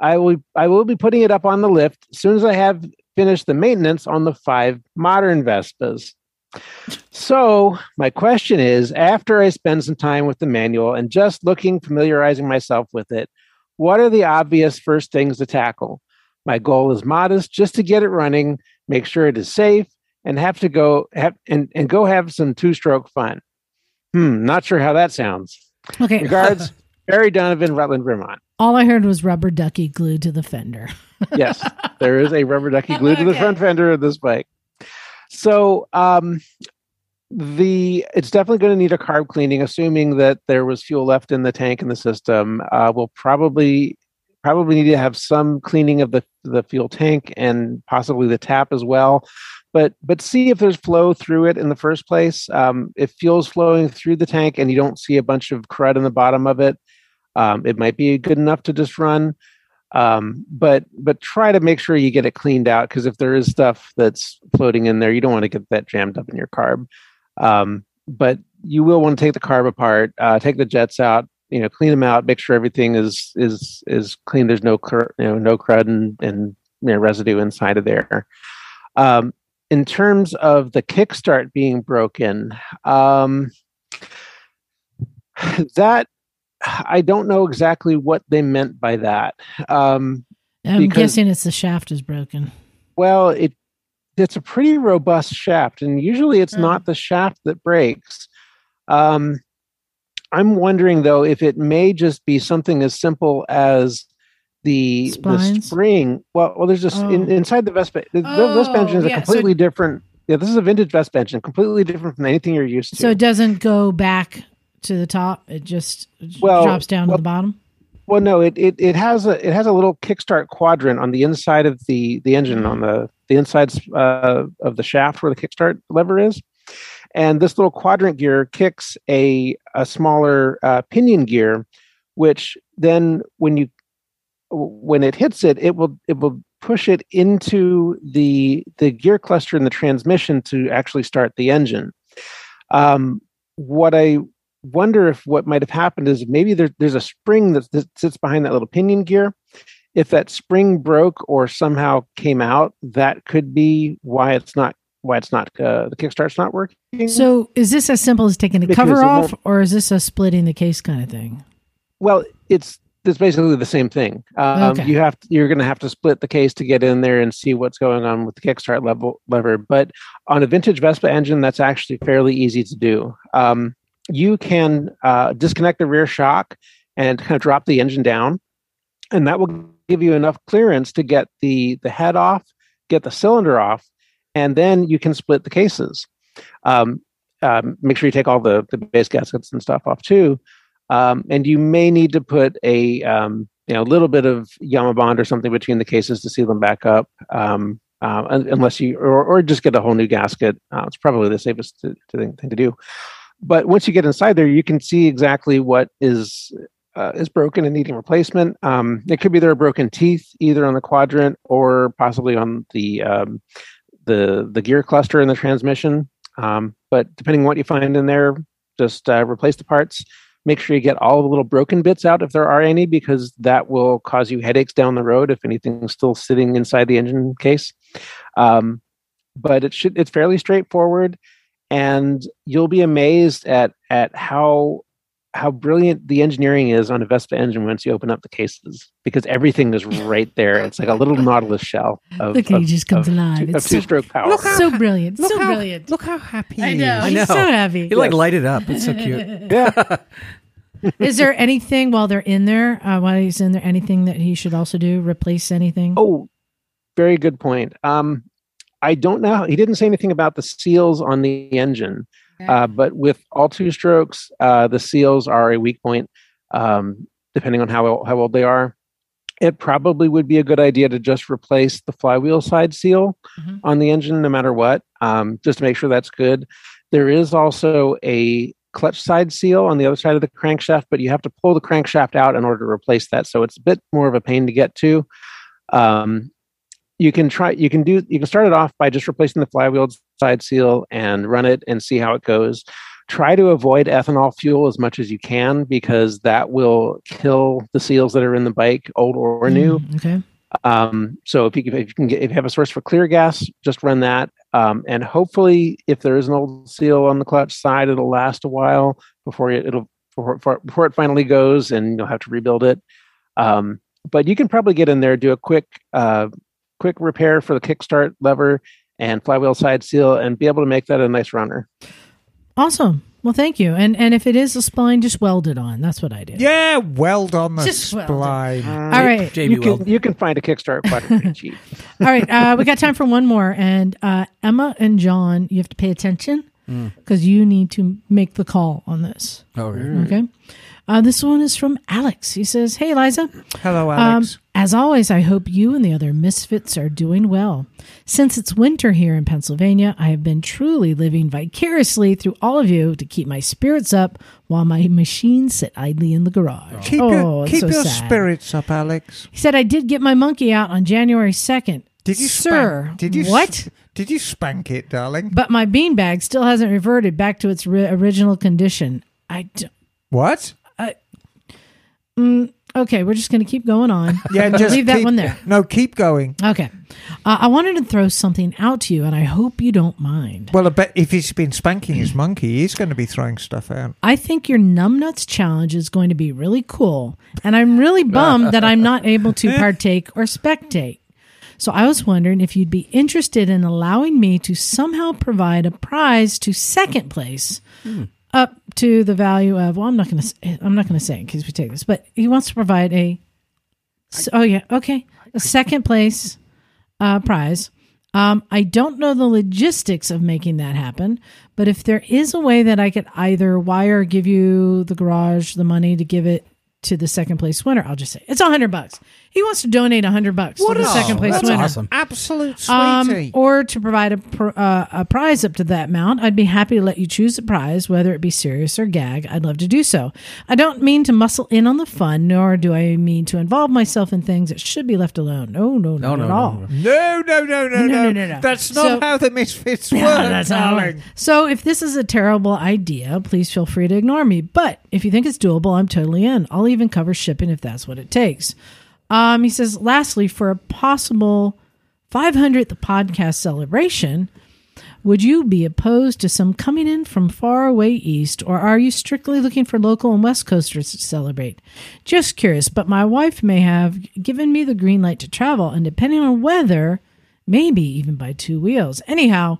I will I will be putting it up on the lift as soon as I have finished the maintenance on the five modern Vespas. So my question is: After I spend some time with the manual and just looking, familiarizing myself with it, what are the obvious first things to tackle? My goal is modest, just to get it running, make sure it is safe, and have to go have and, and go have some two-stroke fun. Hmm, not sure how that sounds. Okay. Regards, Barry Donovan, Rutland, Vermont. All I heard was rubber ducky glued to the fender. Yes, there is a rubber ducky glued to the front fender of this bike. So, um, the it's definitely going to need a carb cleaning, assuming that there was fuel left in the tank in the system. Uh, we'll probably probably need to have some cleaning of the the fuel tank and possibly the tap as well. But but see if there's flow through it in the first place. Um, if fuel's flowing through the tank and you don't see a bunch of crud in the bottom of it, um, it might be good enough to just run. Um, but but try to make sure you get it cleaned out because if there is stuff that's floating in there you don't want to get that jammed up in your carb. Um, but you will want to take the carb apart uh, take the jets out you know clean them out make sure everything is is is clean. There's no cr- you know no crud and and you know, residue inside of there. Um, in terms of the kickstart being broken um, that I don't know exactly what they meant by that. Um, I'm Because- guessing it's the shaft is broken. well, it it's a pretty robust shaft, and usually it's Hmm. not the shaft that breaks. Um, I'm wondering though if it may just be something as simple as the, the spring. Well, well, there's just in, Oh. inside the Vespa. The, Oh, Vespa engine is a yeah, so- completely different. Yeah, this is a vintage Vespa engine, completely different from anything you're used to. So it doesn't go back to the top. It just Well, drops down well- to the bottom. Well, no, it, it it has a it has a little kickstart quadrant on the inside of the the engine on the the insides uh, of the shaft where the kickstart lever is, and this little quadrant gear kicks a a smaller uh, pinion gear, which then when you when it hits it, it will it will push it into the the gear cluster in the transmission to actually start the engine. Um, what I wonder if what might have happened is maybe there, there's a spring that, that sits behind that little pinion gear. If that spring broke or somehow came out, that could be why it's not why it's not uh, the kickstart's not working. So is this as simple as taking the Because cover off, or is this a splitting the case kind of thing? Well, it's it's basically the same thing. Um, Okay. You have to, you're going to have to split the case to get in there and see what's going on with the kickstart level lever. But on a vintage Vespa engine, that's actually fairly easy to do. Um, you can uh, disconnect the rear shock and kind of drop the engine down, and that will give you enough clearance to get the the head off, get the cylinder off, and then you can split the cases. Um, um, make sure you take all the the base gaskets and stuff off too um, and you may need to put a um, you know a little bit of Yamabond or something between the cases to seal them back up. Um, uh, unless you or, or just get a whole new gasket, uh, it's probably the safest to, to thing, thing to do. But once you get inside there, you can see exactly what is uh, is broken and needing replacement. Um, it could be there are broken teeth either on the quadrant or possibly on the um, the the gear cluster in the transmission. Um, but depending on what you find in there, just uh, replace the parts make sure you get all the little broken bits out if there are any because that will cause you headaches down the road if anything's still sitting inside the engine case um, but it should it's fairly straightforward and you'll be amazed at at how how brilliant the engineering is on a Vespa engine once you open up the cases because everything is right there. It's like a little Nautilus shell. Of, Look, he just comes of alive. Two, It's of so- two-stroke power. Look how- so brilliant, Look so how, brilliant. Look how happy I he know. is. He's know. so happy. He like light it up. It's so cute. yeah. Is there anything while they're in there, uh, while he's in there, anything that he should also do? Replace anything? Oh, very good point. Um, I don't know. He didn't say anything about the seals on the engine, uh, but with all two strokes, uh, the seals are a weak point, um, depending on how how old they are. It probably would be a good idea to just replace the flywheel side seal Mhm. on the engine, no matter what, um, just to make sure that's good. There is also a clutch side seal on the other side of the crankshaft, but you have to pull the crankshaft out in order to replace that. So it's a bit more of a pain to get to. Um, you can try you can do you can start it off by just replacing the flywheel side seal and run it and see how it goes. Try to avoid ethanol fuel as much as you can because that will kill the seals that are in the bike old or new. Mm, okay. um, so if you, if you can get if you have a source for clear gas just run that. Um, and hopefully if there is an old seal on the clutch side it'll last a while before it, it'll before, before, before it finally goes and you'll have to rebuild it. Um, but you can probably get in there do a quick uh, quick repair for the kickstart lever and flywheel side seal and be able to make that a nice runner Awesome. Well, thank you. And and if it is a spline, just weld it on. That's what I did. Yeah, weld on the Just weld it. spline. All right. JB you can, you can find a kickstart quadrant pretty cheap All right. Uh, we got time for one more. And uh, Emma and John, you have to pay attention because you need to make the call on this. Okay. Okay. Uh, this one is from Alex. He says, Hey, Liza. Hello, Um, Alex. as always, I hope you and the other misfits are doing well. Since it's winter here in Pennsylvania, I have been truly living vicariously through all of you to keep my spirits up while my machines sit idly in the garage. keep oh, your, keep so your spirits up, Alex. He said, I did get my monkey out on January 2nd. Did you Sir, Spank, did you what? Did you spank it, darling? But my beanbag still hasn't reverted back to its ri- original condition. I d- What? Okay, we're just going to keep going on. Yeah, just leave that one there. No, keep going. Okay. Uh, I wanted to throw something out to you, and I hope you don't mind. Well, I bet if he's been spanking his monkey, he's going to be throwing stuff out. I think your numbnuts challenge is going to be really cool, and I'm really bummed that I'm not able to partake or spectate. So I was wondering if you'd be interested in allowing me to somehow provide a prize to second place, up to the value of. Well, I'm not going to. I'm not going to say in case we take this, but he wants to provide a. Oh yeah, okay, a second place uh, prize. Um, I don't know the logistics of making that happen, but if there is a way that I could either wire give you the garage the money to give it to the second place winner, I'll just say it's a hundred bucks. He wants to donate a hundred bucks to the a- second place that's winner. awesome. Absolute Um, sweetie. or to provide a, pr- uh, a prize up to that amount, I'd be happy to let you choose a prize, whether it be serious or gag. I'd love to do so. I don't mean to muscle in on the fun, nor do I mean to involve myself in things that should be left alone. No, no, No, not no, at no, all. no. no, no, no, no, No, no, no, no, no. That's not So- how the misfits work. Yeah, that's how it darling. So if this is a terrible idea, please feel free to ignore me. But if you think it's doable, I'm totally in. I'll even cover shipping if that's what it takes. Um, he says, lastly, for a possible 500th podcast celebration, would you be opposed to some coming in from far away east, or are you strictly looking for local and west coasters to celebrate? Just curious, but my wife may have given me the green light to travel, and depending on weather, maybe even by two wheels. Anyhow,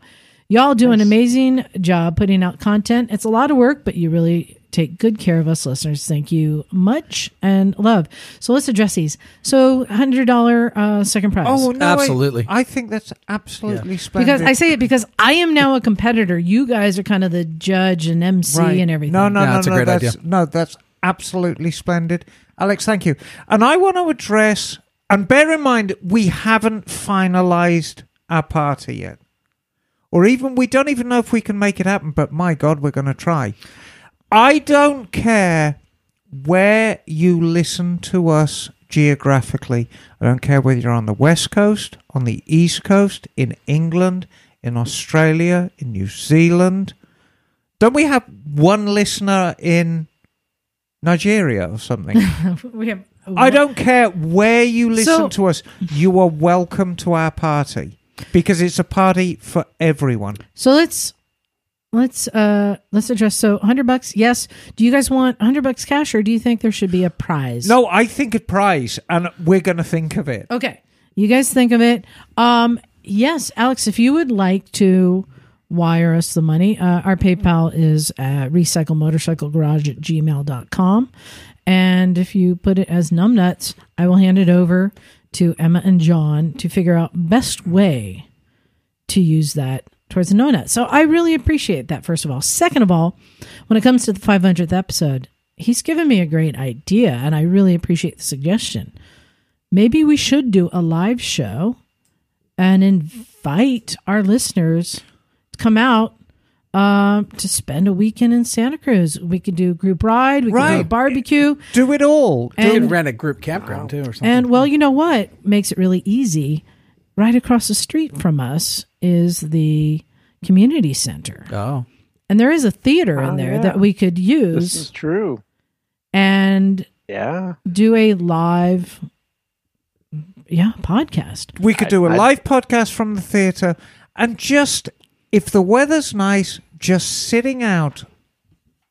y'all do an amazing job putting out content. It's a lot of work, but you really take good care of us listeners. Thank you much and love. So let's address these. So hundred dollar uh, second prize. Oh no! Absolutely. I, think that's absolutely splendid. because I say it because I am now a competitor. You guys are kind of the judge and MC Right. and everything. No, no, Yeah, no, that's a no. great that's, idea. No, that's absolutely splendid, Alex. Thank you. And I want to address and bear in mind we haven't finalised our party yet, or even we don't even know if we can make it happen. But my God, we're going to try. I don't care where you listen to us geographically. I don't care whether you're on the west coast, on the east coast, in England, in Australia, in New Zealand. Don't we have one listener in Nigeria or something? we have. I don't care where you listen So- to us. You are welcome to our party because it's a party for everyone. So let's let's uh let's address. So hundred bucks. Yes. Do you guys want hundred bucks cash, or do you think there should be a prize? No, I think a prize, and we're going to think of it. Okay. You guys think of it. Um, yes, Alex, if you would like to wire us the money, uh, our PayPal is uh, recyclemotorcyclegarage at gmail.com. And if you put it as numbnuts, I will hand it over to Emma and John to figure out best way to use that towards the no nut. So I really appreciate that, first of all. Second of all, when it comes to the 500th episode, he's given me a great idea, and I really appreciate the suggestion maybe we should do a live show and invite our listeners to come out um, to spend a weekend in Santa Cruz. We could do a group ride, we could do a barbecue. Do it all. You And- could rent a group campground too, or something. And well, you know what makes it really easy? Right across the street from us is the community center. oh, And there is a theater in Oh, there yeah. that we could use. This use is true. and Yeah. do a live yeah, podcast. We could do a I- live podcast from the theatre and just if the weather's nice, just sitting out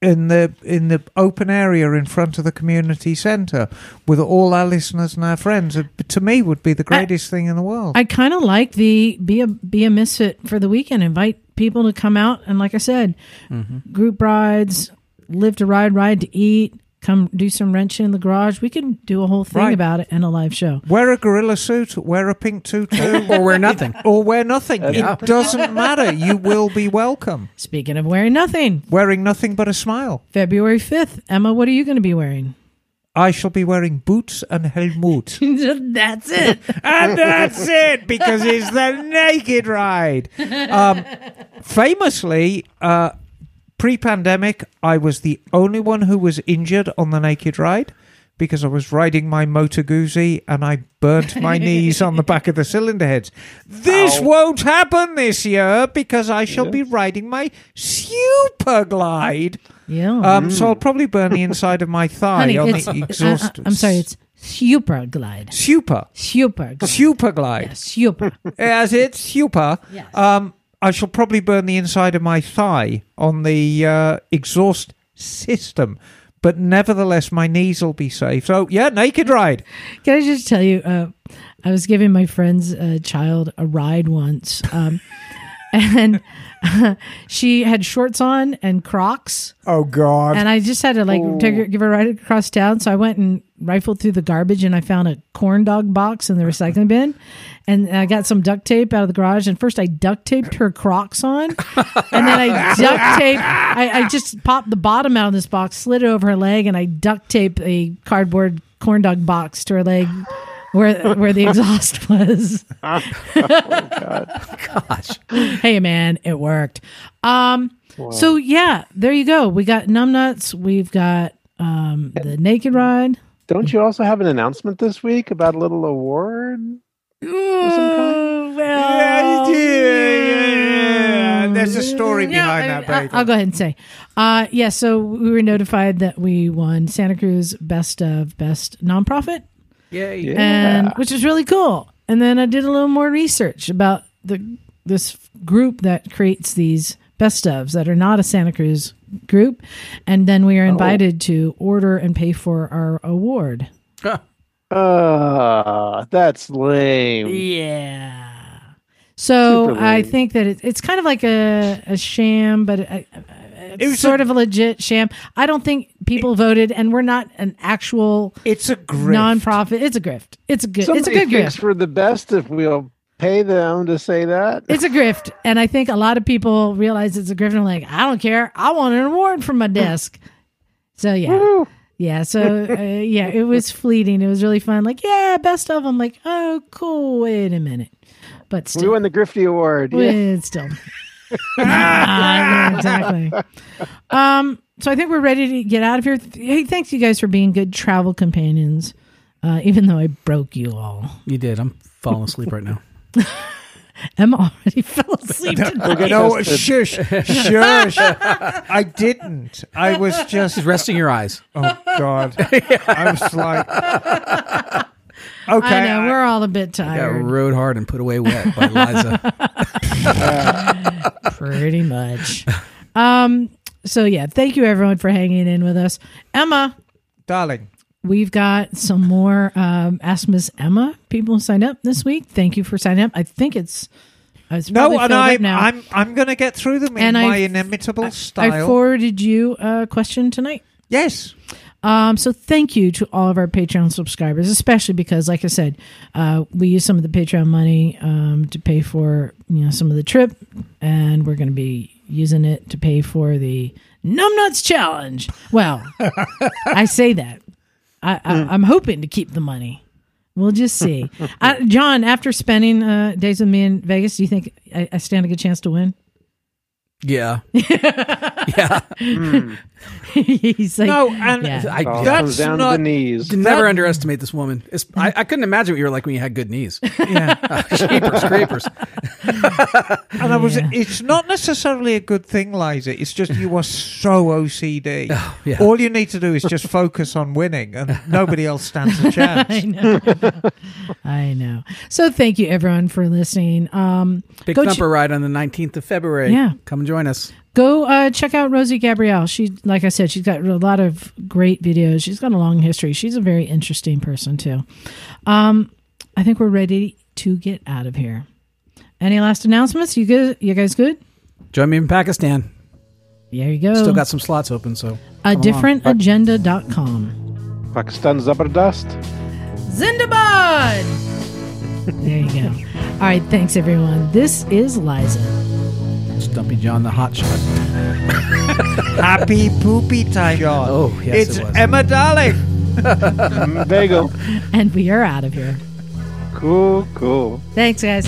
in the in the open area in front of the community centre with all our listeners and our friends. It, to me, would be the greatest thing in the world. I kind of like the be a be a misfit for the weekend. Invite people to come out and, like I said, mm-hmm. group rides, live to ride, ride to eat. Come do some wrenching in the garage. We can do a whole thing Right. about it and a live show. wear a gorilla suit, wear a pink tutu, or wear nothing. or wear nothing. It doesn't matter. You will be welcome. Speaking of wearing nothing, Wearing nothing but a smile. February fifth, Emma, what are you going to be wearing? I shall be wearing boots and helmet. That's it. and that's it because it's the naked ride. Um, famously, uh, pre-pandemic, I was the only one who was injured on the naked ride because I was riding my Moto Guzzi and I burnt my knees on the back of the cylinder heads. This won't happen this year because I shall be riding my Super Glide. Yeah. Um, So I'll probably burn the inside of my thigh Honey, on the uh, exhaust. uh, I'm sorry, it's super glide. Super. Super glide. Super Glide. Yeah, super. as it's super. Yes. Um, I shall probably burn the inside of my thigh on the uh, exhaust system, but nevertheless, my knees will be safe. So yeah, naked ride. Can I just tell you, uh, I was giving my friend's uh, child a ride once, um, and she had shorts on and Crocs, Oh God! and I just had to like oh. take her, give her a ride across town. So I went and rifled through the garbage, and I found a corn dog box in the recycling bin, and I got some duct tape out of the garage. And first, I duct taped her Crocs on, and then I duct taped. I, I just popped the bottom out of this box, slid it over her leg, and I duct taped a cardboard corn dog box to her leg where where the exhaust was. Gosh. hey man, it worked. Um so yeah, there you go. We got numbnuts, we've got um the naked ride. Don't you also have an announcement this week about a little award? Ooh, well, Yeah, yeah, yeah. There's a story behind I- that, I- baby. I'll go ahead and say. Uh yeah, so we were notified that we won Santa Cruz Best of Best Nonprofit. Yay. Yeah. and which is really cool. And then I did a little more research about the this group that creates these best ofs that are not a Santa Cruz group, and then we are invited to order and pay for our award. Uh, that's lame. Yeah. So I think that it, it's kind of like a, a sham, but it, it's was sort of a legit sham. I don't think people voted, and we're not an actual It's a grift. nonprofit. It's a grift. It's a good. it's a Somebody good grift. we're the best if we'll pay them to say that. it's a grift and i think a lot of people realize it's a grift and like i don't care i want an award from my desk so yeah yeah so uh, yeah it was fleeting it was really fun like yeah best of i'm like oh cool wait a minute but still, we won the Grifty Award. Yeah. still Ah, exactly um so i think we're ready to get out of here hey thanks you guys for being good travel companions uh, even though i broke you all You did. I'm falling asleep right now. emma already fell asleep tonight. No, shush, shush. I didn't. I was just. Just resting your eyes. Oh God. I was like. Okay. I know we're all a bit tired. Got tired. rode hard and put away wet by Liza. Pretty much. Um, so yeah, thank you everyone for hanging in with us. Emma, darling. we've got some more um Ask Miss Emma people sign up this week. Thank you for signing up. I think it's it's No, and filled up I'm now. I'm I'm going to get through them in I- my inimitable style. I forwarded you a question tonight. yes. Um, so thank you to all of our Patreon subscribers, especially because, like I said, uh, we use some of the Patreon money um, to pay for you know some of the trip, and we're going to be using it to pay for the Numbnuts challenge. Well, I say that I, I, I'm hoping to keep the money. We'll just see. uh, John, after spending uh, days with me in Vegas, do you think I, I stand a good chance to win? Yeah. yeah. He's like, No, and Yeah. I, All That's down not- the knees. never That- underestimate this woman. It's, I, I couldn't imagine what you were like when you had good knees. Yeah. Creepers, creepers. And I was. Yeah. It's not necessarily a good thing, Liza. It's just you are so OCD. yeah. All you need to do is just focus on winning, and nobody else stands a chance. I know. I know. So thank you everyone for listening. Um, Big Go ch- ride on the 19th of February. Yeah. Come and join us. Go uh, check out Rosie Gabrielle. She, like I said, she's got a lot of great videos. She's got a long history. She's a very interesting person too. Um, I think we're ready to get out of here. Any last announcements? You good? You guys good? Join me in Pakistan. There you go. Still got some slots open, so a come along. differentagenda.com. Pakistan Zabardast. Zindabad! there you go. All right. Thanks, everyone. This is Liza. Stumpy John the Hot Shot. Happy poopy time, John. Oh, yes, it's it was. Emma Darling. Mm, Bagel. And we are out of here. Cool, cool. Thanks, guys.